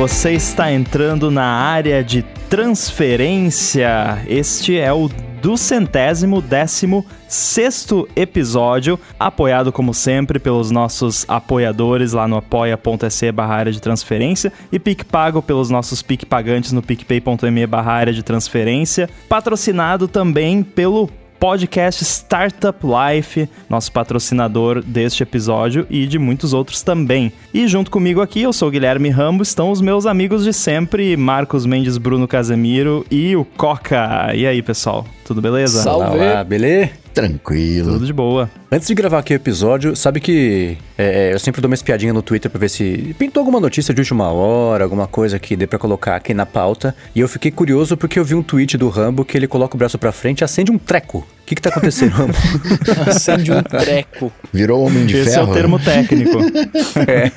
você está entrando na área de transferência. Este é o do centésimo décimo sexto episódio, apoiado como sempre pelos nossos apoiadores lá no apoia.se barra área de transferência e PicPago pelos nossos PicPagantes no picpay.me barra área de transferência, patrocinado também pelo podcast Startup Life, nosso patrocinador deste episódio e de muitos outros também. E junto comigo aqui, eu sou Guilherme Rambo, estão os meus amigos de sempre, Marcos Mendes, Bruno Casemiro e o Coca. E aí, pessoal? Tudo beleza? Salve! Olá, beleza? Tranquilo. Tudo de boa. Antes de gravar aqui o episódio, sabe que é, eu sempre dou uma espiadinha no Twitter pra ver se pintou alguma notícia de última hora, alguma coisa que dê pra colocar aqui na pauta. E eu fiquei curioso porque eu vi um tweet do Rambo que ele coloca o braço pra frente e acende um treco. O que que tá acontecendo, Rambo? acende um treco. Virou homem de Esse ferro. Esse é o termo técnico. é.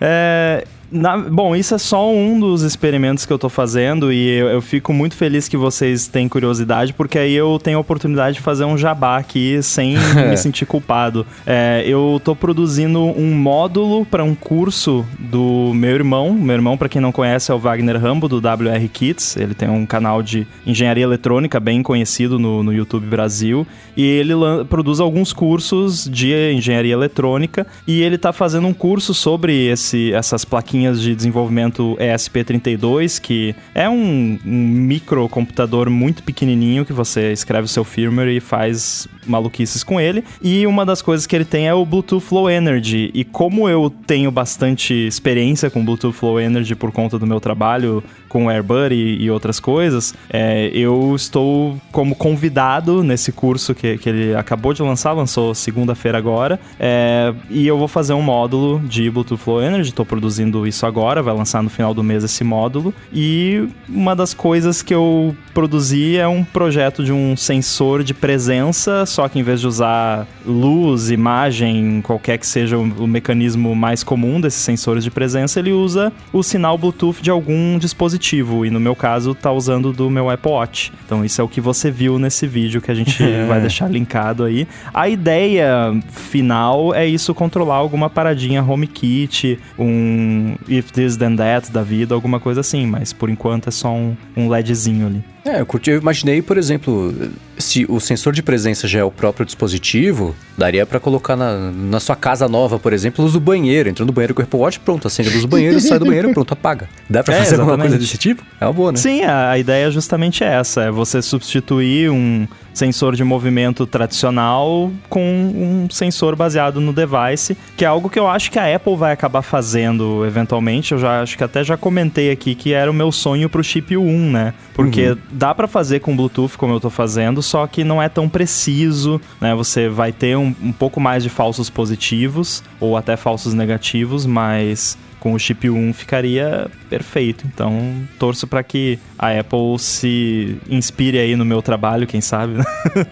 é na, bom, isso é só um dos experimentos que eu tô fazendo e eu, eu, fico muito feliz que vocês têm curiosidade, porque aí eu tenho a oportunidade de fazer um jabá aqui sem me sentir culpado. É, eu tô produzindo um módulo para um curso do meu irmão. Meu irmão, para quem não conhece, é o Wagner Rambo, do WR Kits. Ele tem um canal de engenharia eletrônica bem conhecido no, no YouTube Brasil. E ele produz alguns cursos de engenharia eletrônica. E ele tá fazendo um curso sobre esse, essas plaquinhas de desenvolvimento ESP32, que é um, um microcomputador muito pequenininho que você escreve o seu firmware e faz maluquices com ele. E uma das coisas que ele tem é o Bluetooth Low Energy. E como eu tenho bastante experiência com Bluetooth Low Energy por conta do meu trabalho com Airbud e, e outras coisas, é, eu estou como convidado nesse curso que, que ele acabou de lançar, lançou segunda-feira agora. É, e eu vou fazer um módulo de Bluetooth Low Energy, estou produzindo isso agora, vai lançar no final do mês esse módulo. E uma das coisas que eu produzi é um projeto de um sensor de presença, só que em vez de usar luz, imagem, qualquer que seja o, o mecanismo mais comum desses sensores de presença, ele usa o sinal Bluetooth de algum dispositivo. E no meu caso, tá usando do meu Apple Watch. Então isso é o que você viu nesse vídeo que a gente vai deixar linkado aí. A ideia final é isso controlar alguma paradinha HomeKit, um If This Then That da vida, alguma coisa assim. Mas por enquanto é só um, um LEDzinho ali. É, eu, curti, eu imaginei, por exemplo, se o sensor de presença já é o próprio dispositivo, daria para colocar na, na sua casa nova, por exemplo, luz do banheiro. Entrando no banheiro com o Apple Watch, pronto, acende a luz do banheiro, sai do banheiro, pronto, apaga. Dá pra é, fazer exatamente. alguma coisa desse tipo? É uma boa, né? Sim, a, a ideia é justamente essa, é você substituir um sensor de movimento tradicional com um sensor baseado no device, que é algo que eu acho que a Apple vai acabar fazendo eventualmente. Eu já acho que até já comentei aqui que era o meu sonho pro chip 1, né? Porque uhum. dá para fazer com Bluetooth como eu tô fazendo, só que não é tão preciso, né? Você vai ter um, um pouco mais de falsos positivos ou até falsos negativos, mas com o chip 1 ficaria perfeito. Então, torço para que a Apple se inspire aí no meu trabalho, quem sabe. Né?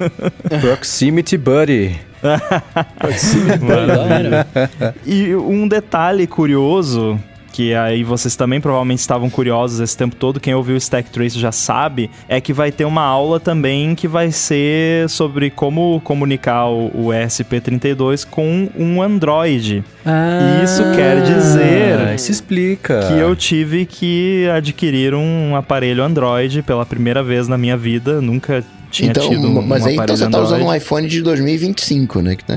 Proximity Buddy. Proximity Buddy. e um detalhe curioso que aí vocês também provavelmente estavam curiosos esse tempo todo, quem ouviu o Stack Trace já sabe, é que vai ter uma aula também que vai ser sobre como comunicar o, ESP32 com um Android. Ah, isso quer dizer. Isso explica. Que eu tive que adquirir um aparelho Android pela primeira vez na minha vida. Nunca tinha então, tido um, Mas um aí então você tá usando um iPhone de 2025, né? Que tá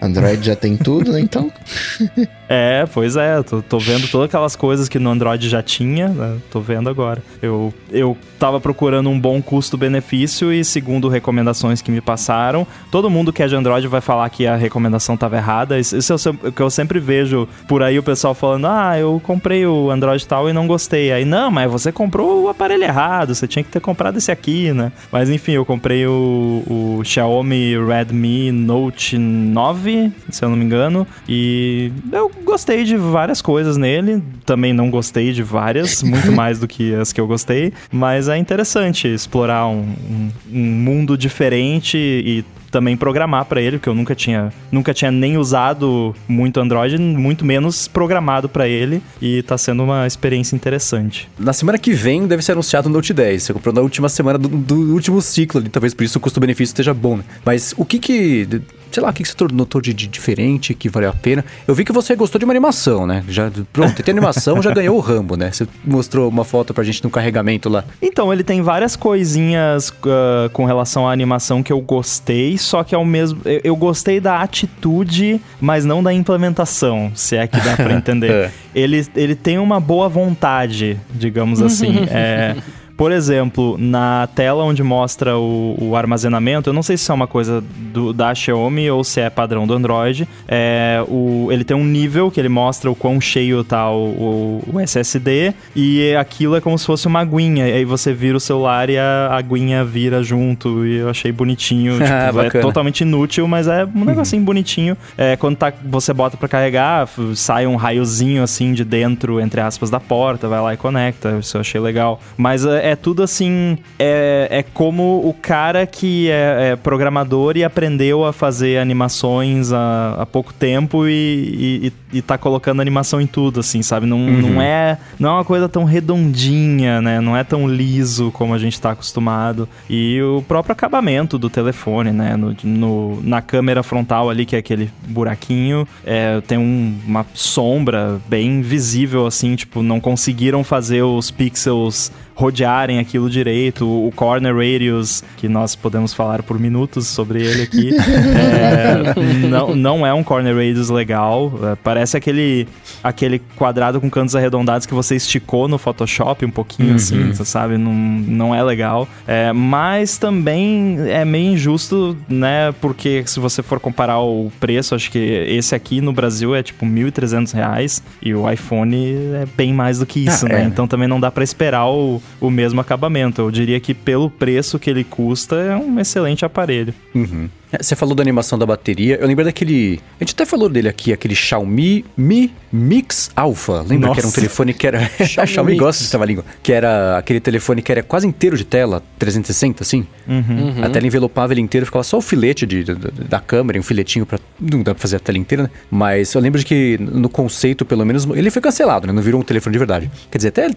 Android já tem tudo, né? Então. é, pois é. Tô, tô, vendo todas aquelas coisas que no Android já tinha, né? Tô vendo agora. Eu, eu tava procurando um bom custo-benefício e, segundo recomendações que me passaram, todo mundo que é de Android vai falar que a recomendação tava errada. Isso, isso é o que eu sempre vejo por aí o pessoal falando: ah, eu comprei o Android tal e não gostei. Aí, não, mas você comprou o aparelho errado, você tinha que ter comprado esse aqui, né? Mas enfim, eu comprei o, o Xiaomi Redmi Note 9 se eu não me engano. E eu gostei de várias coisas nele. Também não gostei de várias, muito mais do que as que eu gostei. Mas é interessante explorar um, um, um mundo diferente e também programar para ele, porque eu nunca tinha, nunca tinha nem usado muito Android, muito menos programado para ele, e tá sendo uma experiência interessante. Na semana que vem deve ser anunciado o Note 10. Você comprou na última semana do, do último ciclo ali, talvez por isso o custo-benefício esteja bom, né? Mas o que que sei lá, o que você notou de, de diferente, que valeu a pena? Eu vi que você gostou de uma animação, né? Já, pronto, tem animação, já ganhou o Rambo, né? Você mostrou uma foto pra gente no carregamento lá. Então, ele tem várias coisinhas uh, com relação à animação que eu gostei, só que ao mesmo. Eu, eu gostei da atitude, mas não da implementação, se é que dá pra entender. é. ele, ele tem uma boa vontade, digamos assim. é. Por exemplo, na tela onde mostra o, o armazenamento, eu não sei se é uma coisa do, da Xiaomi ou se é padrão do Android. É, o, ele tem um nível que ele mostra o quão cheio tá o, o, o SSD e aquilo é como se fosse uma aguinha. E aí você vira o celular e a aguinha vira junto. E eu achei bonitinho. tipo, é totalmente inútil, mas é um negocinho uhum. bonitinho. É, quando tá, você bota para carregar, sai um raiozinho assim de dentro, entre aspas, da porta, vai lá e conecta. Isso eu achei legal. Mas é, é tudo assim. É, é como o cara que é, é programador e aprendeu a fazer animações há, há pouco tempo e, e, e tá colocando animação em tudo, assim, sabe? Não, uhum. não, é, não é uma coisa tão redondinha, né? Não é tão liso como a gente tá acostumado. E o próprio acabamento do telefone, né? No, no na câmera frontal ali, que é aquele buraquinho, é, tem um, uma sombra bem visível, assim, tipo, não conseguiram fazer os pixels rodearem aquilo direito. O corner radius, que nós podemos falar por minutos sobre ele aqui, é, não, não é um corner radius legal. É, parece aquele, aquele quadrado com cantos arredondados que você esticou no Photoshop um pouquinho, assim, uhum. assim, sabe? Não, não é legal. É, mas também é meio injusto, né? Porque se você for comparar o preço, acho que esse aqui no Brasil é tipo R$ 1.300 e o iPhone é bem mais do que isso, ah, né? É. Então também não dá para esperar o, o mesmo acabamento. Eu diria que pelo preço que ele custa, é um excelente aparelho. Uhum. É, você falou da animação da bateria. Eu lembro daquele. A gente até falou dele aqui, aquele Xiaomi Mi Mix Alpha. Lembra Nossa. que era um telefone que era. a Xiaomi gosta de trava-língua. Que era aquele telefone que era quase inteiro de tela, 360, assim. Uhum. Uhum. A tela envelopava ele inteiro, ficava só o filete de, de, da câmera, um filetinho pra. Não dá pra fazer a tela inteira, né? Mas eu lembro de que no conceito, pelo menos, ele foi cancelado, né? Não virou um telefone de verdade. Quer dizer, até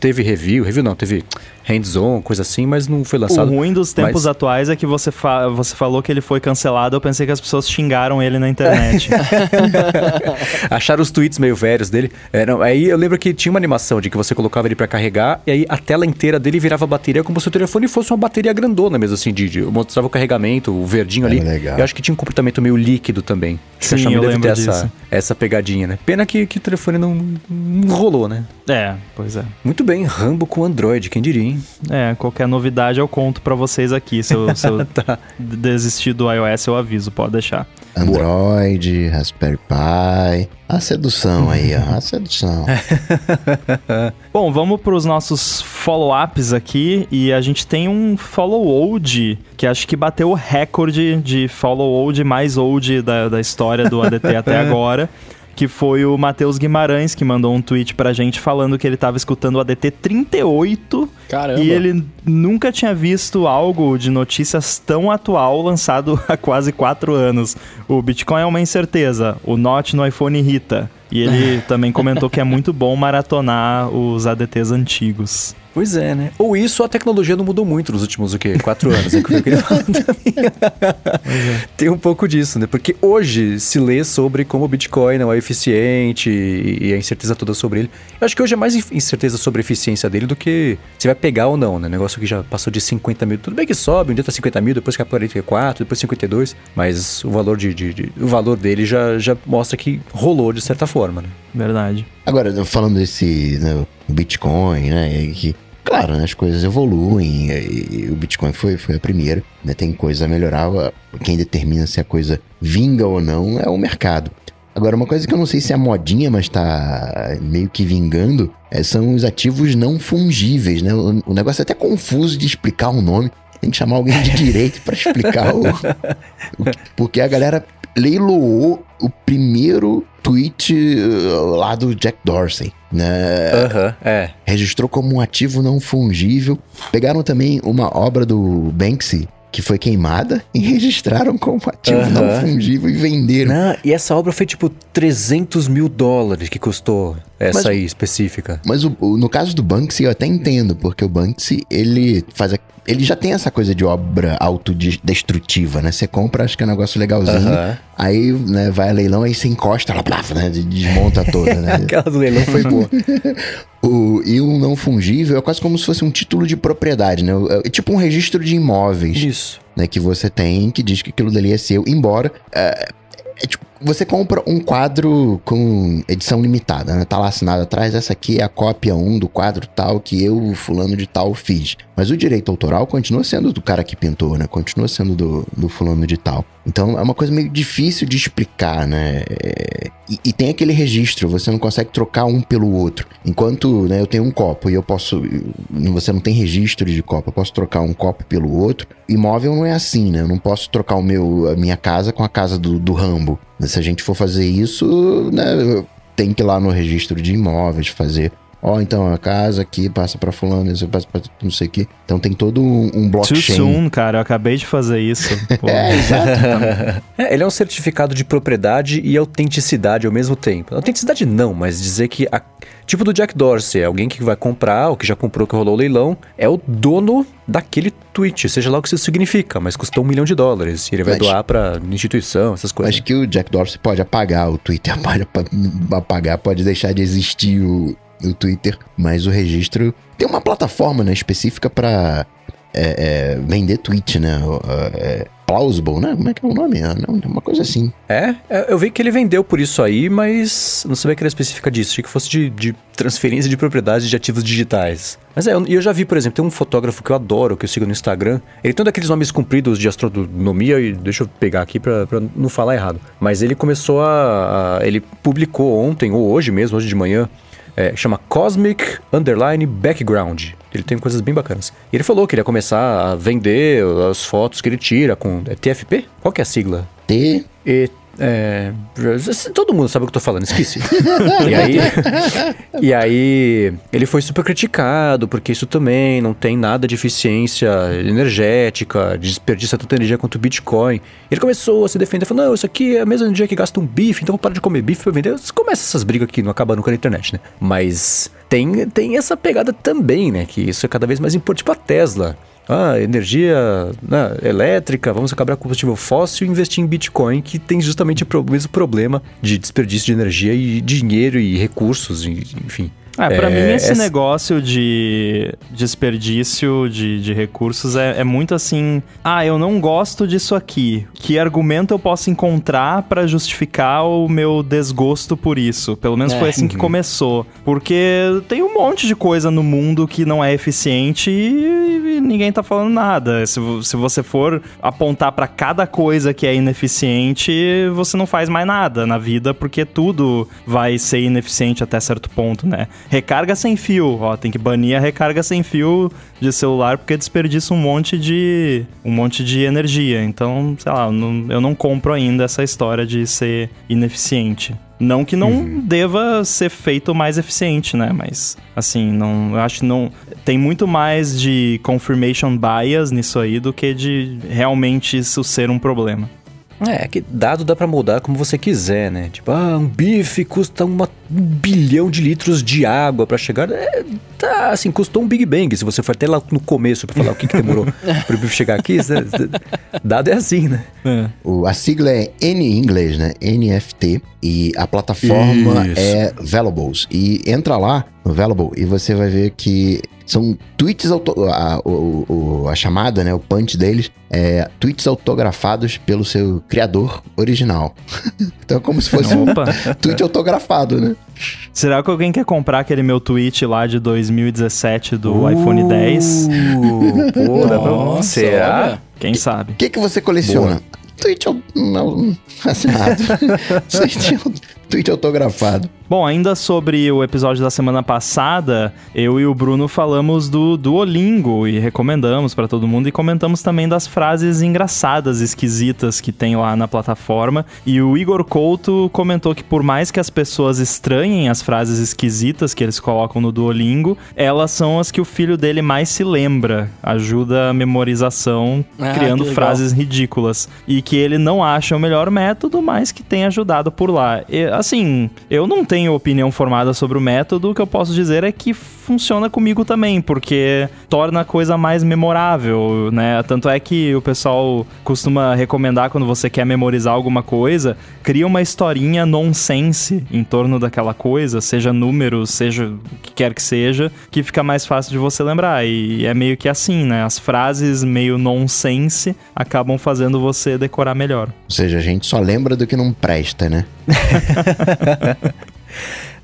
teve review, review não, teve hands-on, coisa assim, mas não foi lançado. O ruim dos tempos mas... atuais é que você, fa você falou que ele foi cancelado, eu pensei que as pessoas xingaram ele na internet. Acharam os tweets meio velhos dele. É, não, aí eu lembro que tinha uma animação de que você colocava ele para carregar e aí a tela inteira dele virava bateria como se o telefone fosse uma bateria grandona mesmo, assim, de, de mostrava o carregamento, o verdinho é ali. Legal. Eu acho que tinha um comportamento meio líquido também. Sim, eu lembro disso. Essa, essa pegadinha, né? Pena que, que o telefone não, não rolou, né? É, pois é. Muito bem, Rambo com Android, quem diria, hein? É, qualquer novidade eu conto para vocês aqui. Se eu, se eu tá. desistir do iOS, eu aviso, pode deixar. Android, Raspberry Pi. A sedução aí, ó. A sedução. Bom, vamos para os nossos follow-ups aqui. E a gente tem um follow-old que acho que bateu o recorde de follow-old mais old da, da história do ADT até agora que foi o Matheus Guimarães, que mandou um tweet pra gente falando que ele tava escutando o ADT 38. Caramba. E ele nunca tinha visto algo de notícias tão atual lançado há quase quatro anos. O Bitcoin é uma incerteza, o Note no iPhone irrita. E ele também comentou que é muito bom maratonar os ADTs antigos. Pois é, né? Ou isso, a tecnologia não mudou muito nos últimos, o quê? Quatro anos, é que eu queria falar é. Tem um pouco disso, né? Porque hoje se lê sobre como o Bitcoin não é eficiente e a incerteza toda sobre ele. Eu acho que hoje é mais incerteza sobre a eficiência dele do que se vai pegar ou não, né? Negócio que já passou de 50 mil. Tudo bem que sobe, um dia tá 50 mil, depois cai para 44, depois 52, mas o valor, de, de, de, o valor dele já, já mostra que rolou de certa forma, né? Verdade. Agora, falando desse né, Bitcoin, né? Que Claro, né, as coisas evoluem e, o Bitcoin foi, foi a primeira, né, tem coisa a melhorar. Quem determina se a coisa vinga ou não é o mercado. Agora, uma coisa que eu não sei se é modinha, mas tá meio que vingando, é, são os ativos não fungíveis, né? O, o, negócio é até confuso de explicar o nome. Tem que chamar alguém de direito para explicar o, o, Porque a galera leiloou o primeiro tweet uh, lá do Jack Dorsey, né? Uhum, é. Registrou como um ativo não fungível. Pegaram também uma obra do Banksy, que foi queimada e registraram como ativo uhum. não fungível e venderam. Não, e essa obra foi tipo 300 mil dólares que custou. Essa mas, aí específica. Mas o, o, no caso do Banksy eu até entendo, porque o Banksy, ele faz a, ele já tem essa coisa de obra autodestrutiva, né? Você compra, acho que é um negócio legalzinho, aí, né, vai a leilão, aí você encosta, ela blaf, né? Desmonta toda, né? Aquela do leilão foi boa. o, e um não fungível é quase como se fosse um título de propriedade, né? É tipo um registro de imóveis. Isso. Né, que você tem, que diz que aquilo dali é seu, embora... É, é tipo, você compra um quadro com edição limitada, né? Tá lá assinado atrás, essa aqui é a cópia 1 do quadro tal que eu, fulano de tal, fiz. Mas o direito autoral continua sendo do cara que pintou, né? Continua sendo do, do fulano de tal. Então é uma coisa meio difícil de explicar, né? É... E, e, tem aquele registro, você não consegue trocar um pelo outro. Enquanto né, eu tenho um copo e eu posso. Você não tem registro de copo, eu posso trocar um copo pelo outro. Imóvel não é assim, né? Eu não posso trocar o meu, a minha casa com a casa do, do Rambo. Se a gente for fazer isso, né, tem que ir lá no registro de imóveis fazer Ó, oh, então a casa aqui passa para fulano, isso passa pra não sei o que. Então tem todo um, um blockchain. Too soon, cara. Eu acabei de fazer isso. é, exato. é, ele é um certificado de propriedade e autenticidade ao mesmo tempo. Autenticidade não, mas dizer que a, tipo do Jack Dorsey, alguém que vai comprar, ou que já comprou, que rolou o leilão, é o dono daquele tweet, seja lá o que isso significa, mas custou um milhão de dólares. E ele vai mas, doar pra instituição, essas coisas. Acho que o Jack Dorsey pode apagar o Twitter, pode apagar, pode deixar de existir o no Twitter, mas o registro tem uma plataforma né, específica para é, é, vender tweet, né? É, plausible, né? Como é que é o nome? É uma coisa assim. É, é, eu vi que ele vendeu por isso aí, mas não sabia que era específica disso. Achei que fosse de, de transferência de propriedade de ativos digitais. Mas é, eu, eu já vi, por exemplo, tem um fotógrafo que eu adoro, que eu sigo no Instagram. Ele tem um daqueles nomes compridos de astronomia, e deixa eu pegar aqui pra, pra não falar errado. Mas ele começou a, a. Ele publicou ontem, ou hoje mesmo, hoje de manhã, é, chama Cosmic Underline Background. Ele tem coisas bem bacanas. E ele falou que ele ia começar a vender as fotos que ele tira com. É TFP? Qual que é a sigla? T. E é, todo mundo sabe o que eu tô falando, esqueci. e, aí, e aí ele foi super criticado, porque isso também não tem nada de eficiência energética, desperdiça tanta energia quanto o Bitcoin. Ele começou a se defender, falou: não, isso aqui é a mesma energia que gasta um bife, então vou parar de comer bife pra vender. Começa essas brigas aqui, não acaba nunca na internet, né? Mas tem, tem essa pegada também, né? Que isso é cada vez mais importante. Tipo a Tesla ah, energia né, elétrica, vamos acabar com combustível fóssil e investir em Bitcoin, que tem justamente o mesmo problema de desperdício de energia e dinheiro e recursos, enfim. É, pra é, mim esse essa... negócio de desperdício de, de recursos é, é, muito assim, ah, eu não gosto disso aqui. Que argumento eu posso encontrar para justificar o meu desgosto por isso? Pelo menos é. foi assim que uhum. começou. Porque tem um monte de coisa no mundo que não é eficiente e, e ninguém tá falando nada. Se, se você for apontar para cada coisa que é ineficiente, você não faz mais nada na vida, porque tudo vai ser ineficiente até certo ponto, né? Recarga sem fio, ó, tem que banir a recarga sem fio de celular porque desperdiça um monte de um monte de energia. Então, sei lá, não, eu não compro ainda essa história de ser ineficiente. Não que não uhum. deva ser feito mais eficiente, né? Mas, assim, não, eu acho que não. Tem muito mais de confirmation bias nisso aí do que de realmente isso ser um problema. É, que dado dá para mudar como você quiser, né? Tipo, ah, um bife custa uma, um bilhão de litros de água para chegar. É, tá, assim, custou um Big Bang. Se você for até lá no começo para falar o que, que demorou pro bife chegar aqui, dado é assim, né? É. O, a sigla é N em inglês, né? NFT. E a plataforma Isso. é Valuables. E entra lá Valuable e você vai ver que são tweets auto a, o, o, a chamada, né, o punch deles é tweets autografados pelo seu criador original. então é como se fosse um tweet autografado, né? Será que alguém quer comprar aquele meu tweet lá de 2017 do uh, iPhone 10? Pô, pra... Será? Quem sabe? O que, que você coleciona? Boa. Tweet assinado. tweet, tweet autografado. Bom, ainda sobre o episódio da semana passada, eu e o Bruno falamos do Duolingo e recomendamos para todo mundo e comentamos também das frases engraçadas, esquisitas que tem lá na plataforma. E o Igor Couto comentou que por mais que as pessoas estranhem as frases esquisitas que eles colocam no Duolingo, elas são as que o filho dele mais se lembra, ajuda a memorização, ah, criando frases ridículas. E que ele não acha o melhor método, mas que tem ajudado por lá. E, assim, eu não tenho opinião formada sobre o método, o que eu posso dizer é que funciona comigo também, porque torna a coisa mais memorável, né? Tanto é que o pessoal costuma recomendar quando você quer memorizar alguma coisa, cria uma historinha nonsense em torno daquela coisa, seja números, seja o que quer que seja, que fica mais fácil de você lembrar. E é meio que assim, né? As frases meio nonsense acabam fazendo você decorar melhor. Ou seja, a gente só lembra do que não presta, né?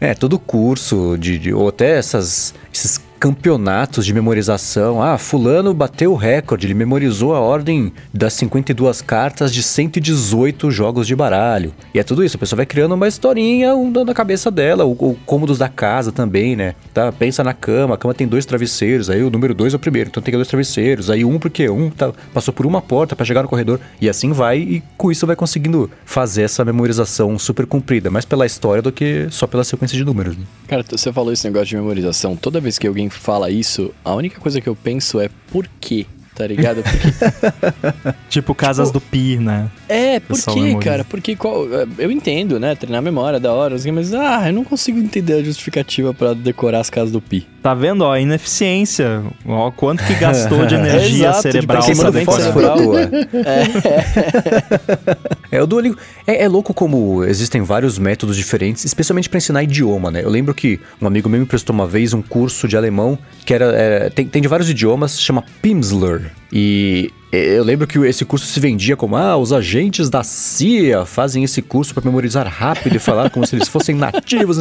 é, todo curso de, de, ou até essas, esses campeonatos de memorização. Ah, fulano bateu o recorde, ele memorizou a ordem das 52 cartas de 118 jogos de baralho. E é tudo isso, a pessoa vai criando uma historinha na cabeça dela, o, cômodos da casa também, né? Tá, pensa na cama, a cama tem dois travesseiros, aí o número dois é o primeiro, então tem dois travesseiros, aí um porque um tá, passou por uma porta para chegar no corredor, e assim vai, e com isso vai conseguindo fazer essa memorização super comprida, mais pela história do que só pela sequência de números. Né? Cara, você falou esse negócio de memorização, toda vez que alguém fala isso, a única coisa que eu penso é por quê? Tá ligado? Porque, tipo casas tipo, do Pi, né? É, por quê, cara? Porque qual, eu entendo, né? Treinar a memória da hora, mas ah, eu não consigo entender a justificativa para decorar as casas do Pi. Tá vendo, ó, ineficiência. Ó, quanto que gastou de energia Exato, cerebral tipo, pra decorar. É. é, o Duolingo... É, é, louco como existem vários métodos diferentes, especialmente para ensinar idioma, né? Eu lembro que um amigo meu me prestou uma vez um curso de alemão que era... era tem, tem de vários idiomas, chama Pimsleur. E eu lembro que esse curso se vendia como: ah, os agentes da CIA fazem esse curso para memorizar rápido e falar como se eles fossem nativos.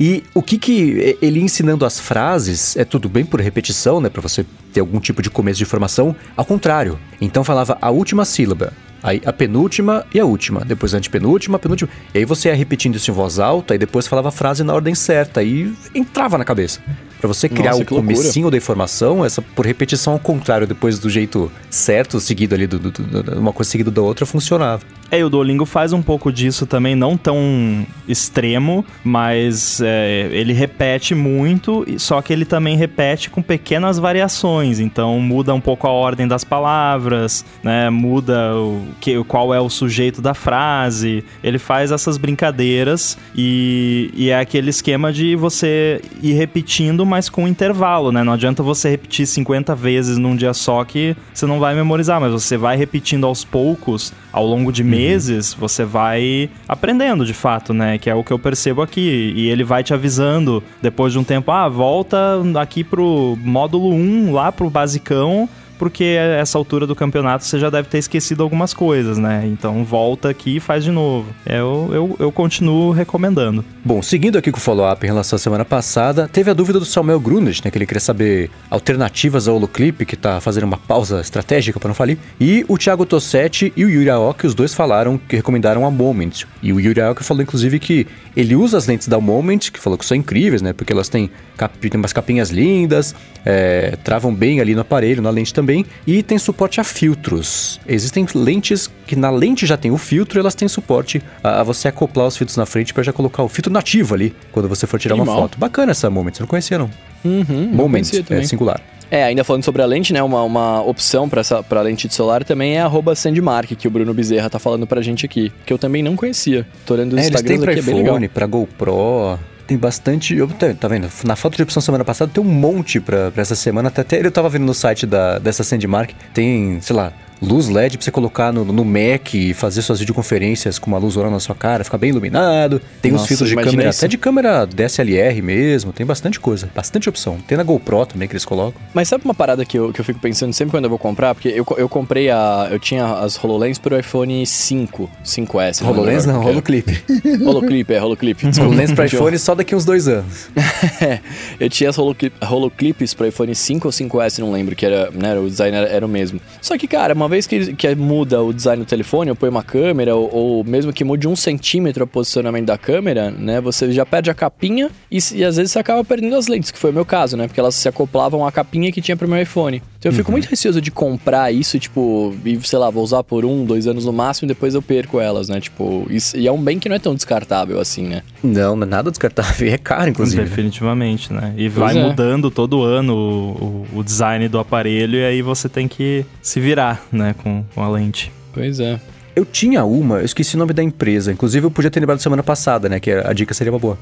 E o que que ele ensinando as frases é tudo bem por repetição, né, para você ter algum tipo de começo de informação. Ao contrário, então falava a última sílaba. Aí a penúltima e a última, depois a antepenúltima, a penúltima. E aí você ia repetindo isso em voz alta e depois falava a frase na ordem certa e entrava na cabeça. Para você criar Nossa, o comecinho da informação, essa por repetição ao contrário, depois do jeito certo, seguido ali, do, do, do, uma coisa seguida da outra, funcionava. É, e o Duolingo faz um pouco disso também, não tão extremo, mas é, ele repete muito, só que ele também repete com pequenas variações. Então muda um pouco a ordem das palavras, né? Muda o que, qual é o sujeito da frase. Ele faz essas brincadeiras e, e é aquele esquema de você ir repetindo mas com intervalo, né? Não adianta você repetir 50 vezes num dia só que você não vai memorizar, mas você vai repetindo aos poucos, ao longo de uhum. meses, você vai aprendendo de fato, né? Que é o que eu percebo aqui. E ele vai te avisando depois de um tempo, ah, volta aqui pro módulo 1, lá pro basicão, porque essa altura do campeonato você já deve ter esquecido algumas coisas, né? Então volta aqui e faz de novo. Eu, eu, eu continuo recomendando. Bom, seguindo aqui com o follow-up em relação à semana passada, teve a dúvida do Samuel Grunes, né? Que ele queria saber alternativas ao Holoclip, que tá fazendo uma pausa estratégica para não falir. E o Thiago Tossetti e o Yuri Aoki, os dois falaram que recomendaram a Moment. E o Yuri Aoki falou, inclusive, que ele usa as lentes da Moment, que falou que são incríveis, né? Porque elas têm, cap... têm umas capinhas lindas, é... travam bem ali no aparelho, na lente também também e tem suporte a filtros. Existem lentes que na lente já tem o filtro, elas têm suporte a, a você acoplar os filtros na frente para já colocar o filtro nativo ali quando você for tirar uma foto. Bacana essa Moment, você não conhecia não? Uhum, Moment, é singular. É, ainda falando sobre a lente, né? Uma, uma opção para essa pra lente de celular também é arroba Sandmark, que o Bruno Bezerra tá falando pra gente aqui. Que eu também não conhecia. Tô olhando os é, Instagrams aqui, iPhone, é bem legal. pra GoPro tem bastante. Eu, tá, vendo? Na foto de opção semana passada tem um monte pra, pra essa semana. Até eu tava vendo no site da, dessa Sandmark. Tem, sei lá, luz LED pra você colocar no, no Mac e fazer suas videoconferências com uma luz olhando na sua cara, ficar bem iluminado. Tem Nossa, uns filtros de câmera, isso. até de câmera DSLR mesmo, tem bastante coisa, bastante opção. Tem na GoPro também que eles colocam. Mas sabe uma parada que eu, que eu fico pensando sempre quando eu vou comprar? Porque eu, eu comprei a. Eu tinha as HoloLens pro iPhone 5, 5S. HoloLens não, não Holoclip. Holoclip, é, Holoclip. HoloLens pro iPhone só daqui uns dois anos. é, eu tinha as Holoclip, Holoclips pro iPhone 5 ou 5S, não lembro, que era, né, o design era, era o mesmo. Só que, cara, uma vez que, que muda o design do telefone, ou põe uma câmera, ou, ou, mesmo que mude um centímetro o posicionamento da câmera, né? Você já perde a capinha e, e, às vezes você acaba perdendo as lentes, que foi o meu caso, né? Porque elas se acoplavam à capinha que tinha pro meu iPhone. Então eu fico uhum. muito receoso de comprar isso, tipo, e sei lá, vou usar por um, dois anos no máximo e depois eu perco elas, né? Tipo, isso, e é um bem que não é tão descartável assim, né? Não, não é nada descartável, é caro, inclusive. Definitivamente, né? E vai é. mudando todo ano o, o, o, design do aparelho e aí você tem que se virar, né, com, com a lente. Pois é. Eu tinha uma, eu esqueci o nome da empresa. Inclusive, eu podia ter lembrado semana passada, né? Que a dica seria uma boa.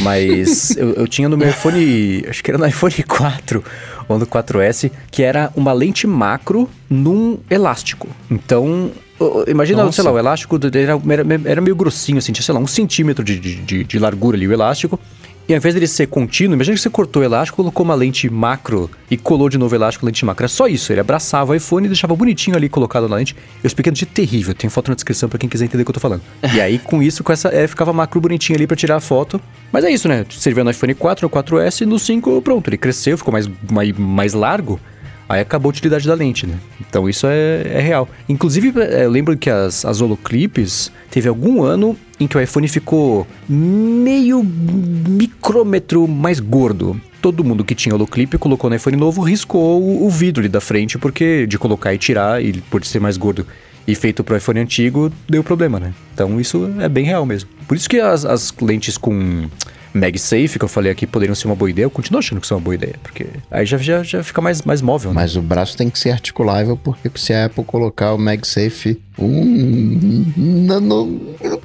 Mas eu, eu tinha no meu iPhone, acho que era no iPhone 4 ou no 4S, que era uma lente macro num elástico. Então, Imagina, Nossa. sei lá, o elástico era, era, meio grossinho, assim, tinha, sei lá, um centímetro de, de, de largura ali o elástico. E ao invés dele ser contínuo, imagina que você cortou o elástico, colocou uma lente macro e colou de novo o elástico lente macro. É só isso, ele abraçava o iPhone e deixava bonitinho ali colocado na lente. Eu expliquei de terrível, tem foto na descrição para quem quiser entender o que eu tô falando. E aí com isso, com essa, é, ficava macro bonitinho ali para tirar a foto. Mas é isso, né? Serviu no iPhone 4, no 4S, no 5, pronto, ele cresceu, ficou mais, mais, mais largo. Aí acabou a utilidade da lente, né? Então isso é, é real. Inclusive, é, eu lembro que as, as holoclips teve algum ano em que o iPhone ficou meio micrômetro mais gordo. Todo mundo que tinha holoclip colocou no iPhone novo riscou o, o vidro da frente, porque de colocar e tirar, e por ser mais gordo e feito pro iPhone antigo, deu problema, né? Então isso é bem real mesmo. Por isso que as, as lentes com MagSafe, que eu falei aqui, poderiam ser uma boa ideia. Eu continuo achando que são uma boa ideia, porque aí já, já, já fica mais, mais móvel, né? Mas o braço tem que ser articulável, porque se a Apple colocar o MagSafe um, nano,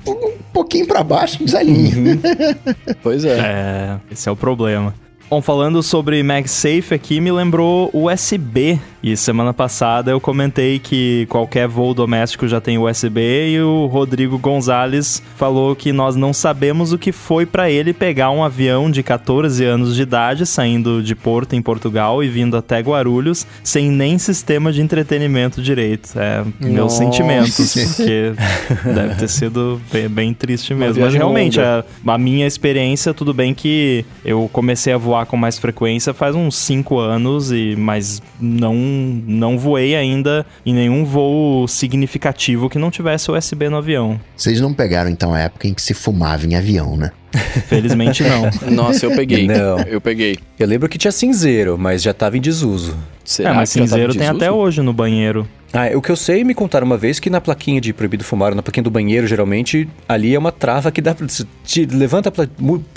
um pouquinho para baixo, desalinha. Uhum. pois é. É, esse é o problema. Bom, falando sobre MagSafe aqui, me lembrou USB. E semana passada eu comentei que qualquer voo doméstico já tem USB e o Rodrigo Gonzalez falou que nós não sabemos o que foi para ele pegar um avião de 14 anos de idade saindo de Porto em Portugal e vindo até Guarulhos sem nem sistema de entretenimento direito. É, meus sentimentos, porque deve ter sido bem, bem triste mesmo. Mas realmente, a, a minha experiência, tudo bem que eu comecei a voar voar com mais frequência faz uns 5 anos, e mas não, não voei ainda em nenhum voo significativo que não tivesse USB no avião. Vocês não pegaram então a época em que se fumava em avião, né? Felizmente não. Nossa, eu peguei. Não. Eu peguei. Eu lembro que tinha cinzeiro, mas já tava em desuso. Será é, mas cinzeiro tem até hoje no banheiro. Ah, o que eu sei me contaram uma vez que na plaquinha de proibido fumar, na plaquinha do banheiro, geralmente, ali é uma trava que dá pra. Te, levanta a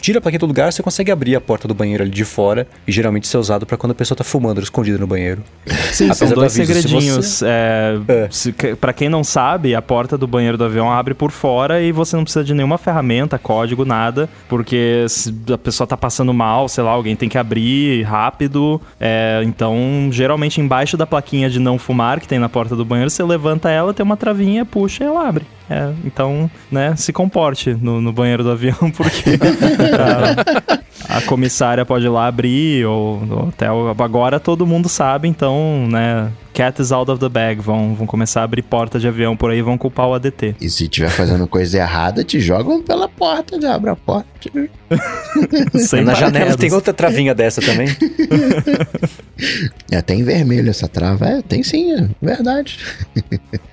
tira a plaquinha do lugar, você consegue abrir a porta do banheiro ali de fora. E geralmente isso é usado para quando a pessoa tá fumando escondida no banheiro. Sim, Apesar são dois aviso, segredinhos. Você... É, é. para quem não sabe, a porta do banheiro do avião abre por fora e você não precisa de nenhuma ferramenta, código, nada. Porque se a pessoa tá passando mal, sei lá, alguém tem que abrir rápido. É, então, geralmente embaixo da plaquinha de não fumar que tem na porta porta do banheiro, você levanta ela, tem uma travinha, puxa e ela abre. É, então, né, se comporte no, no banheiro do avião, porque a, a, comissária pode ir lá abrir, ou, ou até agora todo mundo sabe, então, né, cat is out of the bag, vão, vão começar a abrir porta de avião por aí vão culpar o ADT. E se tiver fazendo coisa errada, te jogam pela porta, já abre a porta. Na janela tem outra travinha dessa também. é, tem vermelho essa trava. É, tem sim, é verdade.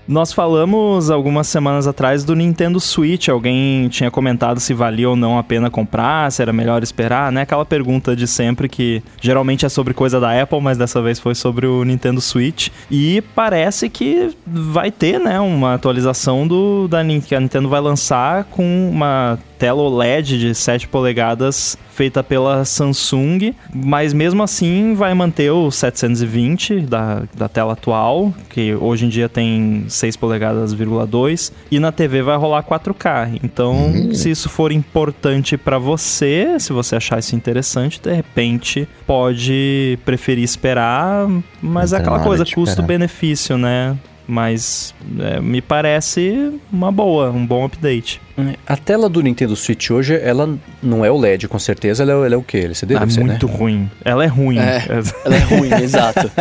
Nós falamos algumas semanas atrás do Nintendo Switch. Alguém tinha comentado se valia ou não a pena comprar, se era melhor esperar, né? Aquela pergunta de sempre que geralmente é sobre coisa da Apple, mas dessa vez foi sobre o Nintendo Switch. E parece que vai ter, né, uma atualização do da que a Nintendo vai lançar com uma tela OLED de 7 polegadas feita pela Samsung, mas mesmo assim vai manter o 720 da, da tela atual, que hoje em dia tem 6 polegadas, e na TV vai rolar 4K. Então, uhum. se isso for importante para você, se você achar isso interessante, de repente pode preferir esperar, mas é aquela coisa, custo-benefício, né? Mas é, me parece uma boa, um bom update. A tela do Nintendo Switch hoje, ela não é o LED, com certeza. Ela é, ela é o quê? LCD? É ser, muito né? ruim. Ela é ruim. É, ela é ruim, exato.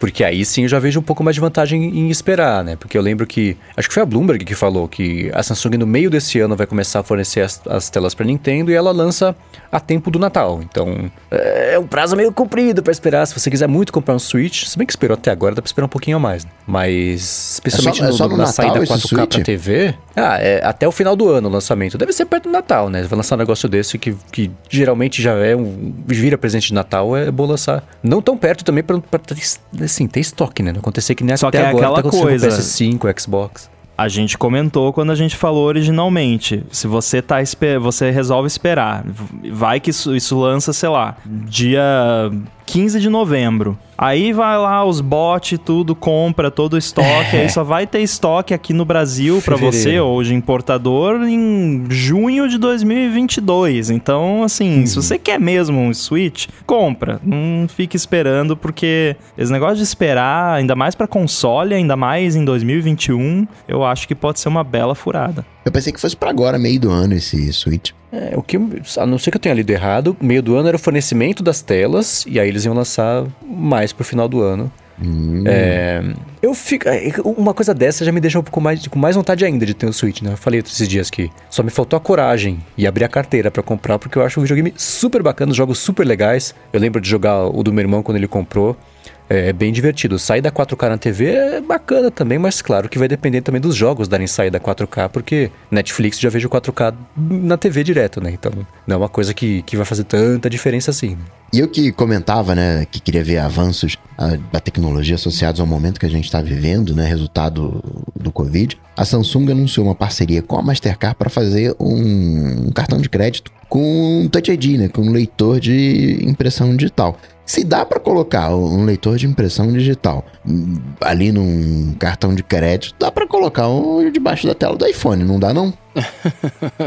Porque aí sim eu já vejo um pouco mais de vantagem em esperar, né? Porque eu lembro que. Acho que foi a Bloomberg que falou que a Samsung no meio desse ano vai começar a fornecer as, as telas para Nintendo e ela lança a tempo do Natal. Então é um prazo meio comprido para esperar. Se você quiser muito comprar um Switch, se bem que esperou até agora, dá pra esperar um pouquinho a mais. Né? Mas, especialmente é só, no, é no na Natal, saída 4K pra TV, ah, é até o final do ano o lançamento. Deve ser perto do Natal, né? Vai lançar um negócio desse que, que geralmente já é um. vira presente de Natal, é bom lançar. Não tão perto também pra assim, ter estoque, né? Não acontecer que nem Só até que é agora aquela tá coisa. PS5, Xbox. A gente comentou quando a gente falou originalmente. Se você tá você resolve esperar, vai que isso, isso lança, sei lá, dia 15 de novembro. Aí vai lá os bots, tudo, compra todo o estoque. É. Aí só vai ter estoque aqui no Brasil pra você, hoje importador, em junho de 2022. Então, assim, Uhum. se você quer mesmo um Switch, compra. Não fique esperando, porque esse negócio de esperar, ainda mais pra console, ainda mais em 2021, eu acho que pode ser uma bela furada. Eu pensei que fosse pra agora, meio do ano, esse Switch. É, o que, a não ser que eu tenha lido errado, meio do ano era o fornecimento das telas, e aí eles iam lançar mais pro final do ano. Hum. É, eu fico. é, Uma coisa dessa já me deixa um pouco mais, com mais vontade ainda de ter o Switch, né? Eu falei esses dias que só me faltou a coragem e abrir a carteira pra comprar, porque eu acho um videogame super bacana, os jogos super legais. Eu lembro de jogar o do meu irmão quando ele comprou. É bem divertido. Sair da 4K na TV é bacana também, mas claro que vai depender também dos jogos darem saída 4K, porque Netflix já vejo 4K na TV direto, né? Então não é uma coisa que, que vai fazer tanta diferença assim. E eu que comentava, né, que queria ver avanços da tecnologia associados ao momento que a gente está vivendo, né, resultado do Covid, a Samsung anunciou uma parceria com a Mastercard para fazer um, um cartão de crédito com Touch ID, né, com um leitor de impressão digital. Se dá para colocar um leitor de impressão digital hum, ali num cartão de crédito, dá para colocar um debaixo da tela do iPhone, não dá não?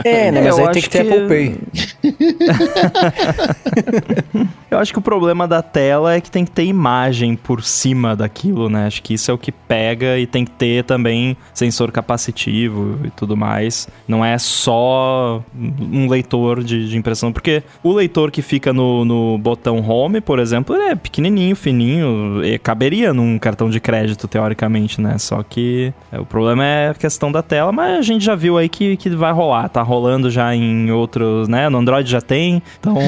É, né? É, Mas eu aí tem que ter que- Apple Pay. Eu acho que o problema da tela é que tem que ter imagem por cima daquilo, né? Acho que isso é o que pega e tem que ter também sensor capacitivo e tudo mais. Não é só um leitor de, de impressão, porque o leitor que fica no, no botão home, por exemplo, ele é pequenininho, fininho, e caberia num cartão de crédito, teoricamente, né? Só que é, o problema é a questão da tela, mas a gente já viu aí que, que vai rolar. Tá rolando já em outros, né? No Android já tem, então...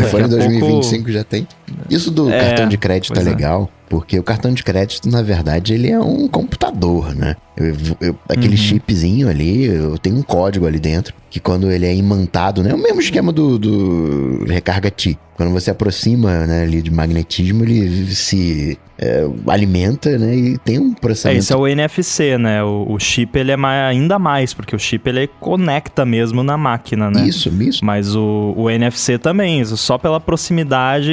No iPhone a pouco- 2025 já tem. Isso do É, cartão de crédito é é. Porque o cartão de crédito, na verdade, ele é um computador, né? Eu- eu- aquele Uhum. chipzinho ali, eu tenho um código ali dentro, que quando ele é imantado, né? O mesmo esquema do, do recarga T. Quando você aproxima né, ali de magnetismo, ele se é, alimenta, né? E tem um É, processamento. isso é o NFC, né? O, o chip, ele é mai- ainda mais, porque o chip, ele conecta mesmo na máquina, né? Isso, isso. Mas o, o NFC também, só pela proximidade,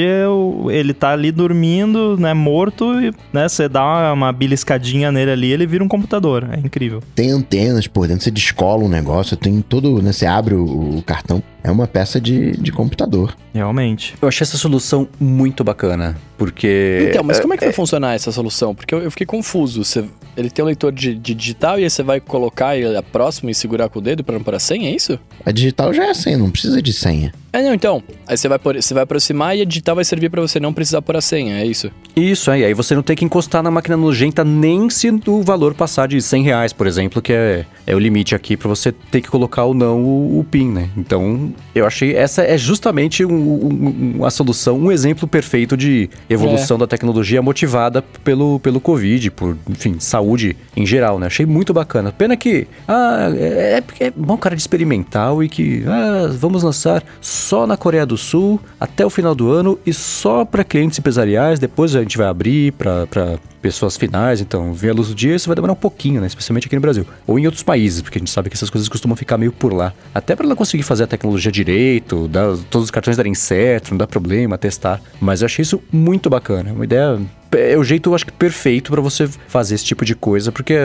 ele tá ali dormindo, né, morto, e né, você dá uma, uma beliscadinha nele ali, ele vira um computador. É incrível. Tem antenas por dentro, você descola um negócio, tem todo, né? Você abre o, o cartão, é uma peça de, de computador. Realmente. Eu achei essa solução muito bacana, porque... Então, mas como é que vai funcionar essa solução? Porque eu, eu fiquei confuso. Você, ele tem um leitor de, de digital e aí você vai colocar ele próximo e segurar com o dedo pra não pôr a senha, é isso? A digital já é senha, não precisa de senha. É, não, então. Aí você vai, pôr, você vai aproximar e a digital vai servir pra você não precisar pôr a senha, é isso? Isso, é, e aí você não tem que encostar na máquina nojenta nem se o valor passar de 100 reais, por exemplo, que é, é o limite aqui pra você ter que colocar ou não o, o PIN, né? Então, eu achei essa é justamente um- um- um- a solução, um exemplo perfeito de evolução da tecnologia motivada pelo, pelo Covid, por, enfim, saúde em geral, né? Achei muito bacana. Pena que, ah, é, é, é bom cara de experimental e que, ah, vamos lançar só na Coreia do Sul até o final do ano e só para clientes empresariais. Depois a gente vai abrir para pessoas finais. Então, ver a luz do dia, isso vai demorar um pouquinho, né? Especialmente aqui no Brasil. Ou em outros países, porque a gente sabe que essas coisas costumam ficar meio por lá. Até para ela conseguir fazer a tecnologia direito, dar, todos os cartões darem certo, não dá problema, testar. Mas eu achei isso muito bacana. Uma ideia. É o jeito, eu acho que perfeito para você fazer esse tipo de coisa, porque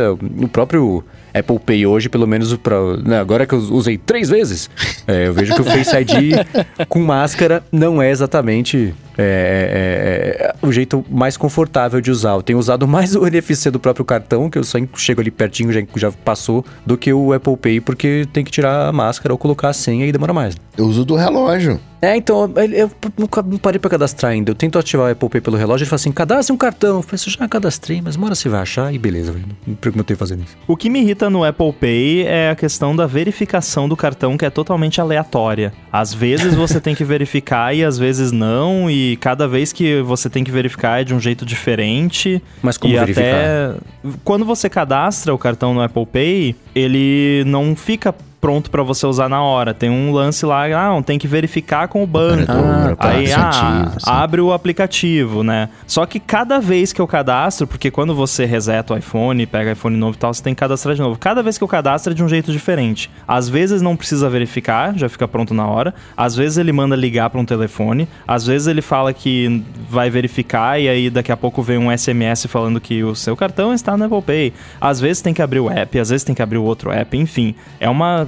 o próprio Apple Pay hoje, pelo menos pra, né, agora que eu usei três vezes, é, eu vejo que o Face ID com máscara não é exatamente é, é, é, o jeito mais confortável de usar. Eu tenho usado mais o NFC do próprio cartão, que eu só chego ali pertinho, já, já passou, do que o Apple Pay, porque tem que tirar a máscara ou colocar a senha e demora mais. Eu uso do relógio. É, então, eu, nunca- não parei pra cadastrar ainda. Eu tento ativar o Apple Pay pelo relógio e ele fala assim: cadastre um cartão. Eu falei, "Isso eu já cadastrei, mas mora se vai achar e beleza, velho. Não perguntei fazendo isso. O que me irrita no Apple Pay é a questão da verificação do cartão, que é totalmente aleatória. Às vezes você tem que verificar e às vezes não, e cada vez que você tem que verificar é de um jeito diferente. Mas como e verificar? até quando você cadastra o cartão no Apple Pay, ele não fica pronto para você usar na hora. Tem um lance lá, ah, tem que verificar com o banco. Operador, Aí, ah, assim. abre o aplicativo, né? Só que cada vez que eu cadastro, porque quando você reseta o iPhone, pega iPhone novo e tal, você tem que cadastrar de novo. Cada vez que eu cadastro é de um jeito diferente. Às vezes não precisa verificar, já fica pronto na hora. Às vezes ele manda ligar para um telefone. Às vezes ele fala que vai verificar e aí daqui a pouco vem um SMS falando que o seu cartão está no Apple Pay. Às vezes tem que abrir o app, às vezes tem que abrir o outro app, enfim. É uma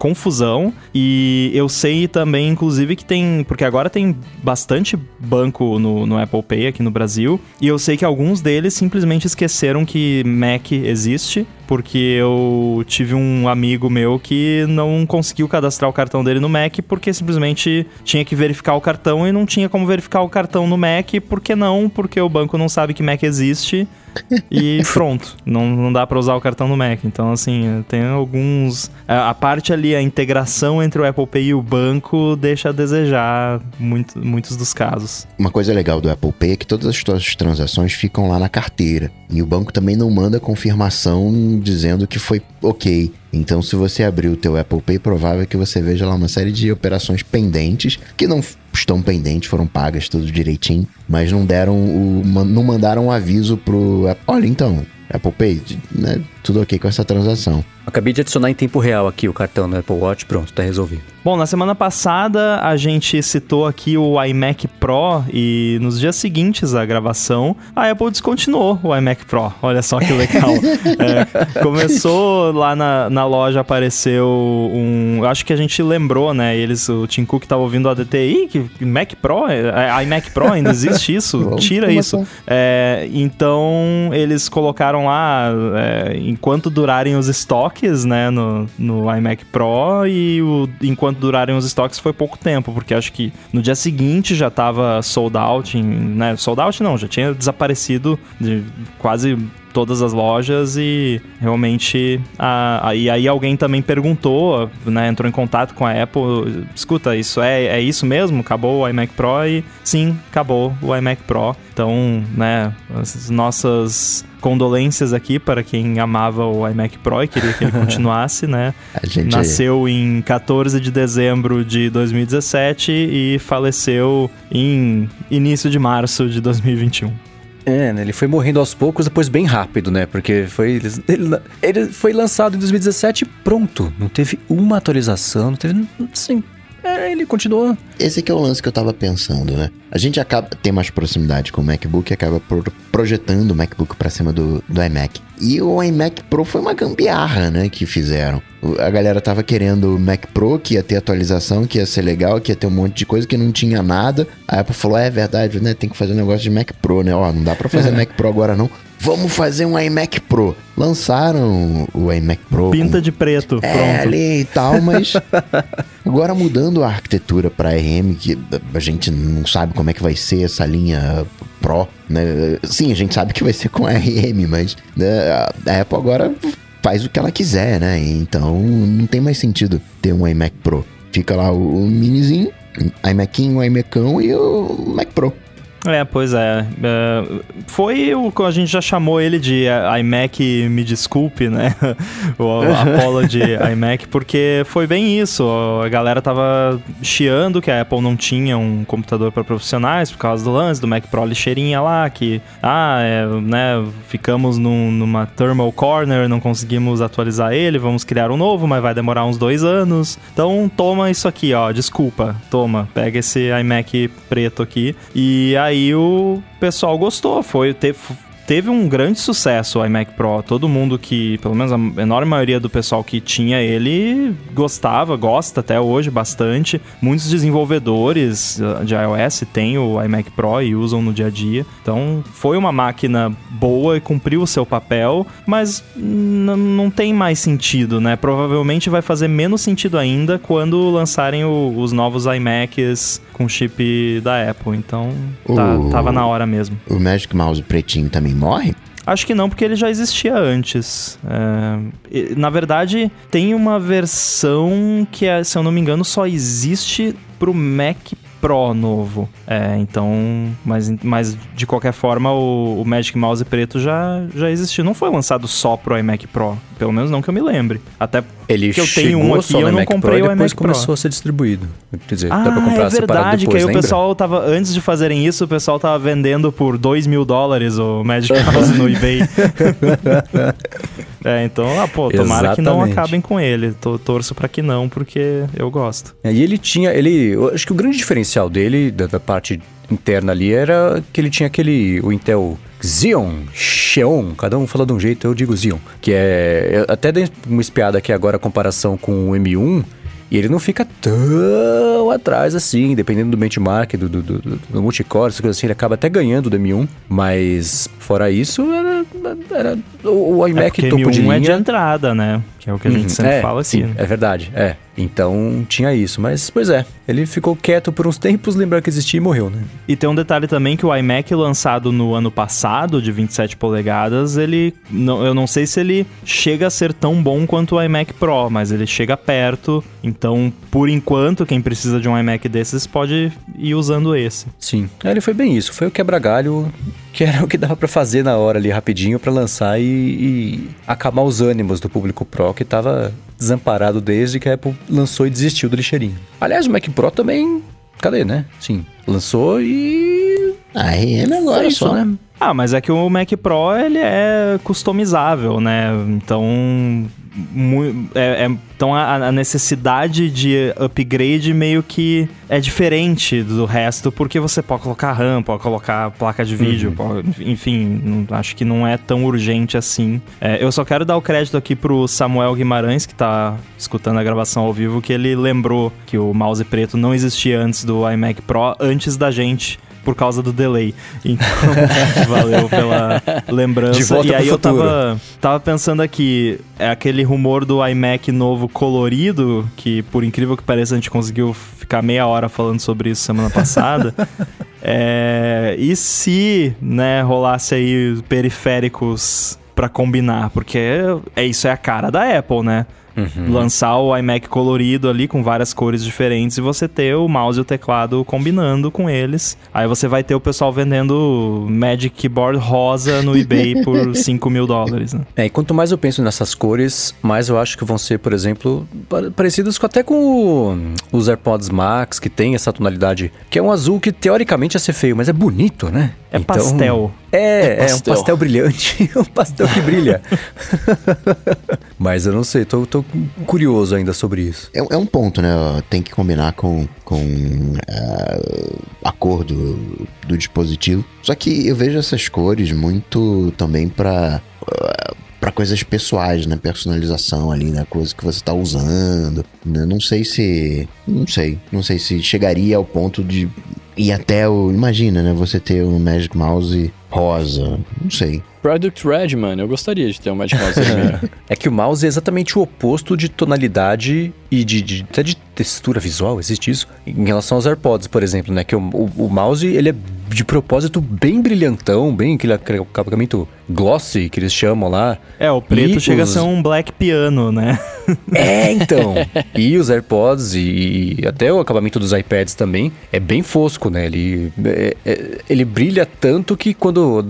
confusão e eu sei também, inclusive, que tem. Porque agora tem bastante banco no, no Apple Pay aqui no Brasil e eu sei que alguns deles simplesmente esqueceram que Mac existe. Porque eu tive um amigo meu que não conseguiu cadastrar o cartão dele no Mac porque simplesmente tinha que verificar o cartão e não tinha como verificar o cartão no Mac. Por que não? Porque o banco não sabe que Mac existe e pronto. Não, não dá pra usar o cartão no Mac. Então, assim, tem alguns. A, a parte ali, a integração entre o Apple Pay e o banco deixa a desejar muito, muitos dos casos. Uma coisa legal do Apple Pay é que todas as suas transações ficam lá na carteira. E o banco também não manda confirmação dizendo que foi ok. Então, se você abrir o teu Apple Pay, provável que você veja lá uma série de operações pendentes que não estão pendentes, foram pagas tudo direitinho, mas não deram o não mandaram um aviso pro. Olha, então, Apple Pay, né, tudo ok com essa transação. Acabei de adicionar em tempo real aqui o cartão no Apple Watch, pronto, tá resolvido. Bom, na semana passada a gente citou aqui o iMac Pro e nos dias seguintes à gravação a Apple descontinuou o iMac Pro. Olha só que legal. É, começou lá na, na loja, apareceu um. Acho que a gente lembrou, né? Eles, o Tim Cook tava ouvindo o ADT. Ih, que Mac Pro? É, iMac Pro ainda existe isso? Tira isso. É, então eles colocaram lá é, enquanto durarem os estoques, né, no, no iMac Pro e o, enquanto durarem os estoques foi pouco tempo, porque acho que no dia seguinte já tava sold out, em, né, sold out não, já tinha desaparecido de quase todas as lojas e realmente e aí alguém também perguntou, né, entrou em contato com a Apple, escuta, isso é, é isso mesmo? Acabou o iMac Pro e sim, acabou o iMac Pro. Então, né, as nossas condolências aqui para quem amava o iMac Pro e queria que ele continuasse, né? Gente Nasceu em 14 de dezembro de 2017 e faleceu em início de março de 2021. É, né? Ele foi morrendo aos poucos, depois bem rápido, né? Porque foi. Ele, ele foi lançado em 2017 e pronto. Não teve uma atualização, não teve. Sim. É, ele continuou. Esse aqui é o lance que eu tava pensando, né? A gente acaba tem mais proximidade com o MacBook e acaba pro- projetando o MacBook pra cima do, do iMac. E o iMac Pro foi uma gambiarra, né, que fizeram. A galera tava querendo o Mac Pro, que ia ter atualização, que ia ser legal, que ia ter um monte de coisa que não tinha nada. A Apple falou: é verdade, né? Tem que fazer um negócio de Mac Pro, né? Ó, não dá pra fazer Mac Pro agora não. Vamos fazer um iMac Pro. Lançaram o iMac Pro. Pinta com- de preto, é, pronto. ali e tal, mas agora mudando a arquitetura para RM, que a gente não sabe como é que vai ser essa linha Pro, né? Sim, a gente sabe que vai ser com RM, mas né, a- Apple agora faz o que ela quiser, né? Então não tem mais sentido ter um iMac Pro. Fica lá o, o minizinho, iMacinho, o iMacão e o Mac Pro. É, pois é. É, Foi o que a gente já chamou ele de iMac Me Desculpe, né? o Apollo de iMac, porque foi bem isso. A galera tava chiando que a Apple não tinha um computador para profissionais por causa do lance do Mac Pro lixeirinha lá, que, ah, é, né, ficamos num- numa thermal corner, não conseguimos atualizar ele, vamos criar um novo, mas vai demorar uns dois anos. Então toma isso aqui, ó, desculpa, toma, pega esse iMac preto aqui. E aí o pessoal gostou, foi teve, teve um grande sucesso o iMac Pro. Todo mundo que, pelo menos a enorme maioria do pessoal que tinha ele gostava, gosta até hoje bastante. Muitos desenvolvedores uh, de iOS têm o iMac Pro e usam no dia a dia. Então foi uma máquina boa e cumpriu o seu papel, mas não tem mais sentido, né? Provavelmente vai fazer menos sentido ainda quando lançarem os novos iMacs com chip da Apple. Então tá- O- tava na hora mesmo. O Magic Mouse pretinho também morre? Acho que não, porque ele já existia antes. É, na verdade, tem uma versão que, é, se eu não me engano, só existe pro Mac Pro novo. É, então. Mas, mas de qualquer forma, o, o Magic Mouse preto já, já existiu. Não foi lançado só pro iMac Pro. Pelo menos não que eu me lembre. Até Ele que eu tenho um aqui, eu não iMac comprei Pro o e depois iMac Pro. começou a ser distribuído. Quer dizer, Ah, dá pra comprar é separado verdade, depois, que aí lembra? o pessoal tava, antes de fazerem isso, o pessoal tava vendendo por 2 mil dólares o Magic Mouse no eBay. é, então, ah, pô, tomara que não acabem com ele. Tô, torço pra que não, porque eu gosto. É, E ele tinha, ele, acho que o grande diferencial dele, da, da parte interna ali, era que ele tinha aquele, o Intel Xeon, Xeon, cada um fala de um jeito, eu digo Xeon, que é, eu até dei uma espiada aqui agora, a comparação com o M1, e ele não fica tão atrás assim, dependendo do benchmark, do, do, do, do- multicore, essas coisas assim, ele acaba até ganhando do M1, mas fora isso, era, era o, o É iMac porque topo de M1 linha. é de entrada, né? Que é o que a gente Uhum. sempre é, fala aqui. sim, né? é verdade, é. Então tinha isso, mas pois é, ele ficou quieto por uns tempos, lembrar que existia e morreu, né? E tem um detalhe também que o iMac lançado no ano passado, de 27 polegadas, ele. Não, eu não sei se ele chega a ser tão bom quanto o iMac Pro, mas ele chega perto. Então, por enquanto, quem precisa de um iMac desses pode ir usando esse. Sim, é, ele foi bem isso, foi o quebra-galho que era o que dava pra fazer na hora ali rapidinho pra lançar e, e acalmar os ânimos do público Pro que tava desamparado desde que a Apple lançou e desistiu do lixeirinho. Aliás, o Mac Pro também, cadê, né? Sim, lançou e Ah, RM agora Foi isso, só. né? Ah, mas é que o Mac Pro ele é customizável, né? Então, é- é- então a, a necessidade de upgrade meio que é diferente do resto, porque você pode colocar RAM, pode colocar placa de vídeo, pode- enfim, não- acho que não é tão urgente assim. É, eu só quero dar o crédito aqui pro Samuel Guimarães, que tá escutando a gravação ao vivo, que ele lembrou que o mouse preto não existia antes do iMac Pro, antes da gente por causa do delay. Então, valeu pela lembrança. E aí eu tava, tava pensando aqui, é aquele rumor do iMac novo colorido, que por incrível que pareça a gente conseguiu ficar meia hora falando sobre isso semana passada. É, e se, né, rolasse aí periféricos pra combinar, porque é isso é a cara da Apple, né? Uhum. Lançar o iMac colorido ali com várias cores diferentes e você ter o mouse e o teclado combinando com eles. Aí você vai ter o pessoal vendendo Magic Keyboard rosa no eBay por 5 mil dólares, né? É, e quanto mais eu penso nessas cores, mais eu acho que vão ser, por exemplo, pa- parecidas com, até com o- os AirPods Max, que tem essa tonalidade, que é um azul que teoricamente ia ser feio, mas é bonito, né? É pastel. É, é, um pastel. pastel brilhante, um pastel que brilha. mas eu não sei, tô, tô curioso ainda sobre isso. É, é um ponto, né? Tem que combinar com, com ah, a cor do, do dispositivo. Só que eu vejo essas cores muito também pra ah, para coisas pessoais, né? Personalização ali, né? Coisa que você tá usando. né? Não sei se. Não sei. Não sei se chegaria ao ponto de ir até o. Imagina, né? Você ter um Magic Mouse rosa. Não sei. Product Red, mano, eu gostaria de ter um Magic Mouse. É que o mouse é exatamente o oposto de tonalidade e de, de- até de textura visual, existe isso, em relação aos AirPods, por exemplo, né? Que o, o- o mouse, ele é de propósito bem brilhantão, bem aquele acabamento glossy que eles chamam lá. É, o preto E chega os- a ser um black piano, né? É, então. e os AirPods e, e até o acabamento dos iPads também é bem fosco, né? Ele, é- é- ele brilha tanto que quando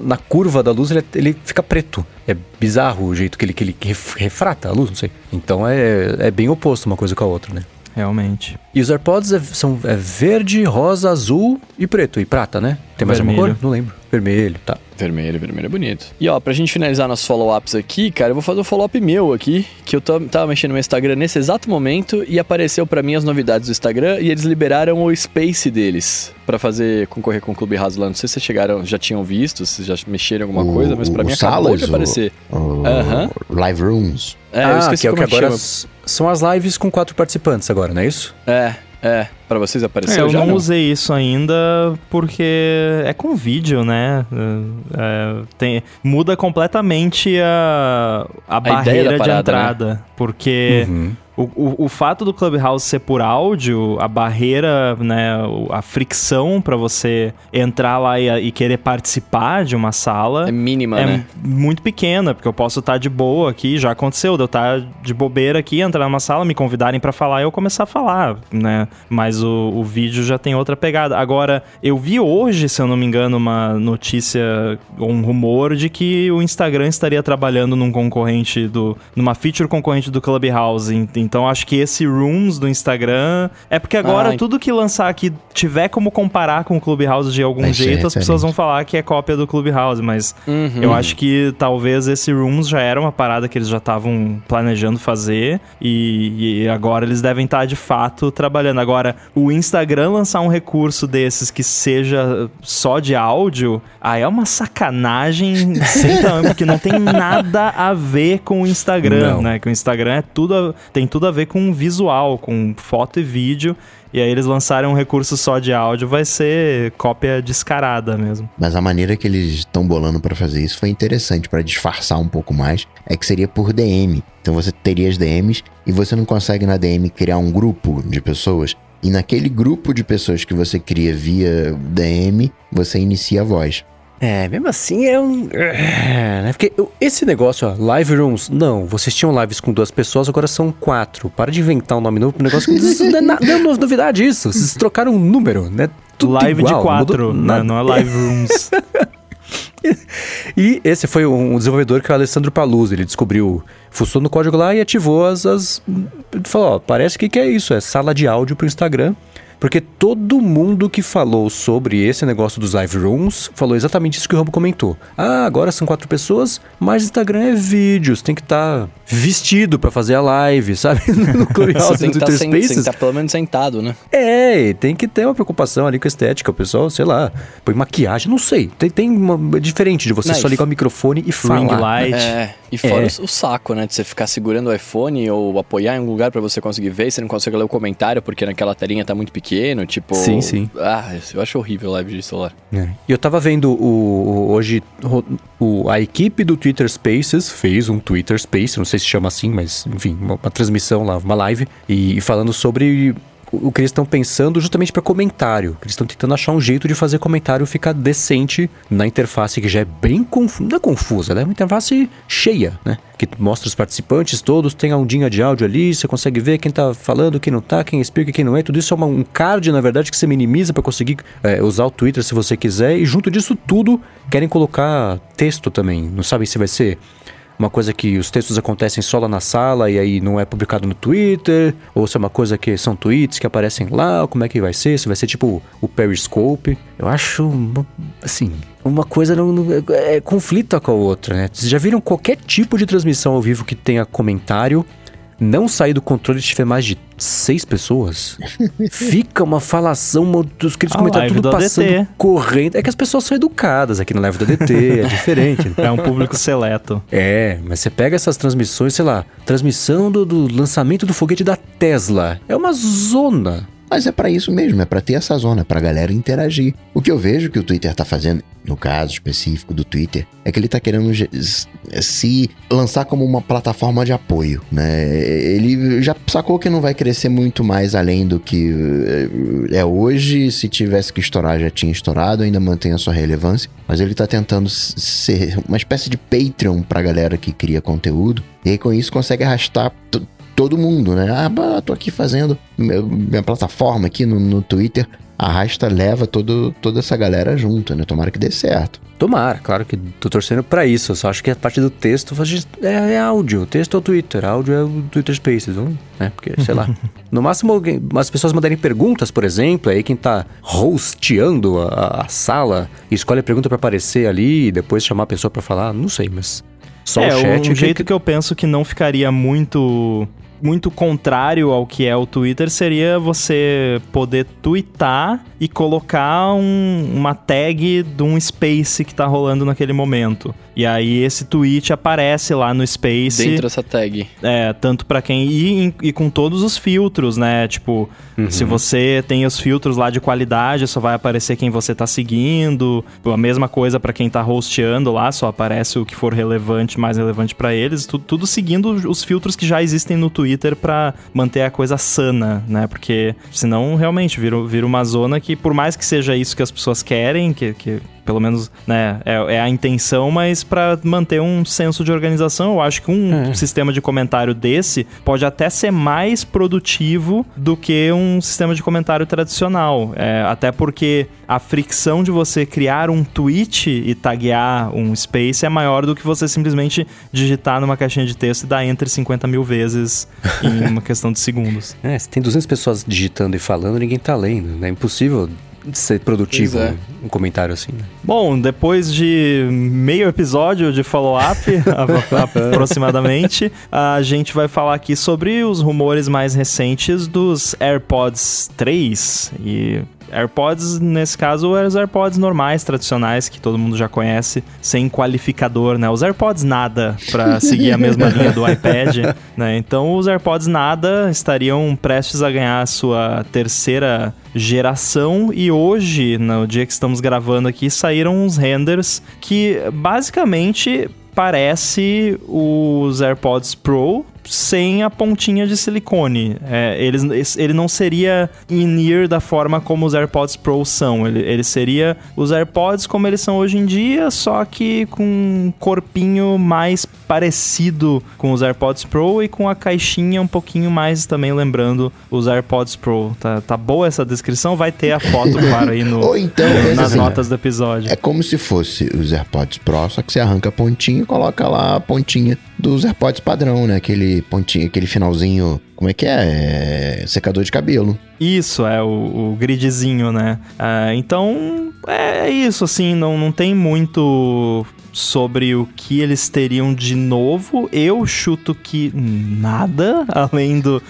na curva da luz ele, ele fica preto. É bizarro o jeito que ele, que ele ref- refrata a luz, não sei. Então é, é bem oposto uma coisa com a outra, né? Realmente. E os AirPods é- são é verde, rosa, azul e preto. E prata, né? Tem mais Vermelho. alguma cor? Não lembro. Vermelho, tá. vermelho, vermelho é bonito. E ó, pra gente finalizar nossos follow-ups aqui, cara, eu vou fazer um follow-up meu aqui, que eu tô- tava mexendo no meu Instagram nesse exato momento e apareceu pra mim as novidades do Instagram e eles liberaram o Space deles pra fazer concorrer com o Clube Raso lá. Não sei se vocês chegaram, já tinham visto, se já mexeram em alguma O- coisa, mas pra o mim acabou Salas, de o- aparecer. O Aham. Live Rooms. É, eu esqueci que é o como que é que agora chama. São as lives com quatro participantes agora, não é isso? É, é. Pra vocês É, apareceu eu já? não não? usei isso ainda porque é com vídeo, né? É, é, tem, muda completamente a, a, ideia barreira da de parada, entrada. Porque Uhum. O, o, o fato do Clubhouse ser por áudio, a barreira, né, a fricção para você entrar lá e, e, querer participar de uma sala é mínima, é né? muito pequena, porque eu posso estar de boa aqui, já aconteceu, de eu estar de bobeira aqui, entrar numa sala, me convidarem para falar e eu começar a falar, né? Mas o, o vídeo já tem outra pegada. Agora, eu vi hoje, se eu não me engano, uma notícia ou um rumor de que o Instagram estaria trabalhando num concorrente do. numa feature concorrente do Clubhouse. Então acho que esse Rooms do Instagram. É porque agora Ai. tudo que lançar aqui tiver como comparar com o Clubhouse de algum Vai jeito, as pessoas vão falar que é cópia do Clubhouse. Mas uhum. eu acho que talvez esse Rooms já era uma parada que eles já estavam planejando fazer. E, e agora eles devem estar de fato trabalhando. Agora, o Instagram lançar um recurso desses que seja só de áudio, aí é uma sacanagem sem tamanho, porque não tem nada a ver com o Instagram, não. né? Que o Instagram é tudo, tem tudo a ver com visual, com foto e vídeo. E aí eles lançarem um recurso só de áudio, vai ser cópia descarada mesmo. Mas a maneira que eles estão bolando para fazer isso foi interessante para disfarçar um pouco mais, é que seria por DM. Então você teria as DMs e você não consegue na DM criar um grupo de pessoas e naquele grupo de pessoas que você cria via DM, você inicia a voz. É, mesmo assim é um. É, né? Porque esse negócio, ó, live rooms, não, vocês tinham lives com duas pessoas, agora são quatro. Para de inventar um nome novo pro negócio que isso não é, na, não é novidade isso. Vocês trocaram um número, né? Tudo live igual, de quatro, né? não é live rooms. e esse foi um desenvolvedor que é o Alessandro Paluz. Ele descobriu, fuçou no código lá e ativou as. as falou: ó, parece que, que é isso, é sala de áudio pro Instagram. Porque todo mundo que falou sobre esse negócio dos live rooms falou exatamente isso que o Rambo comentou. Ah, agora são quatro pessoas, mas Instagram é vídeos, tem que estar tá vestido para fazer a live, sabe? No Clubhouse, tem que estar tá tem que estar tá pelo menos sentado, né? É, tem que ter uma preocupação ali com a estética, o pessoal, sei lá, põe maquiagem, não sei. Tem, tem uma, é diferente de você não, só ligar o microfone e falar. Ring light. É, e fora é. o, saco, né? De você ficar segurando o iPhone ou apoiar em um lugar para você conseguir ver, você não consegue ler o comentário porque naquela telinha tá muito pequeno, tipo... Sim, sim. Ah, eu acho horrível live de celular. É. E eu tava vendo o, o hoje o, a equipe do Twitter Spaces fez um Twitter Space, não sei se chama assim, mas enfim, uma, uma transmissão lá, uma live, e, e falando sobre o que eles estão pensando justamente para comentário. Eles estão tentando achar um jeito de fazer comentário ficar decente na interface que já é bem confusa, não é confusa, né? É uma interface cheia, né? Que mostra os participantes todos, tem a ondinha de áudio ali, você consegue ver quem tá falando, quem não tá, quem explica, quem não é. Tudo isso é uma, um card, na verdade, que você minimiza para conseguir é, usar o Twitter se você quiser. E junto disso tudo, querem colocar texto também. Não sabem se vai ser uma coisa que os textos acontecem só lá na sala e aí não é publicado no Twitter, ou se é uma coisa que são tweets que aparecem lá, como é que vai ser, se vai ser tipo o Periscope. Eu acho, assim, uma coisa não, não é, é conflita com a outra, né? Vocês já viram qualquer tipo de transmissão ao vivo que tenha comentário não sair do controle se tiver mais de seis pessoas, fica uma falação, dos aqueles comentários tudo passando, ADT. correndo. É que as pessoas são educadas aqui na live da DT, é diferente. É um público seleto. É, mas você pega essas transmissões, sei lá, transmissão do, do lançamento do foguete da Tesla. É uma zona. Mas é para isso mesmo, é para ter essa zona, para a galera interagir. O que eu vejo que o Twitter tá fazendo, no caso específico do Twitter, é que ele tá querendo se lançar como uma plataforma de apoio, né? Ele já sacou que não vai crescer muito mais além do que eh, é hoje, se tivesse que estourar já tinha estourado, ainda mantém a sua relevância, mas ele tá tentando ser uma espécie de Patreon pra galera que cria conteúdo, e aí com isso consegue arrastar todo mundo, né? Ah, tô aqui fazendo minha plataforma aqui no, no Twitter. Arrasta, leva todo, toda essa galera junto, né? Tomara que dê certo. Tomara, claro que tô torcendo para isso. Eu só acho que a parte do texto é, é áudio. O texto é o Twitter, áudio é o Twitter Spaces, né? Porque, sei lá. No máximo, alguém, as pessoas mandarem perguntas, por exemplo, aí quem tá hosteando a, a sala escolhe a pergunta para aparecer ali e depois chamar a pessoa para falar, não sei, mas só é, o chat. Um jeito que... que eu penso que não ficaria muito muito contrário ao que é o Twitter seria você poder twittar e colocar um, uma tag de um space que tá rolando naquele momento. E aí esse tweet aparece lá no Space. Dentro dessa tag. É, tanto para quem. E, e, com todos os filtros, né? Tipo, uhum. se você tem os filtros lá de qualidade, só vai aparecer quem você tá seguindo. A mesma coisa para quem tá hosteando lá, só aparece o que for relevante, mais relevante para eles. Tudo, tudo seguindo os filtros que já existem no Twitter Twitter para manter a coisa sana, né? Porque senão realmente vira, vira uma zona que, por mais que seja isso que as pessoas querem, que, que pelo menos né, é, é a intenção, mas para manter um senso de organização, eu acho que um é. sistema de comentário desse pode até ser mais produtivo do que um sistema de comentário tradicional. É, até porque a fricção de você criar um tweet e taguear um space é maior do que você simplesmente digitar numa caixinha de texto e dar entre 50 mil vezes em uma questão de segundos. É, se tem 200 pessoas digitando e falando, ninguém tá lendo. É impossível ser produtivo é. um comentário assim. Né? Bom, depois de meio episódio de follow-up, aproximadamente, a gente vai falar aqui sobre os rumores mais recentes dos AirPods 3 e AirPods, nesse caso, é os AirPods normais, tradicionais, que todo mundo já conhece, sem qualificador, né? Os AirPods nada, para seguir a mesma linha do iPad, né? Então, os AirPods nada estariam prestes a ganhar a sua terceira geração e hoje, no dia que estamos gravando aqui, saíram uns renders que basicamente parece os AirPods Pro sem a pontinha de silicone. É, eles, ele não seria in-ear da forma como os AirPods Pro são. Ele, ele seria os AirPods como eles são hoje em dia, só que com um corpinho mais parecido com os AirPods Pro e com a caixinha um pouquinho mais também lembrando os AirPods Pro. Tá, tá boa essa descrição? Vai ter a foto, claro, aí no, Ou então, no, nas assim, notas do episódio. É como se fosse os AirPods Pro, só que você arranca a pontinha e coloca lá a pontinha dos AirPods padrão, né? Aquele pontinho, aquele finalzinho. Como é que é? é secador de cabelo. Isso, é o, o gridzinho, né? Uh, então, é isso, assim, não, não tem muito sobre o que eles teriam de novo. Eu chuto que nada, além do,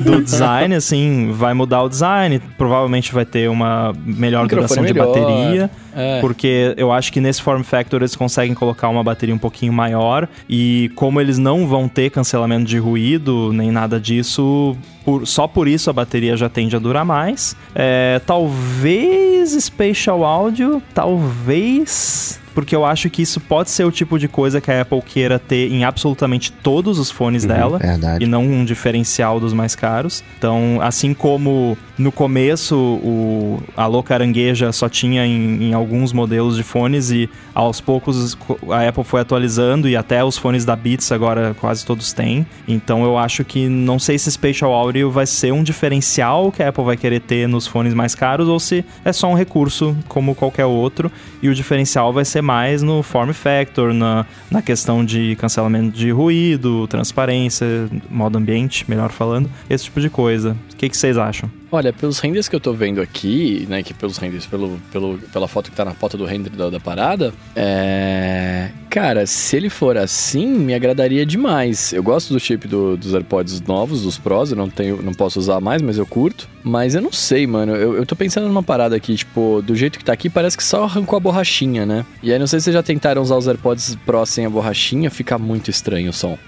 do design, assim, vai mudar o design. Provavelmente vai ter uma melhor duração de bateria. É. Porque eu acho que nesse form factor eles conseguem colocar uma bateria um pouquinho maior. E como eles não vão ter cancelamento de ruído, nem nada disso, por, só por isso a bateria já tende a durar mais. É, talvez Spatial Audio, talvez porque eu acho que isso pode ser o tipo de coisa que a Apple queira ter em absolutamente todos os fones uhum, dela verdade. e não um diferencial dos mais caros. Então, assim como no começo o Alô Carangueja só tinha em, em alguns modelos de fones e aos poucos a Apple foi atualizando e até os fones da Beats agora quase todos têm. Então, eu acho que não sei se Spatial Audio vai ser um diferencial que a Apple vai querer ter nos fones mais caros ou se é só um recurso como qualquer outro e o diferencial vai ser mais no form factor, na, na questão de cancelamento de ruído, transparência, modo ambiente, melhor falando, esse tipo de coisa. O que, que vocês acham? Olha, pelos renders que eu tô vendo aqui, né, que pelos renders, pelo, pelo, pela foto que tá na foto do render da, da parada, é... Cara, se ele for assim, me agradaria demais. Eu gosto do chip do, dos AirPods novos, dos Pros, eu não tenho, não posso usar mais, mas eu curto. Mas eu não sei, mano. Eu, eu tô pensando numa parada aqui, tipo, do jeito que tá aqui, parece que só arrancou a borrachinha, né? E aí não sei se vocês já tentaram usar os AirPods Pro sem a borrachinha, fica muito estranho o som.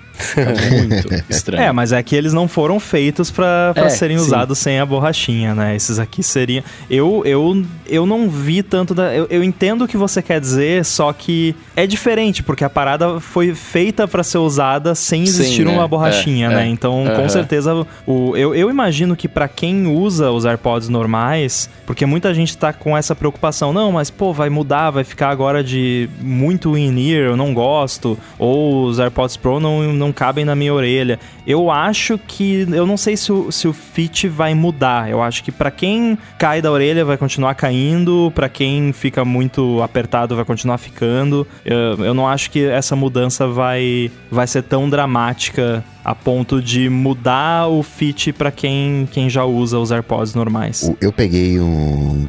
Muito estranho. É, mas é que eles não foram feitos para é, serem sim. usados sem a borrachinha, né? Esses aqui seriam. Eu, eu, eu não vi tanto da. Eu, eu entendo o que você quer dizer, só que é diferente, porque a parada foi feita para ser usada sem existir sim, uma né? borrachinha, é, né? É. Então, com certeza, o, eu, eu imagino que para quem usa os AirPods normais, porque muita gente tá com essa preocupação, não, mas pô, vai mudar, vai ficar agora de muito in-ear, eu não gosto, ou os AirPods Pro não, não cabem na minha orelha. Eu acho que. Eu não sei se o, se o fit vai mudar. Eu acho que para quem cai da orelha vai continuar caindo, para quem fica muito apertado vai continuar ficando. Eu, eu não acho que essa mudança vai, vai ser tão dramática a ponto de mudar o fit para quem, quem já usa os AirPods normais. Eu peguei um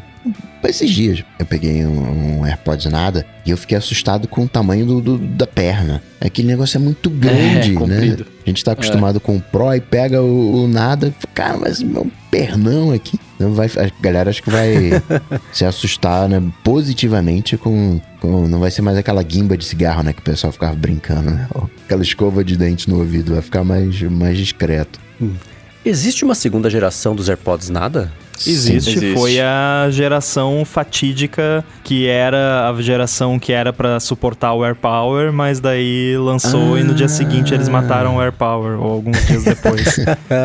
esses dias eu peguei um, um AirPods nada e eu fiquei assustado com o tamanho do, do da perna. Aquele negócio é muito grande, é, né? A gente tá acostumado é. com o Pro e pega o, o nada. Cara, mas meu pernão aqui. Não vai, a galera acho que vai se assustar né, positivamente com, com, Não vai ser mais aquela guimba de cigarro, né? Que o pessoal ficava brincando, né? Aquela escova de dente no ouvido. Vai ficar mais, mais discreto. Hum. Existe uma segunda geração dos AirPods nada? Existe, Existe. foi a geração fatídica que era a geração que era pra suportar o AirPower, mas daí lançou e no dia seguinte eles mataram o AirPower, ou alguns dias depois.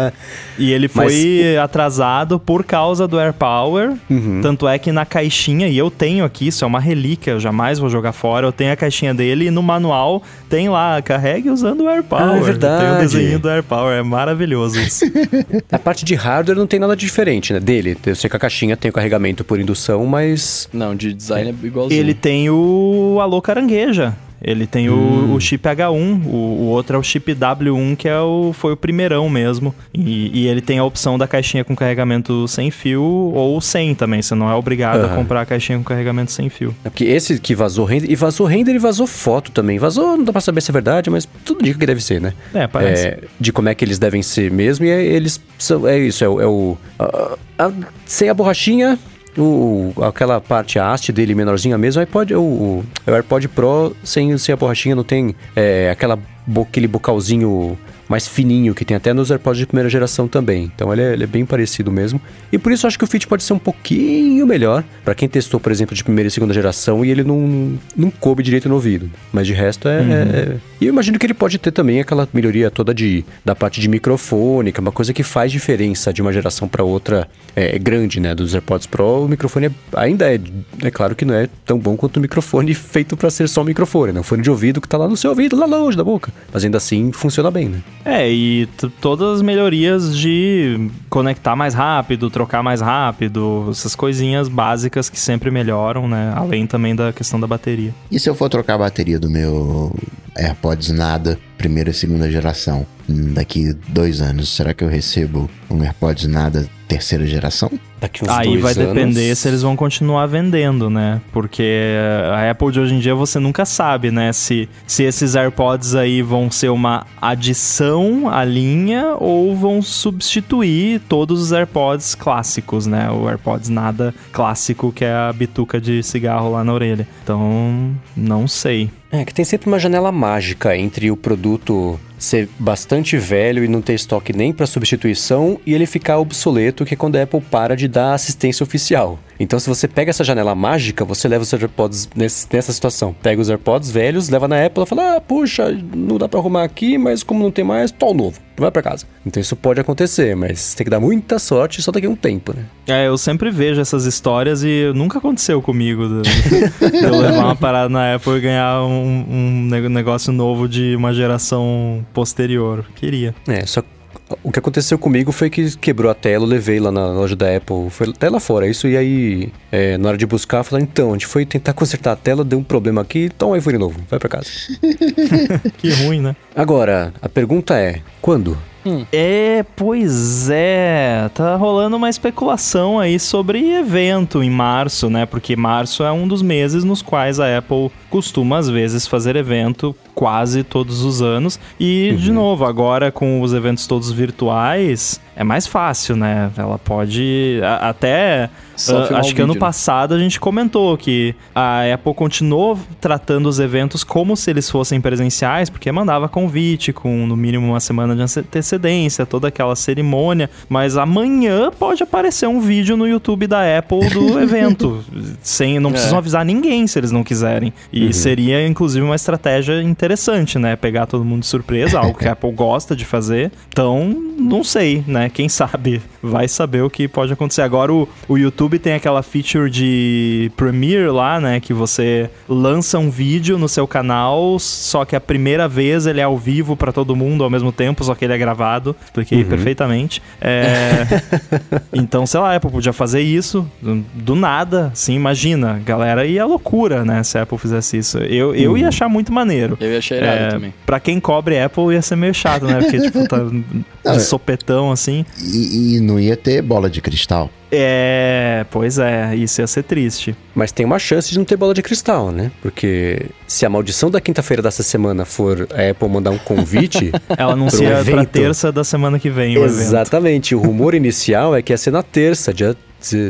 e ele Mas foi atrasado por causa do AirPower, tanto é que na caixinha, e eu tenho aqui, isso é uma relíquia, eu jamais vou jogar fora, eu tenho a caixinha dele e no manual tem lá, carregue usando o AirPower. Ah, é Tem o verdade. desenho do AirPower, é maravilhoso isso. A parte de hardware não tem nada diferente, né? Dele. Eu sei que a caixinha tem o carregamento por indução, mas. Não, de design é igualzinho. Ele tem o Alô Carangueja. Ele tem o, o chip H1, o, o outro é o chip W1, que é o, foi o primeirão mesmo. E, e ele tem a opção da caixinha com carregamento sem fio ou sem também. Você não é obrigado a Aham. comprar a caixinha com carregamento sem fio. É porque esse que vazou render, e vazou render e vazou foto também. Vazou, não dá pra saber se é verdade, mas tudo indica que deve ser, né? É, parece. É, de como é que eles devem ser mesmo, e é- eles são. É isso, é, o- é o. a- a- sem a borrachinha. O, aquela parte a haste dele menorzinha mesmo, o iPod, o, o, AirPod Pro sem, sem a borrachinha não tem é, aquela, aquele bocalzinho mais fininho que tem até nos AirPods de primeira geração também. Então ele é, ele é bem parecido mesmo. E por isso acho que o Fit pode ser um pouquinho melhor para quem testou, por exemplo, de primeira e segunda geração e ele não, não coube direito no ouvido. Mas de resto é, é- E eu imagino que ele pode ter também aquela melhoria toda de, da parte de microfone, que é uma coisa que faz diferença de uma geração para outra é, é grande, né? Dos AirPods Pro, o microfone é- ainda é. É claro que não é tão bom quanto o microfone feito para ser só um microfone, né? Um fone de ouvido que tá lá no seu ouvido, lá longe da boca. Mas ainda assim funciona bem, né? É, e todas as melhorias de conectar mais rápido, trocar mais rápido, essas coisinhas básicas que sempre melhoram, né? Além também da questão da bateria. E se eu for trocar a bateria do meu AirPods nada, primeira e segunda geração, hum, daqui dois anos, será que eu recebo um AirPods nada terceira geração? Daqui uns Aí dois vai anos- depender se eles vão continuar vendendo, né? Porque a Apple de hoje em dia você nunca sabe, né? Se, se esses AirPods aí vão ser uma adição à linha ou vão substituir todos os AirPods clássicos, né? O AirPods nada clássico, que é a bituca de cigarro lá na orelha. Então, não sei. É, que tem sempre uma janela mágica entre o produto ser bastante velho e não ter estoque nem para substituição e ele ficar obsoleto, que é quando a Apple para de dar assistência oficial. Então, se você pega essa janela mágica, você leva os AirPods nesse- nessa situação. Pega os AirPods velhos, leva na Apple e fala: Ah, puxa, não dá para arrumar aqui, mas como não tem mais, tô novo. Vai para casa. Então, isso pode acontecer, mas tem que dar muita sorte só daqui a um tempo, né? É, eu sempre vejo essas histórias e nunca aconteceu comigo de, de eu levar uma parada na Apple e ganhar um, um negócio novo de uma geração posterior. Queria. É, só o que aconteceu comigo foi que quebrou a tela, eu levei lá na loja da Apple, foi até lá fora, isso, e aí, é, na hora de buscar, eu falei, então, a gente foi tentar consertar a tela, deu um problema aqui, toma um iPhone novo, vai pra casa. Que ruim, né? Agora, a pergunta é, quando? É, pois é. Tá rolando uma especulação aí sobre evento em março, né? Porque março é um dos meses nos quais a Apple costuma, às vezes, fazer evento quase todos os anos. E, de novo, agora com os eventos todos virtuais, é mais fácil, né? Ela pode a- até. Filmar acho que ano né? passado a gente comentou que a Apple continuou tratando os eventos como se eles fossem presenciais, porque mandava convite com no mínimo uma semana de antecedência, toda aquela cerimônia. Mas amanhã pode aparecer um vídeo no YouTube da Apple do evento, sem não É. precisam avisar ninguém se eles não quiserem. E seria inclusive uma estratégia interessante, né? Pegar todo mundo de surpresa, algo que a Apple gosta de fazer. Então, não sei, né? Quem sabe vai saber o que pode acontecer. Agora o, o YouTube tem aquela feature de Premiere lá, né? Que você lança um vídeo no seu canal, só que a primeira vez ele é ao vivo pra todo mundo ao mesmo tempo, só que ele é gravado. Expliquei perfeitamente. É, então, sei lá, a Apple podia fazer isso do- do nada, assim, imagina. Galera, ia loucura, né? Se a Apple fizesse isso. Eu, eu ia achar muito maneiro. Eu ia achar irado É, também. Pra quem cobre Apple ia ser meio chato, né? Porque, tipo, tá de sopetão assim. E, e não ia ter bola de cristal. É, pois é, isso ia ser triste. Mas tem uma chance de não ter bola de cristal, né? Porque se a maldição da quinta-feira dessa semana for a Apple mandar um convite... Ela anuncia pra evento. terça da semana que vem o evento. Exatamente. O rumor inicial é que ia ser na terça, dia.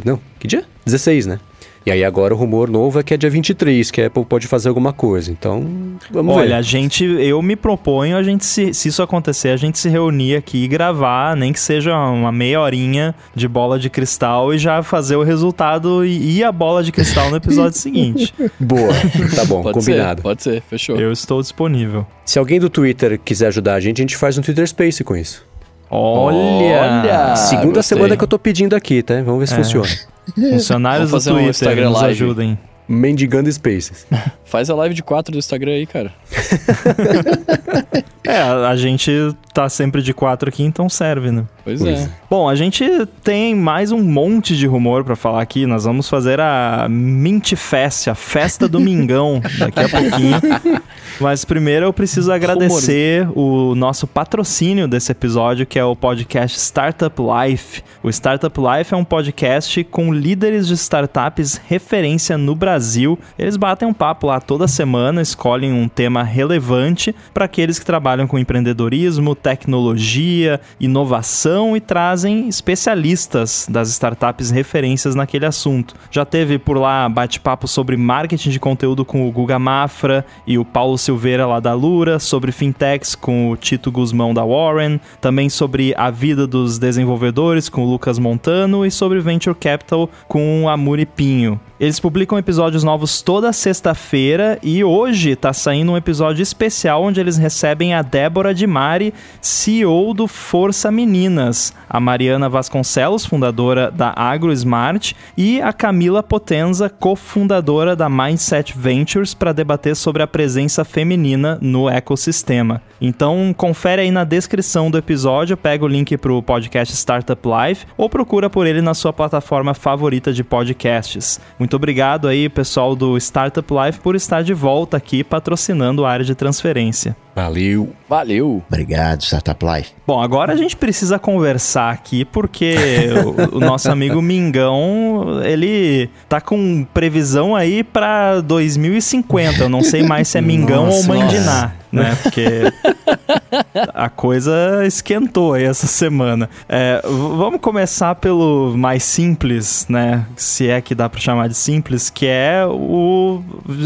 Não, que dia? 16, né? E aí agora o rumor novo é que é dia 23, que a Apple pode fazer alguma coisa. Então, vamos Olha, ver. a gente, eu me proponho a gente se, se isso acontecer, a gente se reunir aqui e gravar, nem que seja uma meia horinha de bola de cristal e já fazer o resultado e, e a bola de cristal no episódio seguinte. Boa, tá bom, Pode combinado. ser, pode ser, fechou. Eu estou disponível. Se alguém do Twitter quiser ajudar a gente, a gente faz um Twitter Space com isso. Olha! Olha! Segunda gostei. semana que eu tô pedindo aqui, tá? Vamos ver se É. funciona. Funcionários do fazer um Twitter, Instagram nos Live. ajudem. Mendigando Spaces. Faz a live de 4 do Instagram aí, cara. É, a gente tá sempre de quatro aqui, então serve, né? Pois, Pois é. é. Bom, a gente tem mais um monte de rumor pra falar aqui. Nós vamos fazer a Mint Fest, a festa do Mingão, daqui a pouquinho. Mas primeiro eu preciso agradecer o nosso patrocínio desse episódio, que é o podcast Startup Life. O Startup Life é um podcast com líderes de startups referência no Brasil. Eles batem um papo lá toda semana, escolhem um tema relevante para aqueles que trabalham com empreendedorismo, tecnologia, inovação e trazem especialistas das startups referências naquele assunto. Já teve por lá bate-papo sobre marketing de conteúdo com o Guga Mafra e o Paulo Silveira lá da Lura, sobre fintechs com o Tito Guzmão da Warren, também sobre a vida dos desenvolvedores com o Lucas Montano e sobre venture capital com a Muri Pinho. Eles publicam episódios novos toda sexta-feira e hoje tá saindo um episódio especial onde eles recebem a Débora de Mari, CEO do Força A Mariana Vasconcelos, fundadora da AgroSmart, e a Camila Potenza, cofundadora da Mindset Ventures, para debater sobre a presença feminina no ecossistema. Então, confere aí na descrição do episódio, pega o link pro podcast Startup Life ou procura por ele na sua plataforma favorita de podcasts. Muito obrigado aí, pessoal do Startup Life, por estar de volta aqui patrocinando a área de transferência. Valeu. Valeu. Obrigado, Startup Life. Bom, agora a gente precisa conversar aqui porque o, o nosso amigo Mingão, ele tá com previsão aí pra 2050. Eu não sei mais se é Mingão ou Nossa, Mandiná, né? Porque a coisa esquentou aí essa semana. É, vamos começar pelo mais simples, né? Se é que dá pra chamar de simples, que é o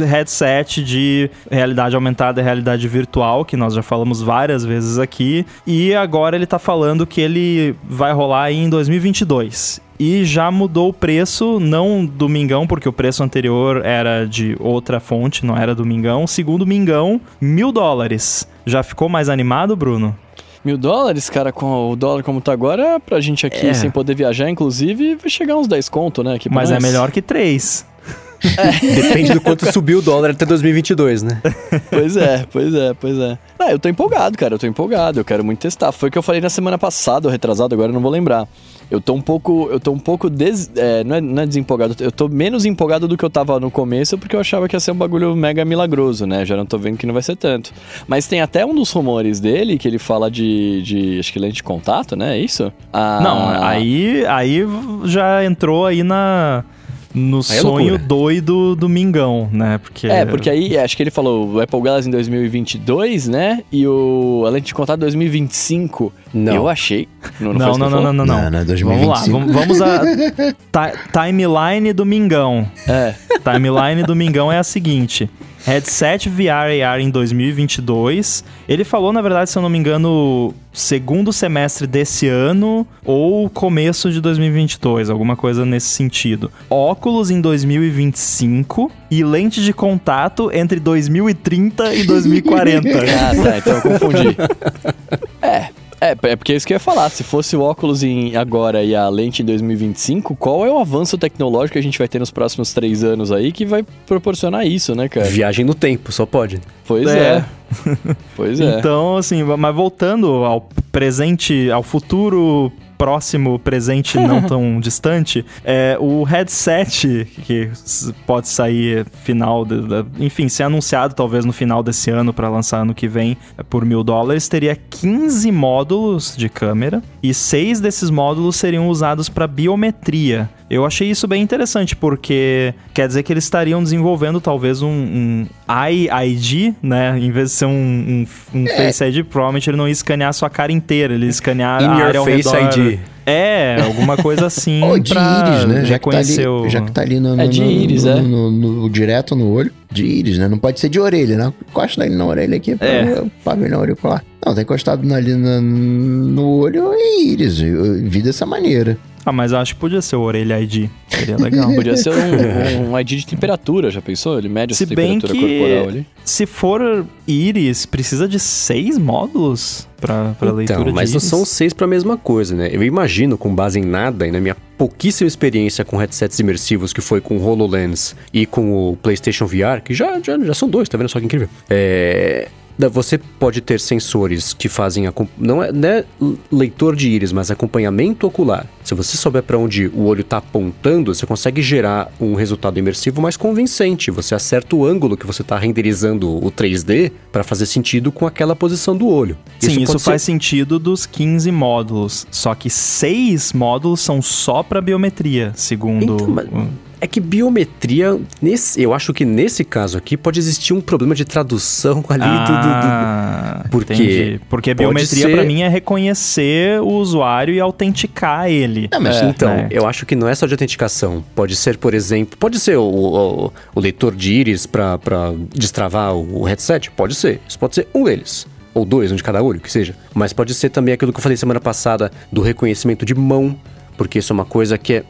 headset de realidade aumentada e realidade virtual, que nós já falamos várias vezes aqui. E agora ele tá falando que ele vai rolar aí em 2022 e já mudou o preço, não do Mingão, porque o preço anterior era de outra fonte, não era do Mingão. Segundo o Mingão, mil dólares. Já ficou mais animado, Bruno? Mil dólares, cara, com o dólar como tá agora, pra gente aqui, É. sem poder viajar, inclusive, vai chegar uns 10 conto, né? Mas é melhor que três. Depende do quanto subiu o dólar até 2022, né? Pois é, pois é, pois é. Ah, eu tô empolgado, cara, eu tô empolgado, eu quero muito testar. Foi o que eu falei na semana passada, ou retrasado, agora eu não vou lembrar. Eu tô um pouco, eu tô um pouco des, é, não, é, não é desempolgado, eu tô menos empolgado do que eu tava no começo, porque eu achava que ia ser um bagulho mega milagroso, né? Já não tô vendo que não vai ser tanto. Mas tem até um dos rumores dele que ele fala de, de acho que lente de contato, né? É isso? Ah, Não, aí, aí já entrou aí na no Aí é sonho loucura. doido do Mingão, né? Porque É, porque aí acho que ele falou o Apple Glass em 2022, né? E o a lente de contato em 2025. Não. Eu achei. Não, não, não, não, não, não, não. Não, não é Vamos lá, 2025. vamos, vamos a ti- timeline do Mingão. É. Timeline do Mingão é a seguinte: headset VR AR em 2022. Ele falou, na verdade, se eu não me engano, segundo semestre desse ano ou começo de 2022, alguma coisa nesse sentido. Óculos em 2025 e lente de contato entre 2030 e 2040. Ah, tá, então eu confundi. É. É, é porque é isso que eu ia falar. Se fosse o óculos em agora e a lente em 2025, qual é o avanço tecnológico que a gente vai ter nos próximos três anos aí que vai proporcionar isso, né, cara? Viagem no tempo, só pode. Pois É. é. Pois é. Então, assim, mas voltando ao presente, ao futuro próximo, presente não tão distante, é o headset que pode sair final, de- da- enfim, ser anunciado talvez no final desse ano para lançar ano que vem é, por mil dólares, teria 15 módulos de câmera e seis desses módulos seriam usados para biometria. Eu achei isso bem interessante, porque quer dizer que eles estariam desenvolvendo talvez um, um ID, né? Em vez de ser um, um, um Face ID, provavelmente ele não ia escanear a sua cara inteira, ele ia escanear In a área ao face redor. ID. É, alguma coisa assim. Ou de pra íris, né? Já que, tá ali, o- já que tá ali no, no, É de no- íris, no- é. no- no- direto no olho. De íris, né? Não pode ser de orelha, né? Encosta ali na orelha aqui pra É. pavilhão auricular. Não, tá encostado na- ali na- no olho é íris. Eu vi dessa maneira. Ah, mas eu acho que podia ser o Orelha ID. Seria legal. Podia ser um, um ID de temperatura, já pensou? Ele mede Se essa bem temperatura que- corporal ali. Se for íris, precisa de seis módulos pra, pra leitura Então, mas de não íris. são seis pra mesma coisa, né? Eu imagino, com base em nada, e na minha pouquíssima experiência com headsets imersivos, que foi com o HoloLens e com o PlayStation VR, que já, já, já são dois, tá vendo só que incrível? É... Você pode ter sensores que fazem, não é, não é leitor de íris, mas acompanhamento ocular. Se você souber para onde o olho está apontando, você consegue gerar um resultado imersivo mais convincente. Você acerta o ângulo que você está renderizando o 3D para fazer sentido com aquela posição do olho. Sim, isso, ser- faz sentido dos 15 módulos. Só que seis módulos são só pra biometria, segundo. Então, mas- É que biometria, nesse, eu acho que nesse caso aqui pode existir um problema de tradução ali do- do- do, Ah, Porque entendi. Porque biometria ser- pra mim é reconhecer o usuário e autenticar ele. É, mas É. Então, né? eu acho que não é só de autenticação. Pode ser, por exemplo, pode ser o, o- o leitor de íris para destravar o, o headset? Pode ser. Isso pode ser um deles. Ou dois, um de cada olho, que seja. Mas pode ser também aquilo que eu falei semana passada do reconhecimento de mão, porque isso é uma coisa que é-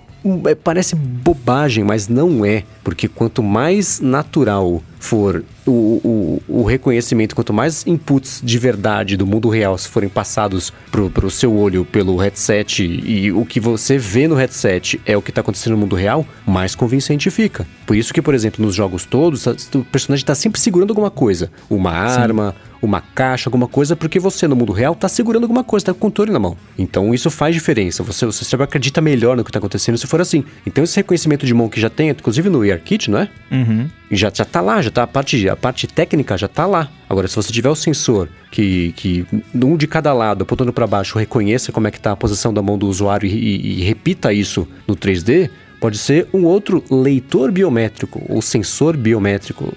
parece bobagem, mas não é. Porque quanto mais natural for o, o, o reconhecimento, quanto mais inputs de verdade do mundo real se forem passados pro, pro seu olho pelo headset e o que você vê no headset é o que tá acontecendo no mundo real, mais convincente fica. Por isso que, por exemplo, nos jogos todos, o personagem tá sempre segurando alguma coisa. Uma arma, uma caixa, alguma coisa, porque você no mundo real tá segurando alguma coisa, tá com o controle na mão. Então isso faz diferença. Você, você sempre acredita melhor no que tá acontecendo se for assim. Então esse reconhecimento de mão que já tem, inclusive no ARKit, não é? Uhum. E já, já tá lá, já tá a parte, a parte técnica já tá lá. Agora, se você tiver o sensor que, que um de cada lado, apontando para baixo, reconheça como é que tá a posição da mão do usuário e, e- e repita isso no 3D, pode ser um outro leitor biométrico, ou sensor biométrico?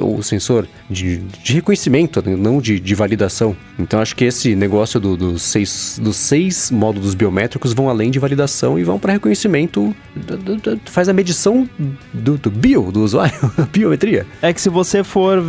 Ou sensor de, de reconhecimento, né? não de, de validação. Então, acho que esse negócio do- dos, seis, dos seis módulos biométricos vão além de validação e vão para reconhecimento, do- do- do- faz a medição do, do bio, do usuário, biometria. É que se você for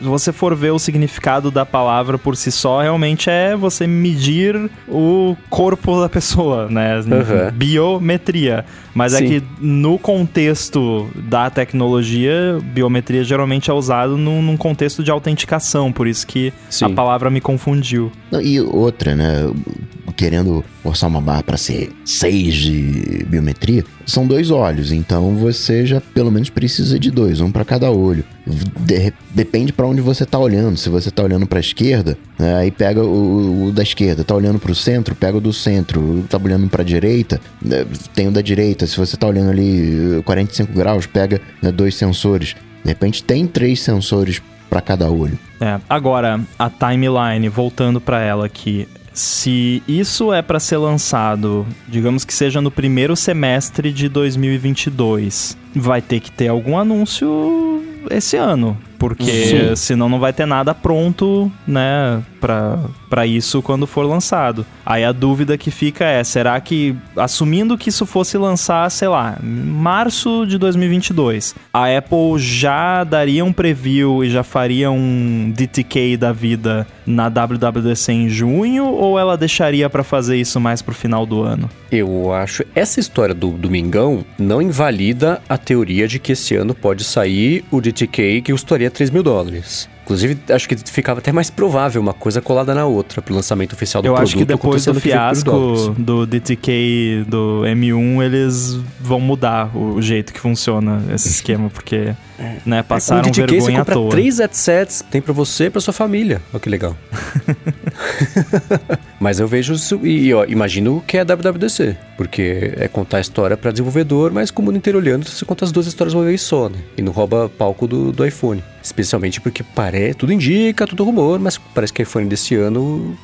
você for ver o significado da palavra por si só, realmente é você medir o corpo da pessoa, né? Aham. Biometria. Mas é Sim. que no contexto da tecnologia, biometria geralmente é usado num, num contexto de autenticação, por isso que Sim. a palavra me confundiu. Não, e outra, né? Querendo forçar uma barra para ser 6 de biometria, são dois olhos, então você já pelo menos precisa de dois, um para cada olho. De- depende para onde você tá olhando. Se você tá olhando para a esquerda, né, aí pega o, o da esquerda. Tá olhando para o centro, pega o do centro. Tá olhando para a direita, né, tem o da direita. Se você tá olhando ali eh, 45 graus, pega né, dois sensores. De repente tem três sensores para cada olho. É, agora, a timeline, voltando pra ela aqui. Se isso é pra ser lançado, digamos que seja no primeiro semestre de 2022, vai ter que ter algum anúncio esse ano. Porque Sim. senão não vai ter nada pronto, né, pra, pra isso quando for lançado. Aí a dúvida que fica é, será que, assumindo que isso fosse lançar, sei lá, março de 2022, a Apple já daria um preview e já faria um DTK da vida na WWDC em junho, ou ela deixaria pra fazer isso mais pro final do ano? Eu acho. Essa história do Domingão não invalida a teoria de que esse ano pode sair o DTK que custaria 3 mil dólares. Inclusive, acho que ficava até mais provável uma coisa colada na outra pro lançamento oficial do Eu produto. acho que depois do fiasco do DTK do M1, eles vão mudar o jeito que funciona esse esquema, porque né, passaram Com o DTK, você vergonha à compra toa. três headsets, tem pra você e pra sua família. Olha que legal. Mas eu vejo e ó, imagino que é a WWDC, porque é contar a história pra desenvolvedor, mas com o mundo inteiro olhando, você conta as duas histórias uma vez só, né? E não rouba palco do, do iPhone. Especialmente porque parece, tudo indica, tudo rumor, mas parece que o iPhone desse ano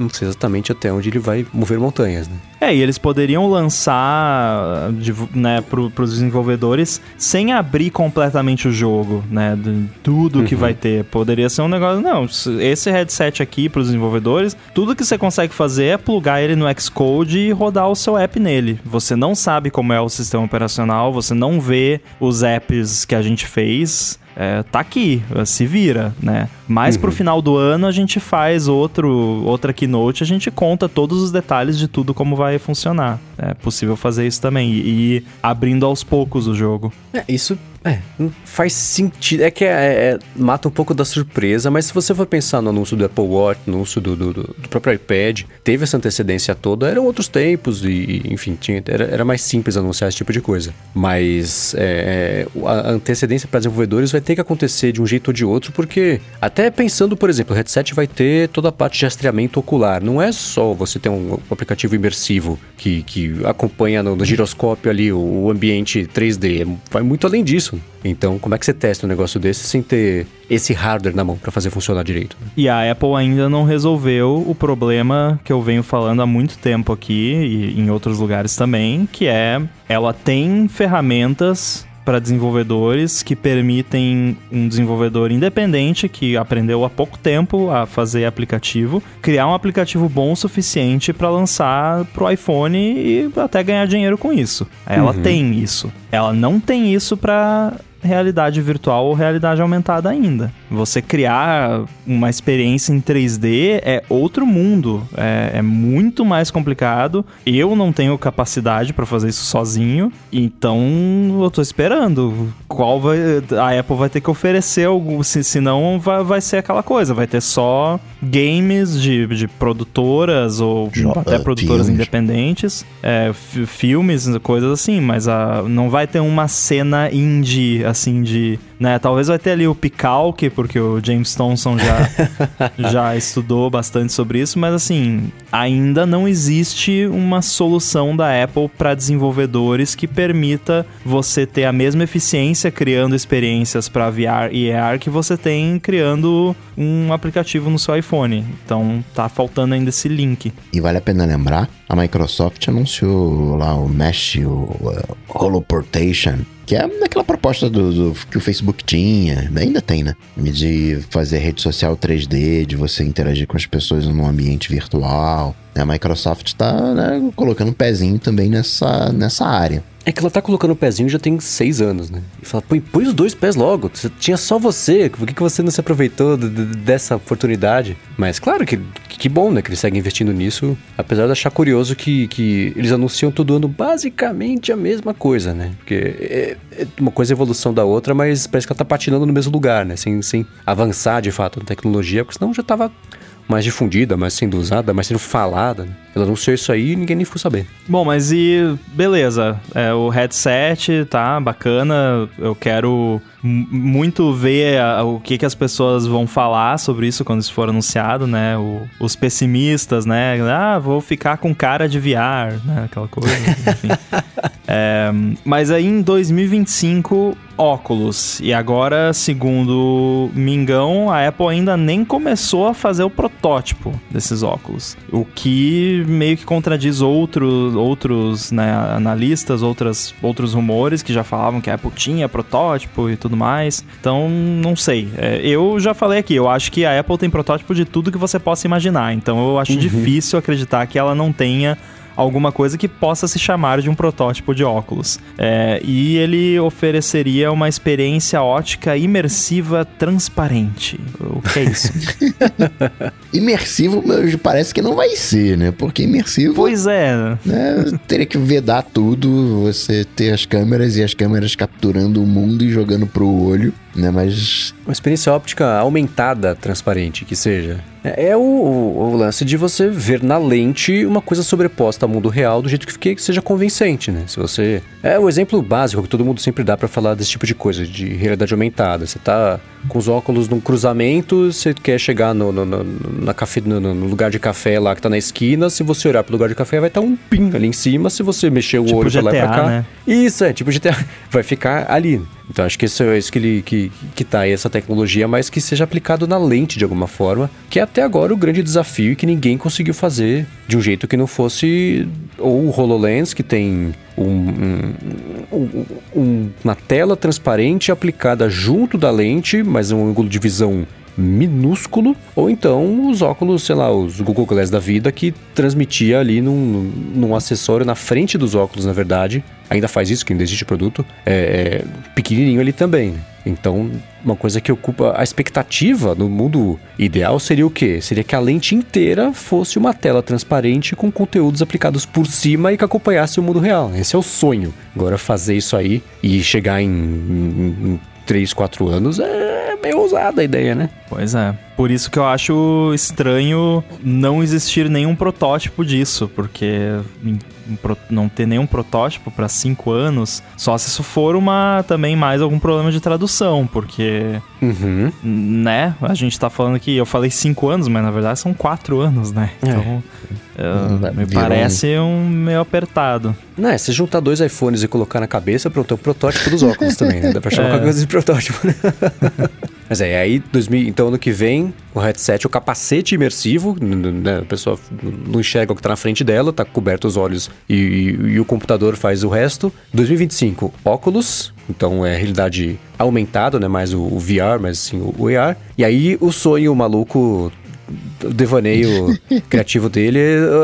não sei exatamente até onde ele vai mover montanhas, né? É, e eles poderiam lançar né, para os desenvolvedores sem abrir completamente o jogo, né? De tudo uhum. que vai ter. Poderia ser um negócio. Não, esse headset aqui para os desenvolvedores, tudo que você consegue fazer é plugar ele no Xcode e rodar o seu app nele. Você não sabe como é o sistema operacional, você não vê os apps que a gente fez é, tá aqui, se vira, né? Mais uhum. pro final do ano a gente faz outro, outra keynote, a gente conta todos os detalhes de tudo como vai funcionar. É possível fazer isso também e, e abrindo aos poucos o jogo. É, isso é, faz sentido. É que é, é, mata um pouco da surpresa, mas se você for pensar no anúncio do Apple Watch, no anúncio do, do, do próprio iPad, teve essa antecedência toda, eram outros tempos e, enfim, tinha, era, era mais simples anunciar esse tipo de coisa. Mas é, é a antecedência para desenvolvedores vai ter que acontecer de um jeito ou de outro, porque até pensando, por exemplo, o headset vai ter toda a parte de rastreamento ocular. Não é só você ter um, aplicativo imersivo que, que acompanha no, no giroscópio ali o, o ambiente 3D. Vai muito além disso isso. Então, como é que você testa um negócio desse sem ter esse hardware na mão para fazer funcionar direito? E a Apple ainda não resolveu o problema que eu venho falando há muito tempo aqui e em outros lugares também, que é ela tem ferramentas para desenvolvedores que permitem um desenvolvedor independente que aprendeu há pouco tempo a fazer aplicativo, criar um aplicativo bom o suficiente para lançar pro iPhone e até ganhar dinheiro com isso. Ela uhum. tem isso. Ela não tem isso para realidade virtual ou realidade aumentada ainda. Você criar uma experiência em 3D é outro mundo, é, é muito mais complicado. Eu não tenho capacidade para fazer isso sozinho, então eu tô esperando. Qual vai. A Apple vai ter que oferecer algo, se, senão vai, vai ser aquela coisa, vai ter só games de, de produtoras ou jo até produtoras filmes. independentes, é, filmes, coisas assim, mas a, não vai ter uma cena indie assim, de. Né, talvez vai ter ali o Picalque, porque o James Thompson já, já estudou bastante sobre isso, mas assim, ainda não existe uma solução da Apple para desenvolvedores que permita você ter a mesma eficiência criando experiências para VR e AR que você tem criando um aplicativo no seu iPhone. Então tá faltando ainda esse link. E vale a pena lembrar, a Microsoft anunciou lá o Mesh, o, o Holoportation, que é aquela proposta do, do, que o Facebook tinha, ainda tem, né? De fazer rede social 3D, de você interagir com as pessoas num ambiente virtual. A Microsoft está né, colocando um pezinho também nessa, nessa área. É que ela tá colocando o pezinho já tem seis anos, né? E fala, põe, põe os dois pés logo. Tinha só você. Por que, que você não se aproveitou de, de, dessa oportunidade? Mas claro que, que bom, né? Que eles seguem investindo nisso. Apesar de achar curioso que, que eles anunciam todo ano basicamente a mesma coisa, né? Porque é, é uma coisa é evolução da outra, mas parece que ela tá patinando no mesmo lugar, né? Sem, sem avançar de fato na tecnologia, porque senão já tava mais difundida, mais sendo usada, mais sendo falada. Né? Ela anunciou isso aí ninguém nem ficou sabendo. Bom, mas e beleza, é, o headset tá bacana, eu quero muito ver a, o que, que as pessoas vão falar sobre isso quando isso for anunciado, né? O, os pessimistas, né? Ah, vou ficar com cara de VR, né? Aquela coisa, enfim. é, mas aí em 2025 óculos. E agora, segundo Mingão, a Apple ainda nem começou a fazer o protótipo desses óculos. O que meio que contradiz outro, outros né, analistas, outras, outros rumores que já falavam que a Apple tinha protótipo e tudo mais. Então, não sei. É, eu já falei aqui, eu acho que a Apple tem protótipo de tudo que você possa imaginar. Então, eu acho uhum. difícil acreditar que ela não tenha alguma coisa que possa se chamar de um protótipo de óculos. É, e ele ofereceria uma experiência ótica imersiva transparente. O que é isso? imersivo parece que não vai ser, né? Porque imersivo. Pois é. Né, teria que vedar tudo, você ter as câmeras e as câmeras capturando o mundo e jogando pro olho né? Mas. Uma experiência óptica aumentada, transparente, que seja. É, é o, o, o, lance de você ver na lente uma coisa sobreposta ao mundo real do jeito que, fique, que seja convincente, né? Se você. É o exemplo básico que todo mundo sempre dá para falar desse tipo de coisa, de realidade aumentada. Você tá com os óculos num cruzamento, você quer chegar no, no, no na café, no, no, lugar de café lá que tá na esquina. Se você olhar pro lugar de café, vai estar tá um ping ali em cima. Se você mexer o tipo olho GTA, pra lá e pra cá. Né? Isso, é, tipo GTA. Vai ficar ali. Então acho que isso é isso que ele que, que tá aí, essa tecnologia, mas que seja aplicado na lente de alguma forma, que é até agora o grande desafio e que ninguém conseguiu fazer de um jeito que não fosse ou o HoloLens, que tem um, um, um, uma tela transparente aplicada junto da lente, mas um ângulo de visão minúsculo, ou então os óculos, sei lá, os Google Glass da vida que transmitia ali num, num acessório na frente dos óculos, na verdade. Ainda faz isso, que ainda existe produto, é, é pequenininho ali também. Então, uma coisa que ocupa a expectativa no mundo ideal seria o quê? Seria que a lente inteira fosse uma tela transparente com conteúdos aplicados por cima e que acompanhasse o mundo real. Esse é o sonho. Agora, fazer isso aí e chegar em, em, 3, 4 anos é meio ousada a ideia, né? Pois é. Por isso que eu acho estranho não existir nenhum protótipo disso, porque não ter nenhum protótipo para cinco anos, só se isso for uma também mais algum problema de tradução, porque uhum. né? A gente tá falando que eu falei cinco anos, mas na verdade são quatro anos, né? É. Então uh, me parece um meio apertado. Não, é, se juntar dois iPhones e colocar na cabeça, pronto, é o protótipo dos óculos também, né? Dá pra chamar é. qualquer coisa de protótipo. Né? Mas é, aí 2000, então ano que vem, o headset, o capacete imersivo, né, a pessoa não enxerga o que está na frente dela, tá coberto os olhos e, e, e, o computador faz o resto. 2025, óculos, então é realidade aumentada, né, mais o, o VR, mas sim o, o AR. E aí o sonho maluco devaneio criativo dele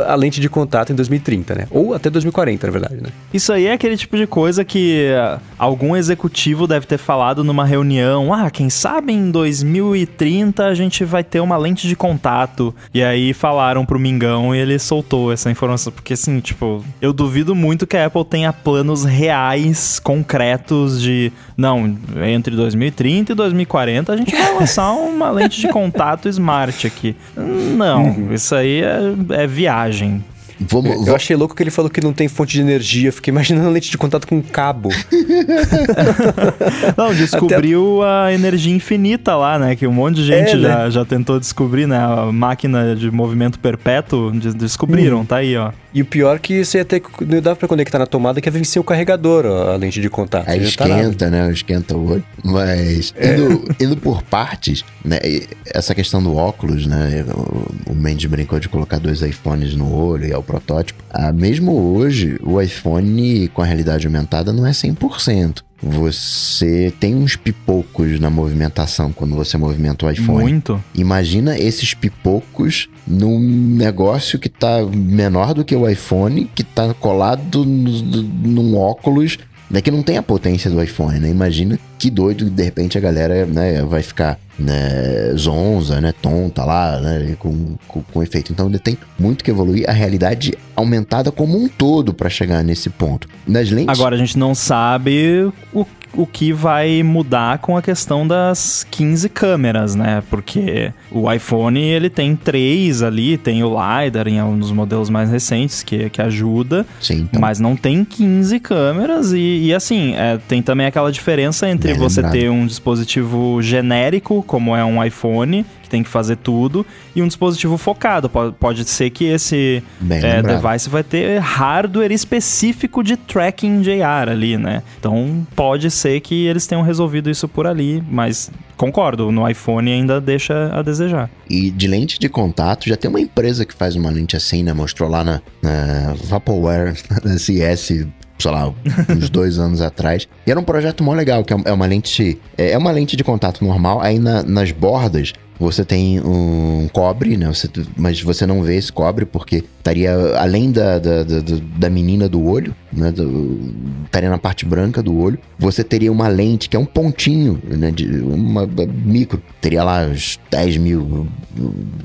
a lente de contato em 2030, né? Ou até 2040, na verdade, né? Isso aí é aquele tipo de coisa que uh, algum executivo deve ter falado numa reunião. Ah, quem sabe em 2030 a gente vai ter uma lente de contato. E aí falaram pro Mingão e ele soltou essa informação. Porque assim, tipo, eu duvido muito que a Apple tenha planos reais, concretos de. Não, entre 2030 e 2040 a gente vai lançar uma lente de contato smart aqui. Não, uhum. isso aí é, é viagem. Vamos, eu achei louco que ele falou que não tem fonte de energia. Fiquei imaginando a lente de contato com um cabo. não, descobriu Até... a energia infinita lá, né? Que um monte de gente é, já, né? já tentou descobrir, né? A máquina de movimento perpétuo descobriram, hum. tá aí, ó. E o pior é que você até não dá para conectar na tomada que é vencer o carregador, ó, a lente de contato. Aí tá esquenta, tá né? Esquenta o olho. Mas é. indo, indo, por partes, né? Essa questão do óculos, né? O, o Mendes brincou de colocar dois iPhones no olho e é o protótipo. Ah, mesmo hoje, o iPhone com a realidade aumentada não é 100% você tem uns pipocos na movimentação quando você movimenta o iPhone. Muito. Imagina esses pipocos num negócio que tá menor do que o iPhone, que tá colado no, num óculos né, que não tem a potência do iPhone, né? Imagina que doido de repente a galera né, vai ficar né, zonza, né, tonta lá, né, com, com, com efeito. Então ele tem muito que evoluir a realidade aumentada como um todo para chegar nesse ponto. Nas lentes. Agora a gente não sabe o o que vai mudar com a questão das 15 câmeras, né? Porque o iPhone ele tem três ali, tem o LiDAR em alguns modelos mais recentes que, que ajuda, Sim, então. mas não tem 15 câmeras e, e assim, é, tem também aquela diferença entre Bem você lembrado. ter um dispositivo genérico, como é um iPhone, que tem que fazer tudo, e um dispositivo focado. Pode, pode ser que esse é, device vai ter hardware específico de tracking de AR ali, né? Então pode ser que eles tenham resolvido isso por ali, mas concordo, no iPhone ainda deixa a desejar. E de lente de contato, já tem uma empresa que faz uma lente assim, né? Mostrou lá na, na Vaporware, na CS sei lá, uns dois anos atrás. E era um projeto mó legal, que é, é uma lente. É, é uma lente de contato normal. Aí na, nas bordas você tem um cobre, né? Você, mas você não vê esse cobre porque estaria além da, da, da, da menina do olho, né? Do, estaria na parte branca do olho. Você teria uma lente que é um pontinho, né? De uma micro. Teria lá uns 10 mil,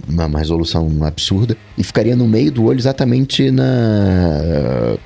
uma, uma resolução absurda. E ficaria no meio do olho exatamente na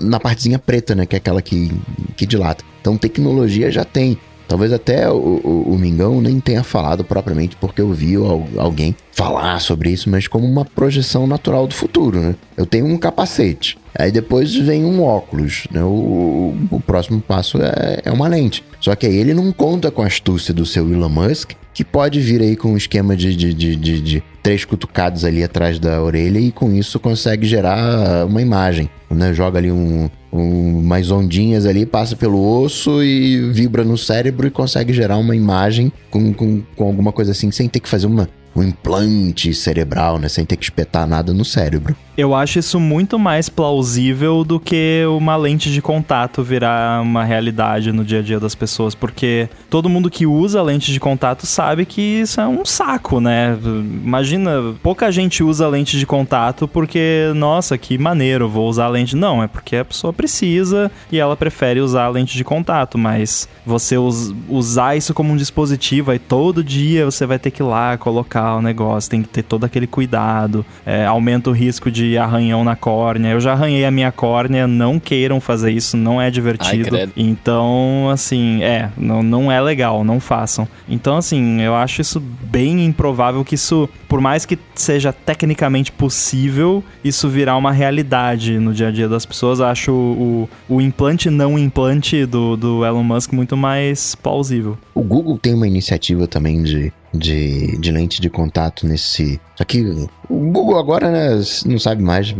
na partezinha preta, né? Que é aquela que, que dilata. Então, tecnologia já tem. Talvez até o, o, o, Mingão nem tenha falado propriamente, porque eu vi alguém falar sobre isso, mas como uma projeção natural do futuro, né? Eu tenho um capacete, aí depois vem um óculos, né? O, o próximo passo é, é uma lente. Só que aí ele não conta com a astúcia do seu Elon Musk, que pode vir aí com um esquema de, de, de, de, de três cutucados ali atrás da orelha e com isso consegue gerar uma imagem. Né? Joga ali um, um, mais ondinhas ali, passa pelo osso e vibra no cérebro e consegue gerar uma imagem com, com, com alguma coisa assim, sem ter que fazer uma, um implante cerebral, né? Sem ter que espetar nada no cérebro. Eu acho isso muito mais plausível do que uma lente de contato virar uma realidade no dia a dia das pessoas, porque todo mundo que usa lente de contato sabe que isso é um saco, né? Imagina, pouca gente usa lente de contato porque, nossa, que maneiro, vou usar lente. Não, é porque a pessoa precisa e ela prefere usar lente de contato, mas você us usar isso como um dispositivo, aí todo dia você vai ter que ir lá colocar o negócio, tem que ter todo aquele cuidado, é, aumenta o risco de arranhão na córnea. Eu já arranhei a minha córnea, não queiram fazer isso, não é divertido. Ai, então, assim, é, não, não é legal, não façam. Então, assim, eu acho isso bem improvável que isso, por mais que seja tecnicamente possível, isso virar uma realidade no dia a dia das pessoas. Acho o, o implante não implante do, do Elon Musk muito mais plausível. O Google tem uma iniciativa também de de, de lente de contato nesse. Só que o Google agora né, não sabe mais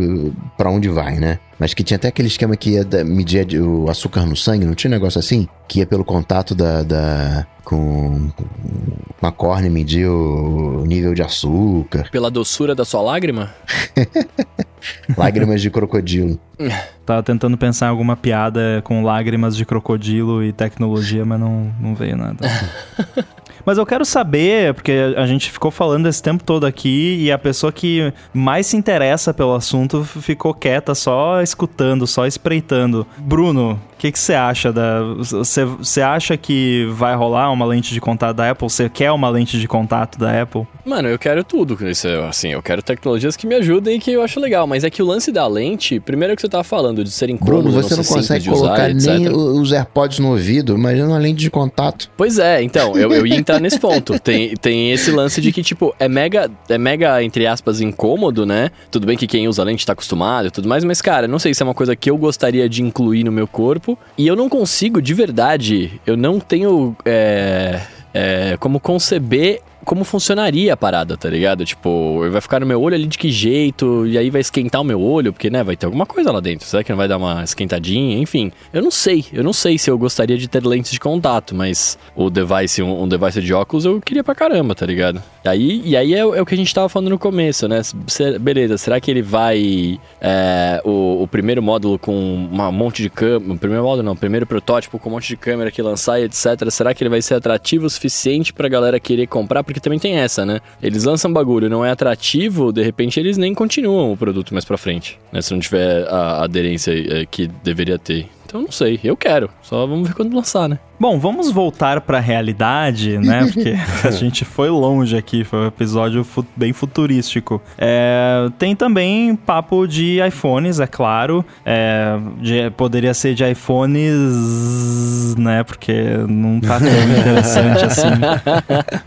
para onde vai, né? Mas que tinha até aquele esquema que ia medir o açúcar no sangue, não tinha um negócio assim? Que ia pelo contato da. da com, com a córnea medir o nível de açúcar. Pela doçura da sua lágrima? lágrimas de crocodilo. Tava tentando pensar em alguma piada com lágrimas de crocodilo e tecnologia, mas não, não veio nada. Mas eu quero saber, porque a gente ficou falando esse tempo todo aqui e a pessoa que mais se interessa pelo assunto ficou quieta, só escutando, só espreitando. Bruno, que você acha da. Você acha que vai rolar uma lente de contato da Apple? Você quer uma lente de contato da Apple? Mano, eu quero tudo. Isso, assim, eu quero tecnologias que me ajudem e que eu acho legal. Mas é que o lance da lente, primeiro é que você tava falando, de ser incômodo, Bruno, você não, não consegue colocar usar, nem os AirPods no ouvido, imagina uma lente de contato. Pois é, então, eu, eu ia entrar nesse ponto. Tem, tem esse lance de que, tipo, é mega, é mega, entre aspas, incômodo, né? Tudo bem que quem usa lente tá acostumado e tudo mais, mas, cara, não sei se é uma coisa que eu gostaria de incluir no meu corpo tempo. E eu não consigo, de verdade, eu não tenho é, é, como conceber como funcionaria a parada, tá ligado? Tipo, vai ficar no meu olho ali de que jeito, e aí vai esquentar o meu olho, porque, né, vai ter alguma coisa lá dentro. Será que não vai dar uma esquentadinha? Enfim, eu não sei. Eu não sei se eu gostaria de ter lentes de contato, mas o device, um, um device de óculos, eu queria pra caramba, tá ligado? E aí, e aí é, é, o que a gente tava falando no começo, né? beleza, será que ele vai. É, o, o, primeiro módulo com um monte de câmera. Primeiro módulo não, primeiro protótipo com um monte de câmera que lançar e etc. Será que ele vai ser atrativo o suficiente pra galera querer comprar? Porque também tem essa, né? Eles lançam bagulho, não é atrativo, de repente eles nem continuam o produto mais pra frente, né? Se não tiver a aderência é, que deveria ter. Então não sei, eu quero. Só vamos ver quando lançar, né? Bom, vamos voltar para a realidade, né? Porque a gente foi longe aqui, foi um episódio fu bem futurístico. É, tem também papo de iPhones, é claro. É, de, poderia ser de iPhones, né? Porque não tá tão interessante assim.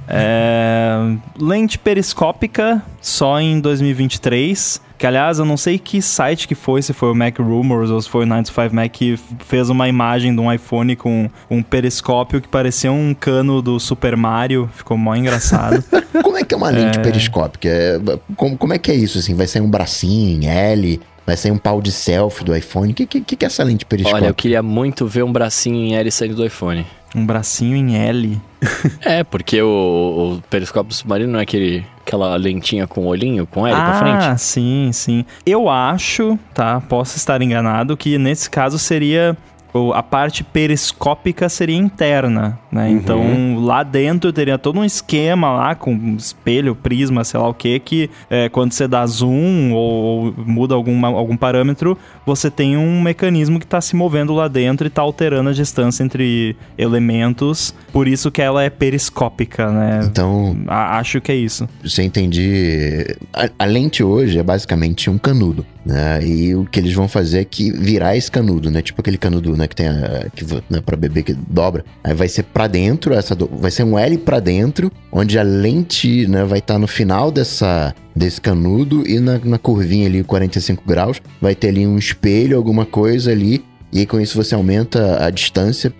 É, lente periscópica só em 2023. Que aliás, eu não sei que site que foi, se foi o Mac Rumors ou se foi o 95 Mac que fez uma imagem de um iPhone com um periscópio que parecia um cano do Super Mario. Ficou mó engraçado. como é que é uma lente é... periscópica? É, como, como é que é isso? Assim, vai sair um bracinho em L? Vai sair um pau de selfie do iPhone? O que, que, que é essa lente periscópica? Olha, eu queria muito ver um bracinho em L saindo do iPhone. Um bracinho em L? é, porque o, o periscópio submarino não é aquele aquela lentinha com olhinho, com L ah, pra frente? Ah, sim, sim. Eu acho, tá? Posso estar enganado, que nesse caso seria a parte periscópica seria interna, né? Uhum. Então lá dentro teria todo um esquema lá com espelho, prisma, sei lá o que, que é, quando você dá zoom ou, ou muda algum, algum parâmetro, você tem um mecanismo que está se movendo lá dentro e está alterando a distância entre elementos. Por isso que ela é periscópica, né? Então. A, acho que é isso. Você entende. A, a lente hoje é basicamente um canudo. Né? E o que eles vão fazer é que virar esse canudo, né? Tipo aquele canudo, né? Que tem a, que, né, pra bebê que dobra. Aí vai ser para dentro, essa do, vai ser um L para dentro, onde a lente, né? Vai estar tá no final dessa desse canudo e na, na curvinha ali, 45 graus, vai ter ali um espelho, alguma coisa ali e aí com isso você aumenta a distância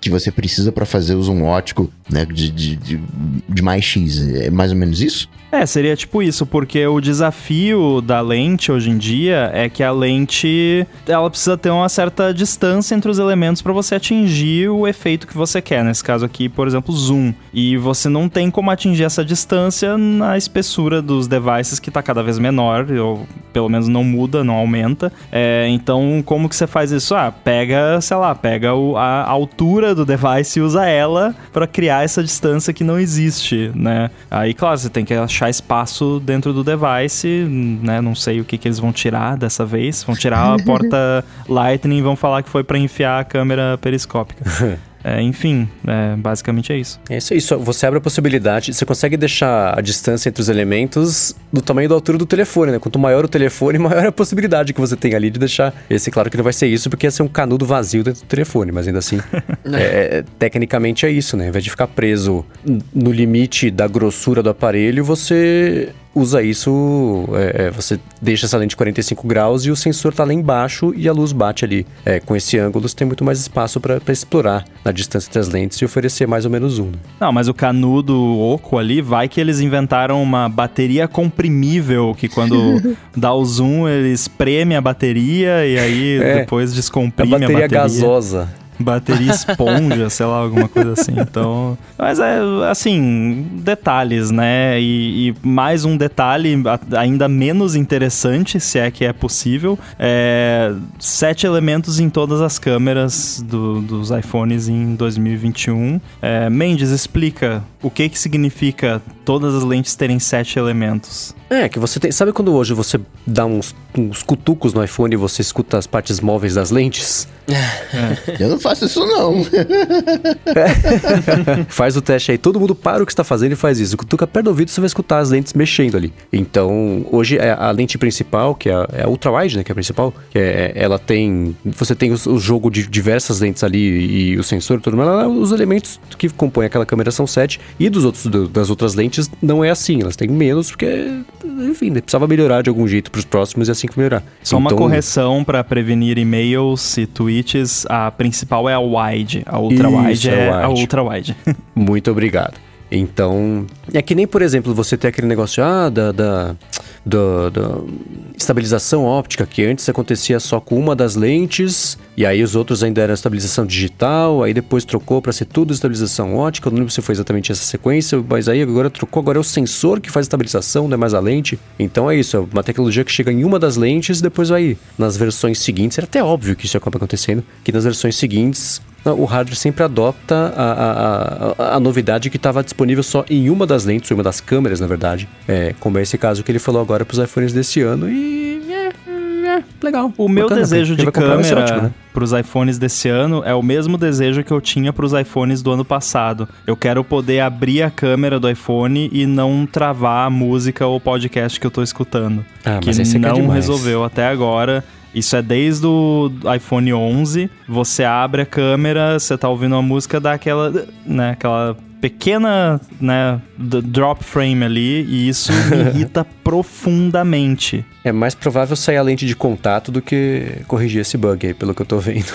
que você precisa para fazer o zoom ótico né, de, de, de mais X. É mais ou menos isso? É, seria tipo isso, porque o desafio da lente hoje em dia é que a lente ela precisa ter uma certa distância entre os elementos para você atingir o efeito que você quer. Nesse caso aqui, por exemplo, zoom. E você não tem como atingir essa distância na espessura dos devices que está cada vez menor, ou pelo menos não muda, não aumenta. É, então, como que você faz isso? Ah, pega, sei lá, pega o, a altura do device e usa ela para criar essa distância que não existe, né? Aí, claro, você tem que achar achar espaço dentro do device, né? Não sei o que, que eles vão tirar dessa vez. Vão tirar a porta Lightning e vão falar que foi para enfiar a câmera periscópica. É, enfim, é, basicamente é isso. É isso aí, você abre a possibilidade, você consegue deixar a distância entre os elementos do tamanho da altura do telefone, né? Quanto maior o telefone, maior a possibilidade que você tem ali de deixar. Esse, claro que não vai ser isso, porque ia ser um canudo vazio dentro do telefone, mas ainda assim, é, tecnicamente é isso, né? Ao invés de ficar preso no limite da grossura do aparelho, você usa isso, é, é você deixa essa lente 45 graus e o sensor está lá embaixo e a luz bate ali. É, com esse ângulo você tem muito mais espaço para explorar na distância entre as lentes e oferecer mais ou menos um. Né? Não, mas o canudo oco ali, vai que eles inventaram uma bateria comprimível que quando dá o zoom ele espreme a bateria e aí é, depois descomprime a bateria. A bateria gasosa bateria esponja, sei lá, alguma coisa assim. Então, mas é assim, detalhes, né? E, e, mais um detalhe ainda menos interessante, se é que é possível, é sete elementos em todas as câmeras do, dos iPhones em 2021. É, Mendes, explica o que que significa todas as lentes terem sete elementos. É, que você tem. Sabe quando hoje você dá uns, uns cutucos no iPhone e você escuta as partes móveis das lentes? É. Eu não faço isso, não. É. faz o teste aí. Todo mundo para o que está fazendo e faz isso. Cutuca perto do ouvido, você vai escutar as lentes mexendo ali. Então, hoje é a lente principal, que é a, é a ultra-wide, né? Que é a principal. Que é, ela tem. Você tem o, o, jogo de diversas lentes ali e o sensor, tudo mais. Os elementos que compõem aquela câmera são sete. E dos outros, do, das outras lentes, não é assim. Elas têm menos, porque enfim, né, precisava melhorar de algum jeito para os próximos e assim que melhorar. Só então, uma correção para prevenir e-mails e tweets, a principal é a wide, a ultra wide é, é a ultra wide. Muito obrigado. Então, é que nem, por exemplo, você tem aquele negócio ah, da, da, da, da, estabilização óptica, que antes acontecia só com uma das lentes, e aí os outros ainda eram estabilização digital, aí depois trocou para ser tudo estabilização óptica. Eu não lembro se foi exatamente essa sequência, mas aí agora trocou, agora é o sensor que faz estabilização, não é mais a lente. Então é isso, é uma tecnologia que chega em uma das lentes, depois vai nas versões seguintes. Era até óbvio que isso acaba acontecendo, que nas versões seguintes o hardware sempre adopta a, a, a, a novidade que estava disponível só em uma das lentes, uma das câmeras, na verdade. É, como é esse caso que ele falou agora para os iPhones desse ano e é, é legal. O meu bacana, desejo de câmera né? para os iPhones desse ano é o mesmo desejo que eu tinha para os iPhones do ano passado. Eu quero poder abrir a câmera do iPhone e não travar a música ou podcast que eu estou escutando. Ah, que não resolveu até agora. Isso é desde o iPhone 11. Você abre a câmera, você tá ouvindo uma música, dá aquela, né, aquela pequena, né, drop frame ali e isso me irrita profundamente. É mais provável sair a lente de contato do que corrigir esse bug aí, pelo que eu tô vendo.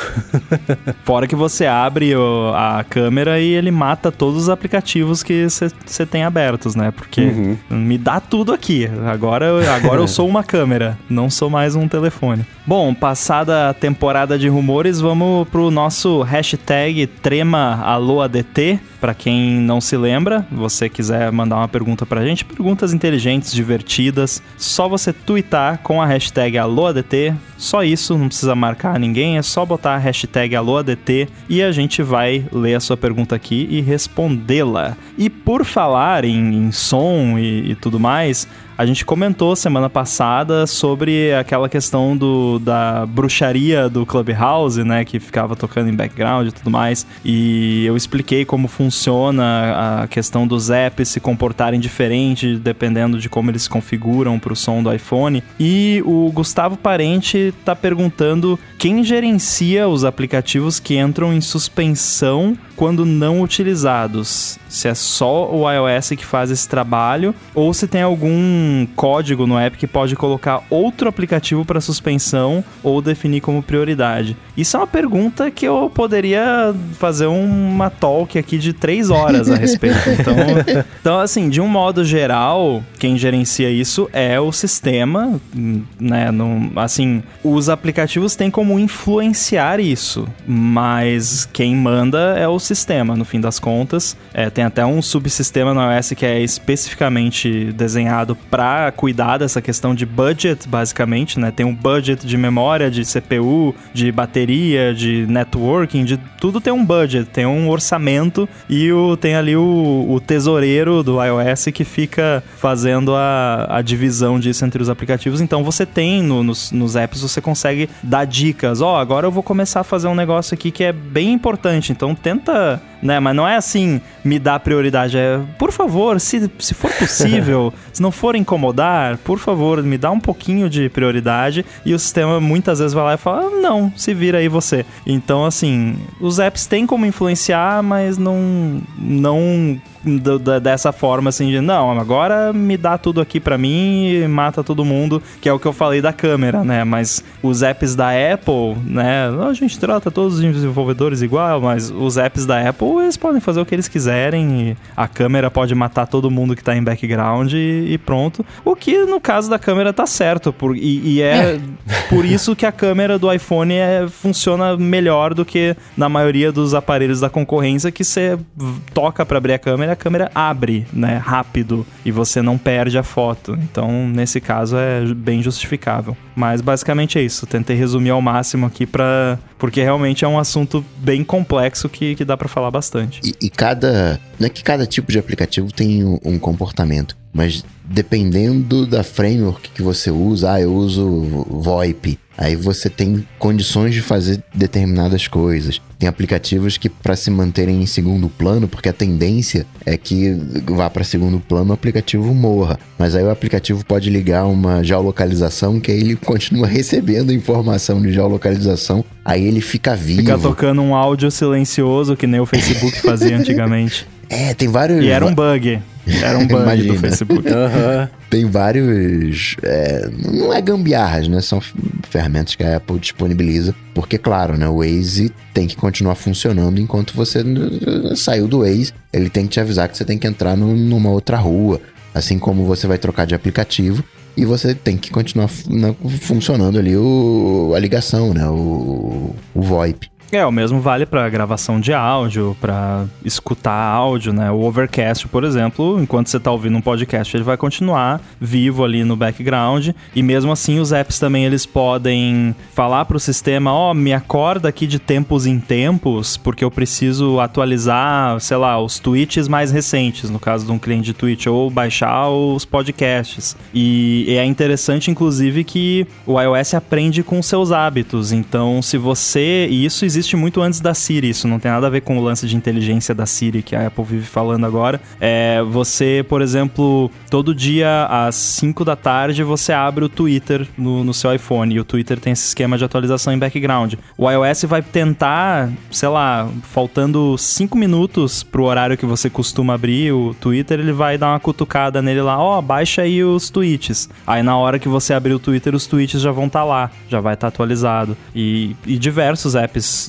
Fora que você abre o, a câmera e ele mata todos os aplicativos que você tem abertos, né? Porque uhum. me dá tudo aqui. Agora, agora eu sou uma câmera, não sou mais um telefone. Bom, passada a temporada de rumores, vamos pro nosso hashtag TremaAloADT. Para quem não se lembra, você quiser mandar uma pergunta pra gente, perguntas inteligentes, divertidas, só você twittar com a hashtag AloADT. Só isso, não precisa marcar ninguém, é só botar a hashtag AloADT e a gente vai ler a sua pergunta aqui e respondê-la. E por falar em, em som e, e tudo mais, a gente comentou semana passada sobre aquela questão do, da bruxaria do Clubhouse, né? Que ficava tocando em background e tudo mais. E eu expliquei como funciona a questão dos apps se comportarem diferente dependendo de como eles se configuram para o som do iPhone. E o Gustavo Parente está perguntando quem gerencia os aplicativos que entram em suspensão quando não utilizados. Se é só o iOS que faz esse trabalho ou se tem algum código no app que pode colocar outro aplicativo para suspensão ou definir como prioridade. Isso é uma pergunta que eu poderia fazer uma talk aqui de três horas a respeito. Então, então assim, de um modo geral, quem gerencia isso é o sistema, né? Não, assim, os aplicativos têm como influenciar isso, mas quem manda é o sistema, no fim das contas. É, tem até um subsistema no iOS que é especificamente desenhado para cuidar dessa questão de budget, basicamente, né? Tem um budget de memória, de CPU, de bateria, de networking, de tudo tem um budget, tem um orçamento e o, tem ali o, o tesoureiro do iOS que fica fazendo a, a divisão disso entre os aplicativos. Então você tem no, nos, nos apps, você consegue dar dicas. Ó, oh, agora eu vou começar a fazer um negócio aqui que é bem importante. Então tenta Twitter. Né? Mas não é assim, me dá prioridade. É, por favor, se, se for possível, se não for incomodar, por favor, me dá um pouquinho de prioridade. E o sistema muitas vezes vai lá e fala: ah, não, se vira aí você. Então, assim, os apps têm como influenciar, mas não, não dessa forma assim de não, agora me dá tudo aqui para mim e mata todo mundo, que é o que eu falei da câmera, né? Mas os apps da Apple, né? A gente trata todos os desenvolvedores igual, mas os apps da Apple, eles podem fazer o que eles quiserem a câmera pode matar todo mundo que tá em background e, e pronto. O que no caso da câmera tá certo, por, e, e é, é, por isso que a câmera do iPhone é, funciona melhor do que na maioria dos aparelhos da concorrência que você toca para abrir a câmera a câmera abre, né, rápido e você não perde a foto. Então, nesse caso é bem justificável. Mas basicamente é isso. Tentei resumir ao máximo aqui para porque realmente é um assunto bem complexo que, que dá para falar bastante. E, e, cada. Não é que cada tipo de aplicativo tem um, um, comportamento, mas dependendo da framework que você usa, ah, eu uso VoIP. Aí você tem condições de fazer determinadas coisas. Tem aplicativos que, para se manterem em segundo plano, porque a tendência é que vá para segundo plano o aplicativo morra. Mas aí o aplicativo pode ligar uma geolocalização que aí ele continua recebendo informação de geolocalização. Aí ele fica vivo. Fica tocando um áudio silencioso que nem o Facebook fazia antigamente. É, tem vários. E era um bug. Era um bug Imagina. do Facebook. Uhum. Tem vários. É, não é gambiarras, né? São ferramentas que a Apple disponibiliza. Porque, claro, né? O Waze tem que continuar funcionando enquanto você saiu do Waze. Ele tem que te avisar que você tem que entrar no, numa outra rua. Assim como você vai trocar de aplicativo e você tem que continuar né, funcionando ali o, a ligação, né? O, o VoIP. É, o mesmo vale para gravação de áudio, para escutar áudio, né? O Overcast, por exemplo, enquanto você tá ouvindo um podcast, ele vai continuar vivo ali no background. E mesmo assim, os apps também eles podem falar para o sistema, ó, oh, me acorda aqui de tempos em tempos, porque eu preciso atualizar, sei lá, os tweets mais recentes, no caso de um cliente de tweet, ou baixar os podcasts. E é interessante, inclusive, que o iOS aprende com seus hábitos. Então, se você. E isso existe existe muito antes da Siri, isso não tem nada a ver com o lance de inteligência da Siri que a Apple vive falando agora. É, você, por exemplo, todo dia às 5 da tarde você abre o Twitter no, no seu iPhone e o Twitter tem esse esquema de atualização em background. O iOS vai tentar, sei lá, faltando 5 minutos pro horário que você costuma abrir o Twitter, ele vai dar uma cutucada nele lá, ó, oh, baixa aí os tweets. Aí na hora que você abrir o Twitter, os tweets já vão estar tá lá, já vai estar tá atualizado. E, e diversos apps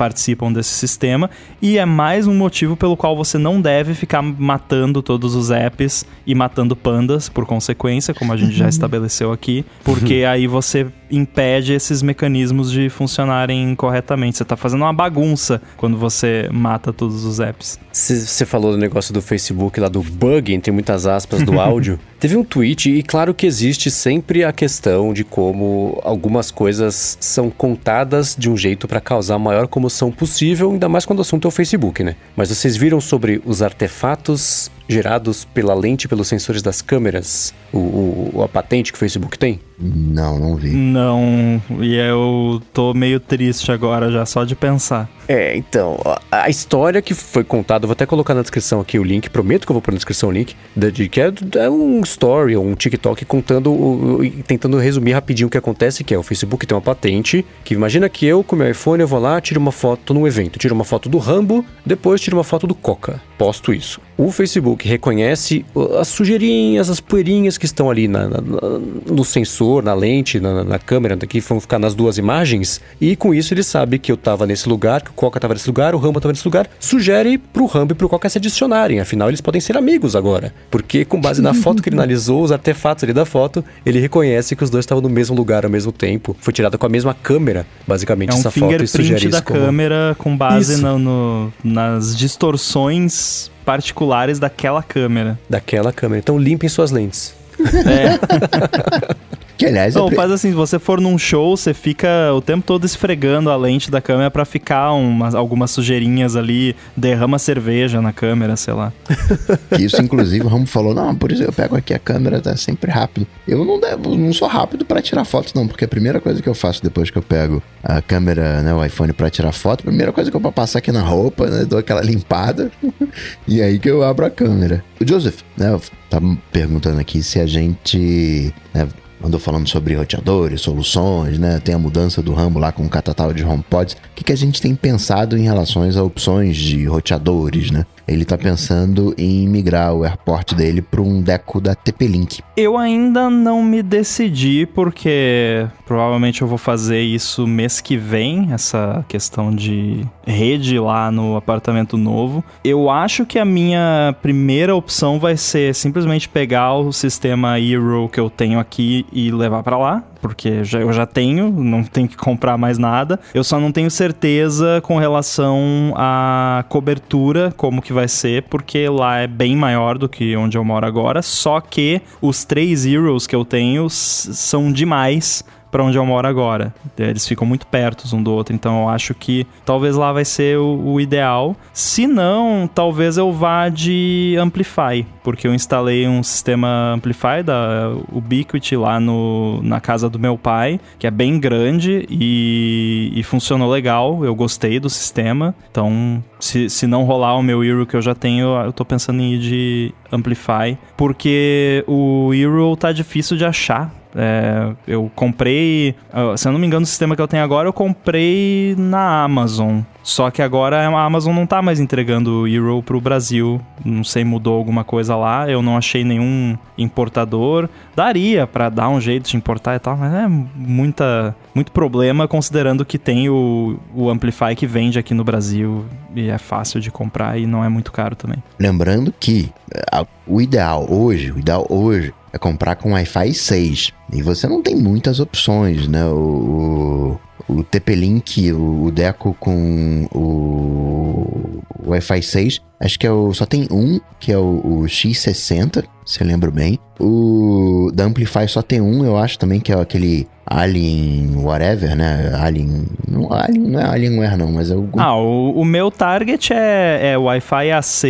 participam desse sistema e é mais um motivo pelo qual você não deve ficar matando todos os apps e matando pandas por consequência, como a gente já estabeleceu aqui, porque aí você impede esses mecanismos de funcionarem corretamente. Você está fazendo uma bagunça quando você mata todos os apps. Você falou do negócio do Facebook lá do bug, entre muitas aspas, do áudio. Teve um tweet, e claro que existe sempre a questão de como algumas coisas são contadas de um jeito para causar maior comoção possível, ainda mais quando o assunto é o Facebook, né? Mas vocês viram sobre os artefatos gerados pela lente pelos sensores das câmeras? O, o, a patente que o Facebook tem? Não, não vi. Não, e eu tô meio triste agora já só de pensar. É, então, a, a história que foi contada, vou até colocar na descrição aqui o link, prometo que eu vou pôr na descrição o link, de, que é, é, um story, um TikTok contando, o, o, tentando resumir rapidinho o que acontece, que é o Facebook tem uma patente, que imagina que eu com meu iPhone eu vou lá, tiro uma foto num evento, tiro uma foto do Rambo, depois tiro uma foto do Coca, posto isso. O Facebook reconhece as sujeirinhas, as poeirinhas que estão ali na, na, no sensor, na lente, na, na câmera, que vão ficar nas duas imagens, e com isso ele sabe que eu estava nesse lugar, que o Coca estava nesse lugar, o Rambo estava nesse lugar, sugere pro Rambo e pro Coca se adicionarem, afinal eles podem ser amigos agora, porque com base na foto que ele analisou, os artefatos ali da foto, ele reconhece que os dois estavam no mesmo lugar ao mesmo tempo, foi tirada com a mesma câmera, basicamente, é um essa foto e sugere da como... câmera com base no, no, nas distorções particulares daquela câmera. Daquela câmera. Então limpem suas lentes. É. Que aliás. Não, é... faz assim, se você for num show, você fica o tempo todo esfregando a lente da câmera para ficar umas, algumas sujeirinhas ali, derrama cerveja na câmera, sei lá. que isso, inclusive, o Ramo falou: não, por isso eu pego aqui a câmera, tá sempre rápido. Eu não, devo, não sou rápido para tirar fotos, não, porque a primeira coisa que eu faço depois que eu pego a câmera, né, o iPhone para tirar foto, a primeira coisa que eu vou passar aqui na roupa, né, dou aquela limpada, e aí que eu abro a câmera. O Joseph, né, tá perguntando aqui se a gente né, andou falando sobre roteadores, soluções, né? Tem a mudança do ramo lá com o catatal de HomePods. O que, que a gente tem pensado em relação a opções de roteadores, né? Ele está pensando em migrar o airport dele para um deco da TP-Link. Eu ainda não me decidi porque provavelmente eu vou fazer isso mês que vem, essa questão de rede lá no apartamento novo. Eu acho que a minha primeira opção vai ser simplesmente pegar o sistema Eero que eu tenho aqui e levar para lá porque já, eu já tenho, não tenho que comprar mais nada. Eu só não tenho certeza com relação à cobertura, como que vai ser, porque lá é bem maior do que onde eu moro agora. Só que os três Heroes que eu tenho são demais para onde eu moro agora. Eles ficam muito perto um do outro, então eu acho que talvez lá vai ser o, o ideal. Se não, talvez eu vá de Amplify, porque eu instalei um sistema Amplify da Ubiquiti lá no, na casa do meu pai, que é bem grande e, e funcionou legal. Eu gostei do sistema, então se, se não rolar o meu Euro que eu já tenho, eu tô pensando em ir de Amplify, porque o Euro tá difícil de achar é, eu comprei, se eu não me engano, o sistema que eu tenho agora eu comprei na Amazon. Só que agora a Amazon não tá mais entregando o Euro pro Brasil. Não sei, mudou alguma coisa lá. Eu não achei nenhum importador. Daria para dar um jeito de importar e tal, mas é muita, muito problema considerando que tem o, o Amplify que vende aqui no Brasil e é fácil de comprar e não é muito caro também. Lembrando que a, o ideal hoje, o ideal hoje é comprar com Wi-Fi 6. E você não tem muitas opções, né? O, o, o TP-Link, o, o Deco com o, o Wi-Fi 6, acho que é o, só tem um, que é o, o X60, se eu lembro bem. O da Amplify só tem um, eu acho também, que é aquele Alien whatever, né? Alien. Não, Alien não é Alienware, não, mas é o. Ah, o, o meu target é, é Wi-Fi AC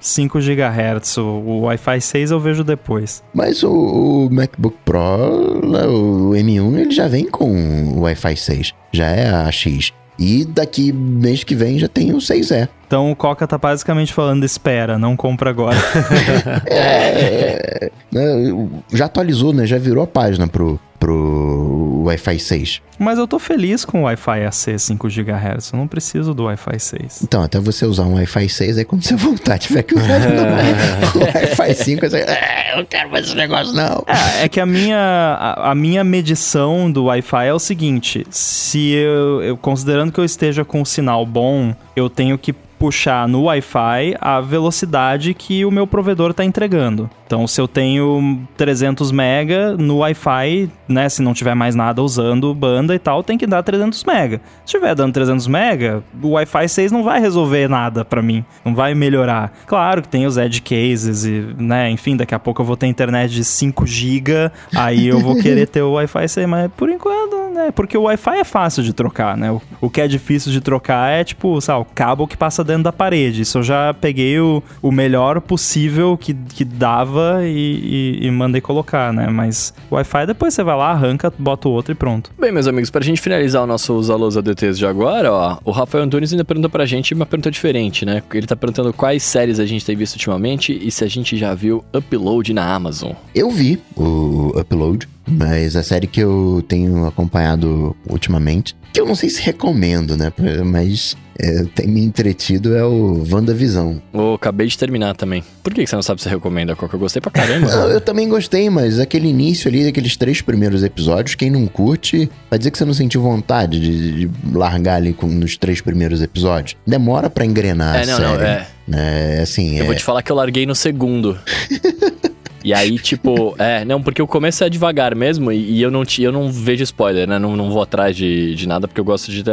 5 GHz. O, o Wi-Fi 6 eu vejo depois. Mas o, o MacBook Pro, né, o M1, ele já vem com o Wi-Fi 6. Já é a X. E daqui mês que vem já tem o 6E. Então o Coca tá basicamente falando: espera, não compra agora. é, é, já atualizou, né? Já virou a página pro, pro Wi-Fi 6. Mas eu tô feliz com o Wi-Fi AC 5 GHz, eu não preciso do Wi-Fi 6. Então, até você usar um Wi-Fi 6, aí quando você voltar, tiver que usar o Wi-Fi 5, você, é, eu não quero mais esse negócio não. É, é que a minha, a, a minha medição do Wi-Fi é o seguinte, se eu, eu, considerando que eu esteja com um sinal bom, eu tenho que puxar no Wi-Fi a velocidade que o meu provedor está entregando. Então, se eu tenho 300 mega no Wi-Fi, né, se não tiver mais nada usando banda e tal, tem que dar 300 mega. Se estiver dando 300 mega, o Wi-Fi 6 não vai resolver nada para mim, não vai melhorar. Claro que tem os edge cases e, né, enfim, daqui a pouco eu vou ter internet de 5 GB, aí eu vou querer ter o Wi-Fi 6, mas por enquanto né? Porque o Wi-Fi é fácil de trocar, né? O, o que é difícil de trocar é, tipo, sabe, o cabo que passa dentro da parede. Isso eu já peguei o, o melhor possível que, que dava e, e, e mandei colocar, né? Mas o Wi-Fi depois você vai lá, arranca, bota o outro e pronto. Bem, meus amigos, pra gente finalizar o nosso Os Alôs ADTs de agora, ó, o Rafael Antunes ainda perguntou pra gente uma pergunta diferente, né? Ele tá perguntando quais séries a gente tem visto ultimamente e se a gente já viu Upload na Amazon. Eu vi o Upload, mas a série que eu tenho acompanhado ultimamente, que eu não sei se recomendo, né? Mas é, tem me entretido é o WandaVisão. Ô, acabei de terminar também. Por que você não sabe se recomenda? Qual que eu gostei pra caramba? Não, eu também gostei, mas aquele início ali, daqueles três primeiros episódios, quem não curte, vai dizer que você não sentiu vontade de, de largar ali com, nos três primeiros episódios. Demora pra engrenar É, a não, série. não, é. É, assim, Eu é, vou te falar que eu larguei no segundo. E aí, tipo, é, não, porque o começo é devagar mesmo e, e eu, não, eu não vejo spoiler, né? Não, não vou atrás de, de nada porque eu gosto de ter,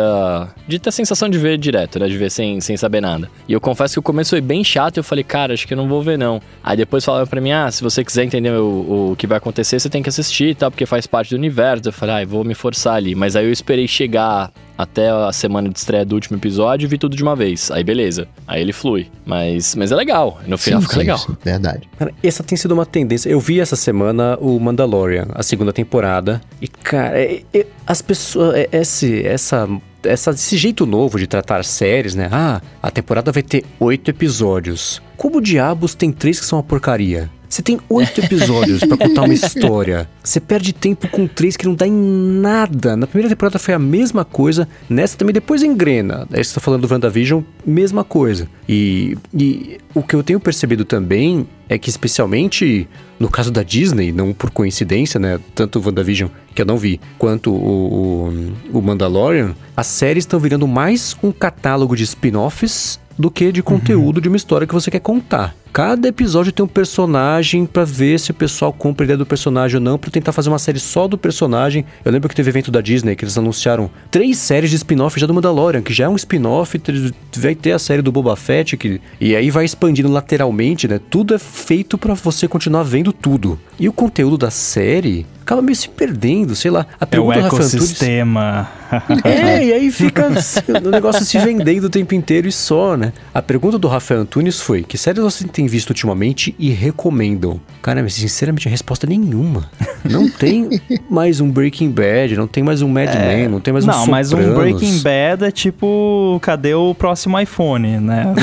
de ter a sensação de ver direto, né? De ver sem, sem saber nada. E eu confesso que o começo foi bem chato e eu falei, cara, acho que eu não vou ver não. Aí depois falaram pra mim, ah, se você quiser entender o, o que vai acontecer, você tem que assistir e tal, porque faz parte do universo. Eu falei, ah, eu vou me forçar ali. Mas aí eu esperei chegar até a semana de estreia do último episódio e vi tudo de uma vez. Aí beleza. Aí ele flui. Mas, mas é legal. No final sim, fica sim, legal. sim, verdade. Cara, essa tem sido uma tendência. Eu vi essa semana o Mandalorian, a segunda temporada. E, cara, é- é- as pessoas. é- Esse, essa, essa, esse jeito novo de tratar séries, né? Ah, a temporada vai ter oito episódios. Como diabos tem três que são uma porcaria? Você tem oito episódios pra contar uma história. Você perde tempo com três que não dá em nada. Na primeira temporada foi a mesma coisa. Nessa também depois engrena. Aí você tá falando do WandaVision, mesma coisa. E, e o que eu tenho percebido também é que especialmente no caso da Disney, não por coincidência, né? Tanto o WandaVision, que eu não vi, quanto o, o, o Mandalorian, as séries estão virando mais um catálogo de spin-offs do que de conteúdo de uma história que você quer contar. Cada episódio tem um personagem pra ver se o pessoal compra a ideia do personagem ou não, pra tentar fazer uma série só do personagem. Eu lembro que teve evento da Disney que eles anunciaram três séries de spin-off já do Mandalorian, que já é um spin-off, vai ter a série do Boba Fett, que, e aí vai expandindo lateralmente, né? Tudo é feito pra você continuar vendo tudo. E o conteúdo da série acaba meio se perdendo, sei lá. A É o pergunta do Rafael Antunes- ecossistema. é, e aí fica o negócio se vendendo o tempo inteiro e só, né? A pergunta do Rafael Antunes foi: que séries você tem visto ultimamente e recomendam? Cara, mas sinceramente resposta é nenhuma. Não tem mais um Breaking Bad, não tem mais um Mad Men, não tem mais um Não, mas um. Breaking Bad é tipo, cadê o próximo iPhone, né?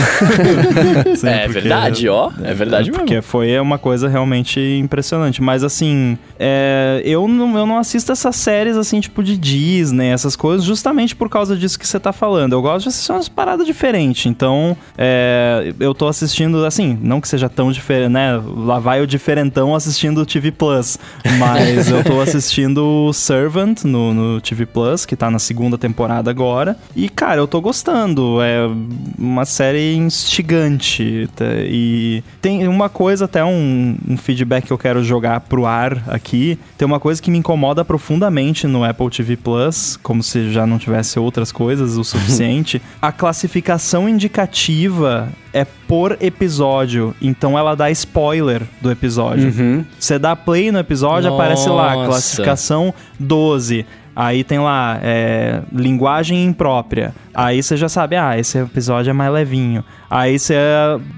Sim, É porque- verdade, ó. É verdade mesmo. Porque foi uma coisa realmente impressionante. Mas assim, é, eu, não, eu não assisto essas séries assim, tipo de Disney, essas coisas, justamente por causa disso que você tá falando. Eu gosto de assistir umas paradas diferentes. Então, é, eu tô assistindo, assim, não que seja tão diferente, né? Lá vai o diferentão assistindo o TV Plus. Mas eu tô assistindo Servant no, no TV Plus, que tá na segunda temporada agora. E, cara, eu tô gostando. É uma série instigante. E tem uma coisa, até um, um feedback que eu quero jogar pro ar aqui. Tem uma coisa que me incomoda profundamente no Apple TV Plus, como se já não tivesse outras coisas o suficiente. A classificação indicativa é por episódio, então ela dá spoiler do episódio. Uhum. Você dá play no episódio, aparece lá, Nossa. classificação 12. Aí tem lá, é, linguagem imprópria. Aí você já sabe, ah, esse episódio é mais levinho. Aí você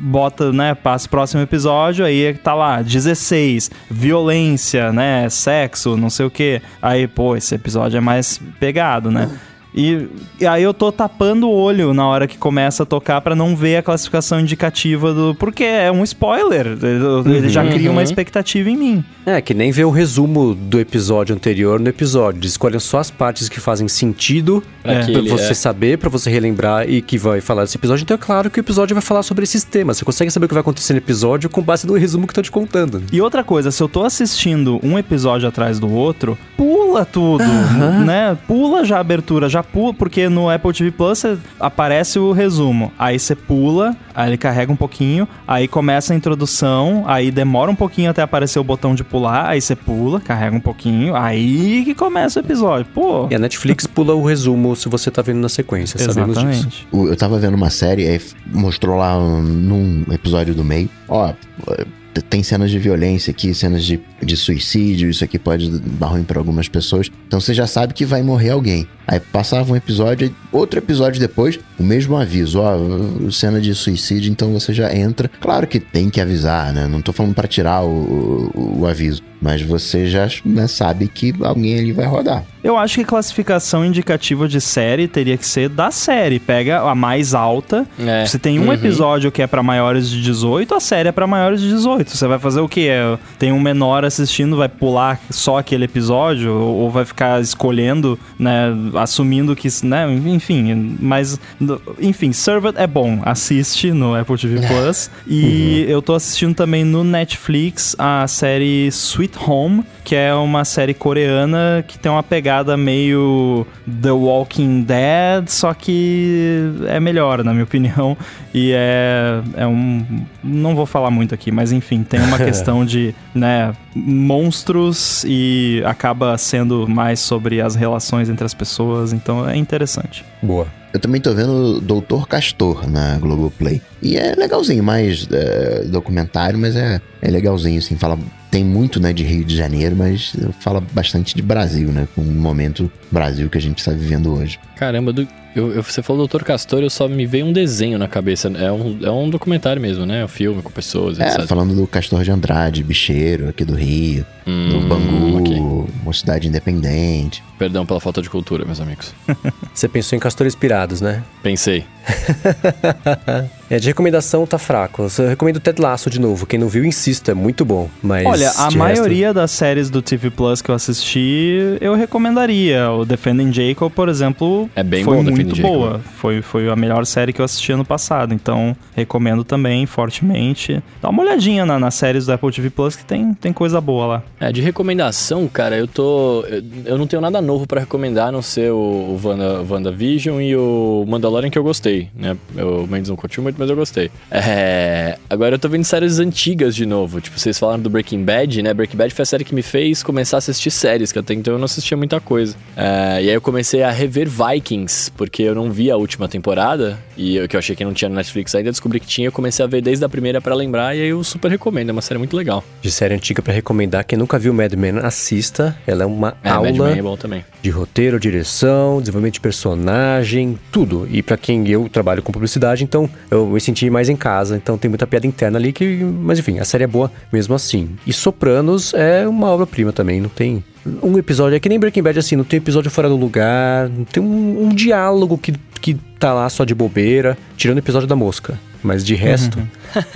bota, né, passa o próximo episódio, aí tá lá, 16, violência, né, sexo, não sei o que. Aí, pô, esse episódio é mais pegado, né? E, e aí eu tô tapando o olho na hora que começa a tocar pra não ver a classificação indicativa do. Porque é um spoiler. Ele, ele já cria uma Uhum. expectativa em mim. É, que nem ver o resumo do episódio anterior no episódio. Escolhem só as partes que fazem sentido Pra É. pra você é. saber, pra você relembrar e que vai falar desse episódio. Então é claro que o episódio vai falar sobre esses temas. Você consegue saber o que vai acontecer no episódio com base no resumo que estão te contando. E outra coisa, se eu tô assistindo um episódio atrás do outro, pula tudo, né? Pula já a abertura, já pula, porque no Apple TV Plus cê- aparece o resumo. Aí você pula, aí ele carrega um pouquinho, aí começa a introdução, aí demora um pouquinho até aparecer o botão de pular, aí você pula, carrega um pouquinho, aí que começa o episódio. Pô, E a Netflix pula o resumo se você tá vendo na sequência, sabemos disso. exatamente. O- Eu tava vendo uma série, aí mostrou lá um- num episódio do meio, ó, tem cenas de violência aqui, cenas de, de suicídio, isso aqui pode dar ruim pra algumas pessoas. Então você já sabe que vai morrer alguém. Aí passava um episódio, outro episódio depois, o mesmo aviso, ó, cena de suicídio, então você já entra. Claro que tem que avisar, né? Não tô falando para tirar o, o, o, aviso, mas você já né, sabe que alguém ali vai rodar. Eu acho que classificação indicativa de série teria que ser da série. Pega a mais alta. É. Se tem um uhum. episódio que é para maiores de 18, a série é para maiores de 18. Você vai fazer o quê? Tem um menor assistindo, vai pular só aquele episódio ou vai ficar escolhendo, né, assumindo que, né, enfim, mas enfim, Servant é bom, assiste no Apple TV Plus. e uhum. eu tô assistindo também no Netflix a série Sweet Home, que é uma série coreana que tem uma pegada meio The Walking Dead, só que é melhor, na minha opinião. E é, é um. Não vou falar muito aqui, mas enfim, tem uma questão de, né, monstros e acaba sendo mais sobre as relações entre as pessoas, então é interessante. Boa. Eu também tô vendo Doutor Castor na Globoplay. E é legalzinho, mais é, documentário, mas é, é legalzinho, assim, fala tem muito, né, de Rio de Janeiro, mas fala bastante de Brasil, né, com o momento Brasil que a gente está vivendo hoje. Caramba, do, eu, eu, você falou Doutor Castor, eu só me veio um desenho na cabeça. É um, é um documentário mesmo, né? Um filme com pessoas, é, falando do Castor de Andrade, bicheiro aqui do Rio, hum, do Bangu, okay. uma cidade independente. Perdão pela falta de cultura, meus amigos. você pensou em Castores Pirados, né? Pensei. é, de recomendação tá fraco. Eu recomendo Ted Lasso de novo. Quem não viu, insisto, é muito bom. Mas Olha, a maioria resto... das séries do TV Plus que eu assisti, eu recomendaria. O Defending Jacob, por exemplo, é bem foi bom, muito boa. Foi, foi a melhor série que eu assisti ano passado. Então, recomendo também fortemente. Dá uma olhadinha na, nas séries do Apple TV Plus que tem, tem coisa boa lá. É, de recomendação, cara, eu tô. Eu, eu não tenho nada novo para recomendar, a não ser o, o Wanda, WandaVision e o Mandalorian que eu gostei, né? O Mendes não curtiu muito, mas eu gostei. É... Agora eu tô vendo séries antigas de novo. Tipo, vocês falaram do Breaking Bad, né? Breaking Bad foi a série que me fez começar a assistir séries, que até então eu não assistia muita coisa. É... E aí eu comecei a rever Vikings, porque eu não vi a última temporada, e eu, que eu achei que não tinha no Netflix ainda, descobri que tinha, eu comecei a ver desde a primeira para lembrar, e aí eu super recomendo, é uma série muito legal. De série antiga para recomendar, quem nunca viu Mad Men, assista. Ela é uma é, aula é de roteiro, direção, desenvolvimento de personagem, tudo. E para quem eu trabalho com publicidade, então eu me senti mais em casa, então tem muita piada interna ali que, mas enfim, a série é boa mesmo assim. E Sopranos é uma obra-prima também, não tem um episódio, é que nem Breaking Bad assim, não tem episódio fora do lugar, não tem um, um diálogo que, que tá lá só de bobeira, tirando o episódio da mosca. Mas de resto. Uhum.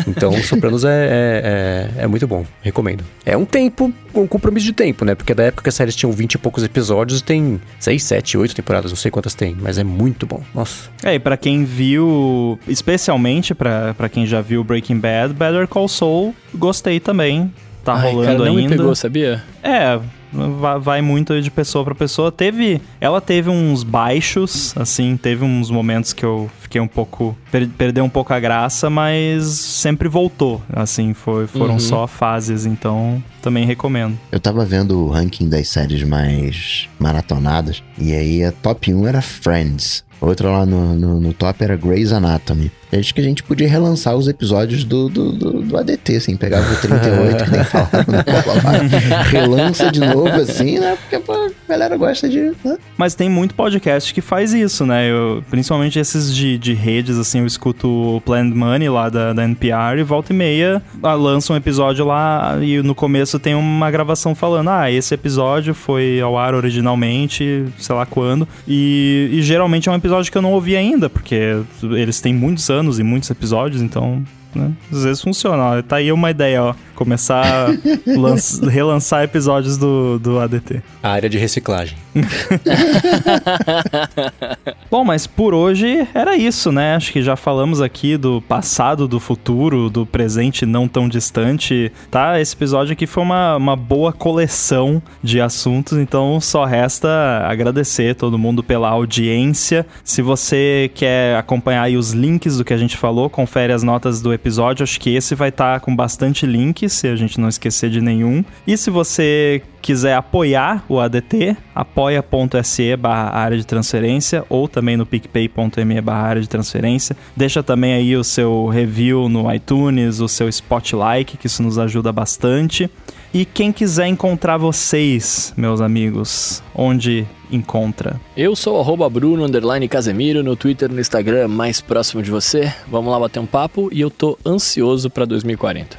Então, Sopranos é, é, é, é, muito bom. Recomendo. É um tempo, um compromisso de tempo, né? Porque da época que as séries tinham 20 e poucos episódios, tem 6, 7, 8 temporadas, não sei quantas tem. Mas é muito bom. Nossa. É, e pra quem viu, especialmente pra, pra quem já viu Breaking Bad, Better Call Saul, gostei também. Tá Ai, rolando cara, não ainda. Me pegou, sabia? É, vai muito de pessoa para pessoa. Teve, ela teve uns baixos, assim, teve uns momentos que eu fiquei um pouco per, perdeu um pouco a graça, mas sempre voltou, assim, foi, foram uhum. só fases, então também recomendo. Eu tava vendo o ranking das séries mais maratonadas e aí a top 1 era Friends. Outra lá no, no, no, top era Grey's Anatomy. Acho que a gente podia relançar os episódios do, do, do, do ADT, assim, pegava o 38 que nem falaram no Relança de novo, assim, né? Porque pô, galera gosta de. Né? Mas tem muito podcast que faz isso, né? Eu, principalmente esses de, de redes, assim, eu escuto o Planned Money lá da, da NPR e volta e meia ah, lança um episódio lá e no começo tem uma gravação falando: ah, esse episódio foi ao ar originalmente, sei lá quando. E, e geralmente é um episódio que eu não ouvi ainda, porque eles têm muitos anos e muitos episódios, então né? Às vezes funciona. Ó. Tá aí uma ideia, ó. Começar a relançar episódios do, do ADT. A área de reciclagem. Bom, mas por hoje era isso, né? Acho que já falamos aqui do passado, do futuro, do presente não tão distante, tá? Esse episódio aqui foi uma, uma boa coleção de assuntos, então só resta agradecer todo mundo pela audiência. Se você quer acompanhar os links do que a gente falou, confere as notas do episódio. Acho que esse vai estar tá com bastante links se a gente não esquecer de nenhum. E se você quiser apoiar o ADT, apoia.se barra área de transferência ou também no picpay.me barra área de transferência. Deixa também aí o seu review no iTunes, o seu spotlight, que isso nos ajuda bastante. E quem quiser encontrar vocês, meus amigos, onde encontra? Eu sou arroba Bruno Casemiro no Twitter no Instagram mais próximo de você. Vamos lá bater um papo e eu tô ansioso pra 2040.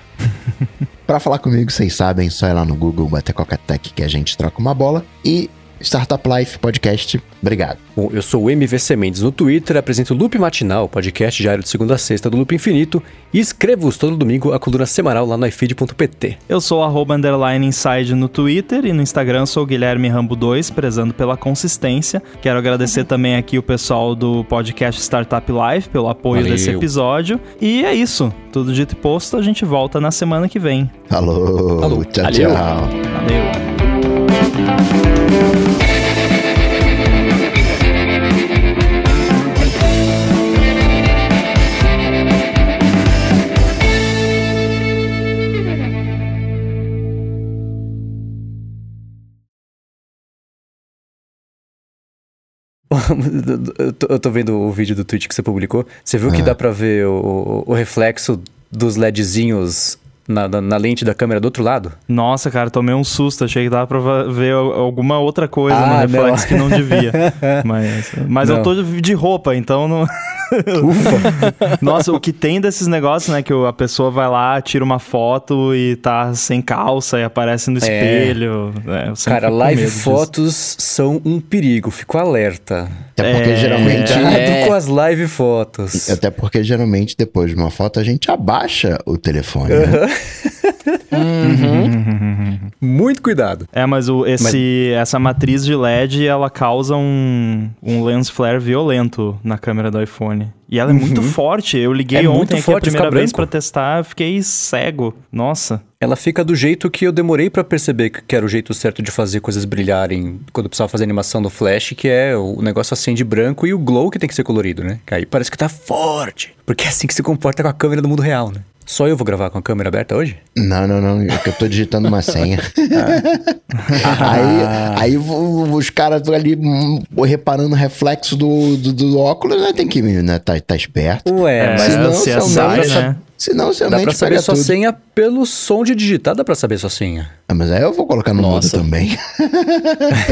Para falar comigo, vocês sabem, só ir lá no Google, bater Coca-Tech que a gente troca uma bola. E Startup Life Podcast. Obrigado. Bom, eu sou o MVC Mendes no Twitter, apresento o Loop Matinal, podcast diário de segunda a sexta do Loop Infinito, e escrevo-os todo domingo a coluna semanal lá no ifeed.pt. Eu sou arroba underline inside no Twitter e no Instagram sou o Guilherme Rambo 2, prezando pela consistência. Quero agradecer também aqui o pessoal do podcast Startup Life pelo apoio Valeu. desse episódio. E é isso. Tudo dito e posto, a gente volta na semana que vem. Falou. Falou. Tchau, Valeu. tchau. Valeu. eu, tô, vendo o vídeo do tweet que você publicou. Você viu que Ah. dá pra ver o, o reflexo dos LEDzinhos na, na, na lente da câmera do outro lado? Nossa, cara, tomei um susto. Achei que dava pra ver al- alguma outra coisa no Ah, reflexo não. que não devia. Mas, mas eu Não. tô de roupa, então não. Ufa! Nossa, o que tem desses negócios, né? Que a pessoa vai lá, tira uma foto e tá sem calça e aparece no espelho. É, eu sempre Cara, live medo disso. fotos são um perigo, fico alerta. Até porque É, geralmente. Cuidado É. com as live fotos. Até porque geralmente depois de uma foto a gente abaixa o telefone. né? Muito cuidado. É, mas, o, esse, essa matriz de LED, ela causa um, um lens flare violento na câmera do iPhone. E ela é muito forte. Eu liguei É ontem aqui forte, a primeira vez pra testar, fiquei cego. Nossa. Ela fica do jeito que eu demorei pra perceber que que era o jeito certo de fazer coisas brilharem quando eu precisava fazer animação no flash, que é o negócio acende branco e o glow que tem que ser colorido, né? Que aí parece que tá forte. Porque é assim que se comporta com a câmera do mundo real, né? Só eu vou gravar com a câmera aberta hoje? Não, não, não. É que eu tô digitando uma senha. aí aí vo- os caras ali hum, reparando o reflexo do, do, do óculos, né? Tem que né, tá, tá esperto. Ué, É, mas senão, CSI, senão, né? né? Senão seu dá pra saber sua tudo. senha pelo som de digitar, dá pra saber sua senha. Ah, mas aí eu vou colocar no Nossa. mudo também.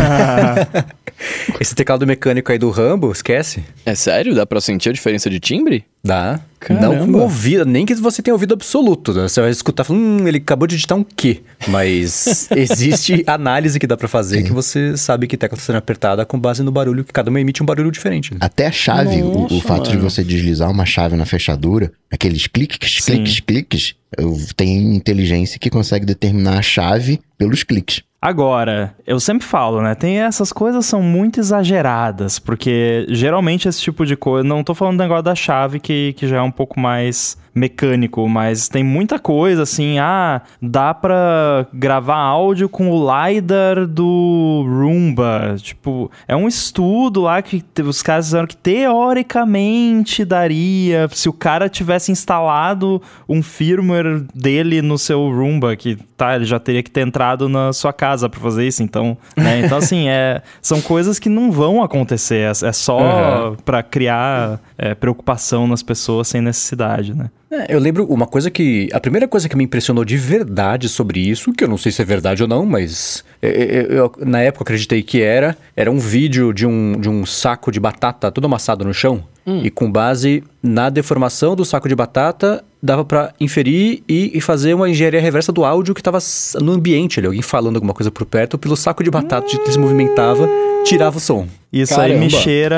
Esse teclado mecânico aí do Rambo, esquece. É sério? Dá pra sentir a diferença de timbre? Dá. Caramba. Não ouvido, nem que você tenha ouvido absoluto. né? Você vai escutar falando, hum, ele acabou de digitar um quê? Mas existe análise que dá pra fazer que você sabe que tecla está sendo apertada com base no barulho, que cada uma emite um barulho diferente. né? Até a chave, o- o, Nossa, fato de mano. você deslizar uma chave na fechadura, aqueles cliques, Sim. cliques, cliques, eu- tem inteligência que consegue determinar a chave pelos cliques. Agora, eu sempre falo, né? Tem essas coisas são muito exageradas, porque geralmente esse tipo de coisa. Não tô falando do negócio da chave, que, que já é um pouco mais mecânico, mas tem muita coisa assim. Ah, dá pra gravar áudio com o LiDAR do Roomba. Tipo, é um estudo lá que os caras fizeram que teoricamente daria se o cara tivesse instalado um firmware dele no seu Roomba, que tá, ele já teria que ter entrado na sua casa pra fazer isso, então, né? Então assim, é, são coisas que não vão acontecer, é, é só pra criar é, preocupação nas pessoas sem necessidade, né? É, eu lembro uma coisa que. A primeira coisa que me impressionou de verdade sobre isso, que eu não sei se é verdade ou não, mas eu, eu- eu, na época acreditei que era, era um vídeo de um, de um saco de batata todo amassado no chão. E com base na deformação do saco de batata, dava pra inferir e, e fazer uma engenharia reversa do áudio que tava s- no ambiente ali. Alguém falando alguma coisa por perto, pelo saco de batata, de que se movimentava, tirava o som. Isso aí Caramba. me cheira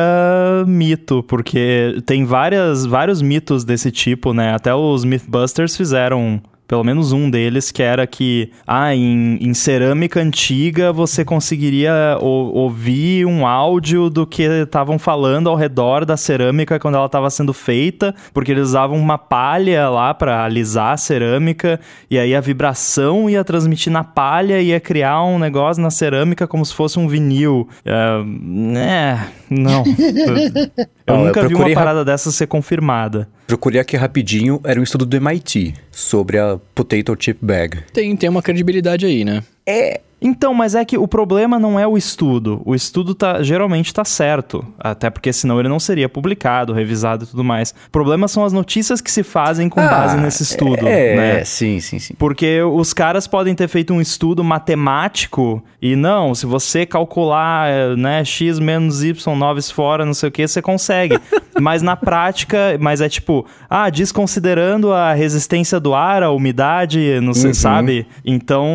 mito, porque tem várias, vários mitos desse tipo, né? Até os Mythbusters fizeram pelo menos um deles, que era que, ah, em, em cerâmica antiga você conseguiria ouvir um áudio do que estavam falando ao redor da cerâmica quando ela estava sendo feita, porque eles usavam uma palha lá para alisar a cerâmica, e aí a vibração ia transmitir na palha e ia criar um negócio na cerâmica como se fosse um vinil. É, é, não. Eu Ó, eu nunca vi uma parada dessa ser confirmada. Procurei aqui rapidinho, era um estudo do MIT sobre a Potato Chip Bag. Tem, tem uma credibilidade aí, né? É, Então, mas é que o problema não é o estudo. O estudo tá, geralmente tá certo. Até porque senão ele não seria publicado, revisado e tudo mais. O problema são as notícias que se fazem com base nesse estudo. É, né? sim, sim, sim. Porque os caras podem ter feito um estudo matemático e não, se você calcular eh, né, x menos y noves fora, não sei o que, você consegue. mas na prática, mas é tipo, ah, desconsiderando a resistência do ar, a umidade, não sei, sabe? Então,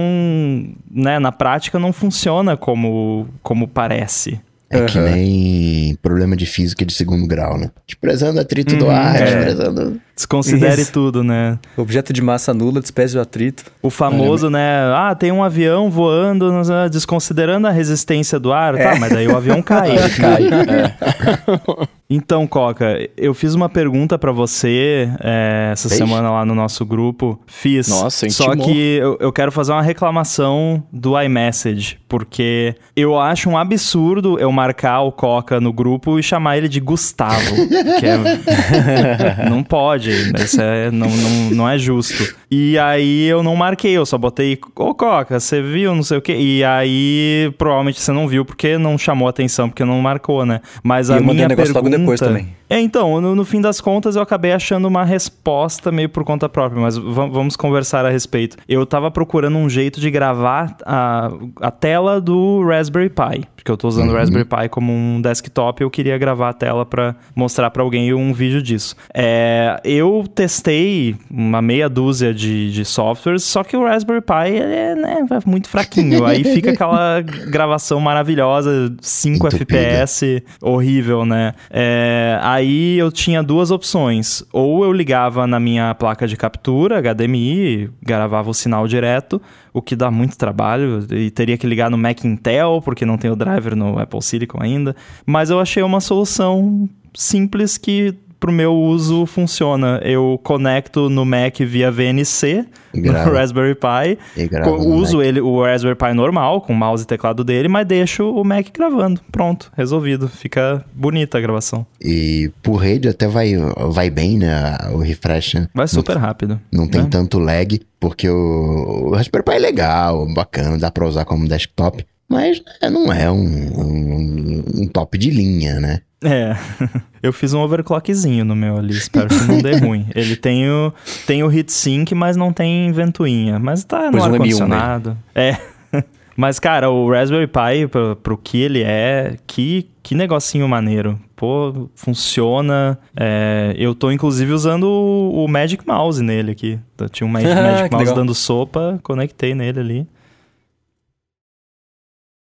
né, na prática não funciona como, como parece. É que Aham. nem problema de física de segundo grau, né? Desprezando atrito do ar, é. desprezando. Desconsidere Isso. tudo, né? Objeto de massa nula, despese de atrito. O famoso, né? Ah, tem um avião voando, desconsiderando a resistência do ar. Tá, mas daí o avião cai. Ele cai. é. Então, Coca, eu fiz uma pergunta pra você é, essa Fez? semana lá no nosso grupo. Fiz. Nossa, Só intimou. que eu, eu quero fazer uma reclamação do iMessage, porque eu acho um absurdo eu marcar o Coca no grupo e chamar ele de Gustavo. que é... não pode, isso é, não, não, não é justo. E aí eu não marquei, eu só botei, ô Coca, você viu, não sei o quê. E aí provavelmente você não viu porque não chamou atenção, porque não marcou, né? Mas E a eu mandei minha um negócio logo pergunta... depois também. É, então, no, no fim das contas eu acabei achando uma resposta meio por conta própria, mas va- vamos conversar a respeito. Eu tava procurando um jeito de gravar a, a tela do Raspberry Pi, porque eu tô usando o Raspberry Pi como um desktop e eu queria gravar a tela pra mostrar pra alguém um vídeo disso. É, eu testei uma meia dúzia de, de softwares, só que o Raspberry Pi ele é né, muito fraquinho, aí fica aquela gravação maravilhosa, 5 Entupida. FPS, horrível, né? É, aí eu tinha duas opções. Ou eu ligava na minha placa de captura, HDMI, gravava o sinal direto, o que dá muito trabalho, e teria que ligar no Mac Intel, porque não tem o driver no Apple Silicon ainda. Mas eu achei uma solução simples que pro meu uso funciona. Eu conecto no Mac via VNC, no Raspberry Pi, uso Mac. ele, o Raspberry Pi normal, com o mouse e teclado dele, mas deixo o Mac gravando. Pronto, resolvido. Fica bonita a gravação. E por rede até vai, vai bem, né? O refresh. né? Vai super rápido. Não tem né? tanto lag, porque o, o Raspberry Pi é legal, bacana, dá pra usar como desktop. Mas né, não é um, um, um top de linha, né? É. Eu fiz um overclockzinho no meu ali, espero que não dê ruim. Ele tem o, tem o heatsink, mas não tem ventoinha. Mas tá no um M1 ar-condicionado. É. Mas, cara, o Raspberry Pi, pro, pro que ele é, que, que negocinho maneiro. Pô, funciona. É, eu tô, inclusive, usando o, o Magic Mouse nele aqui. Tinha um Magic, Magic Mouse dando sopa, conectei nele ali.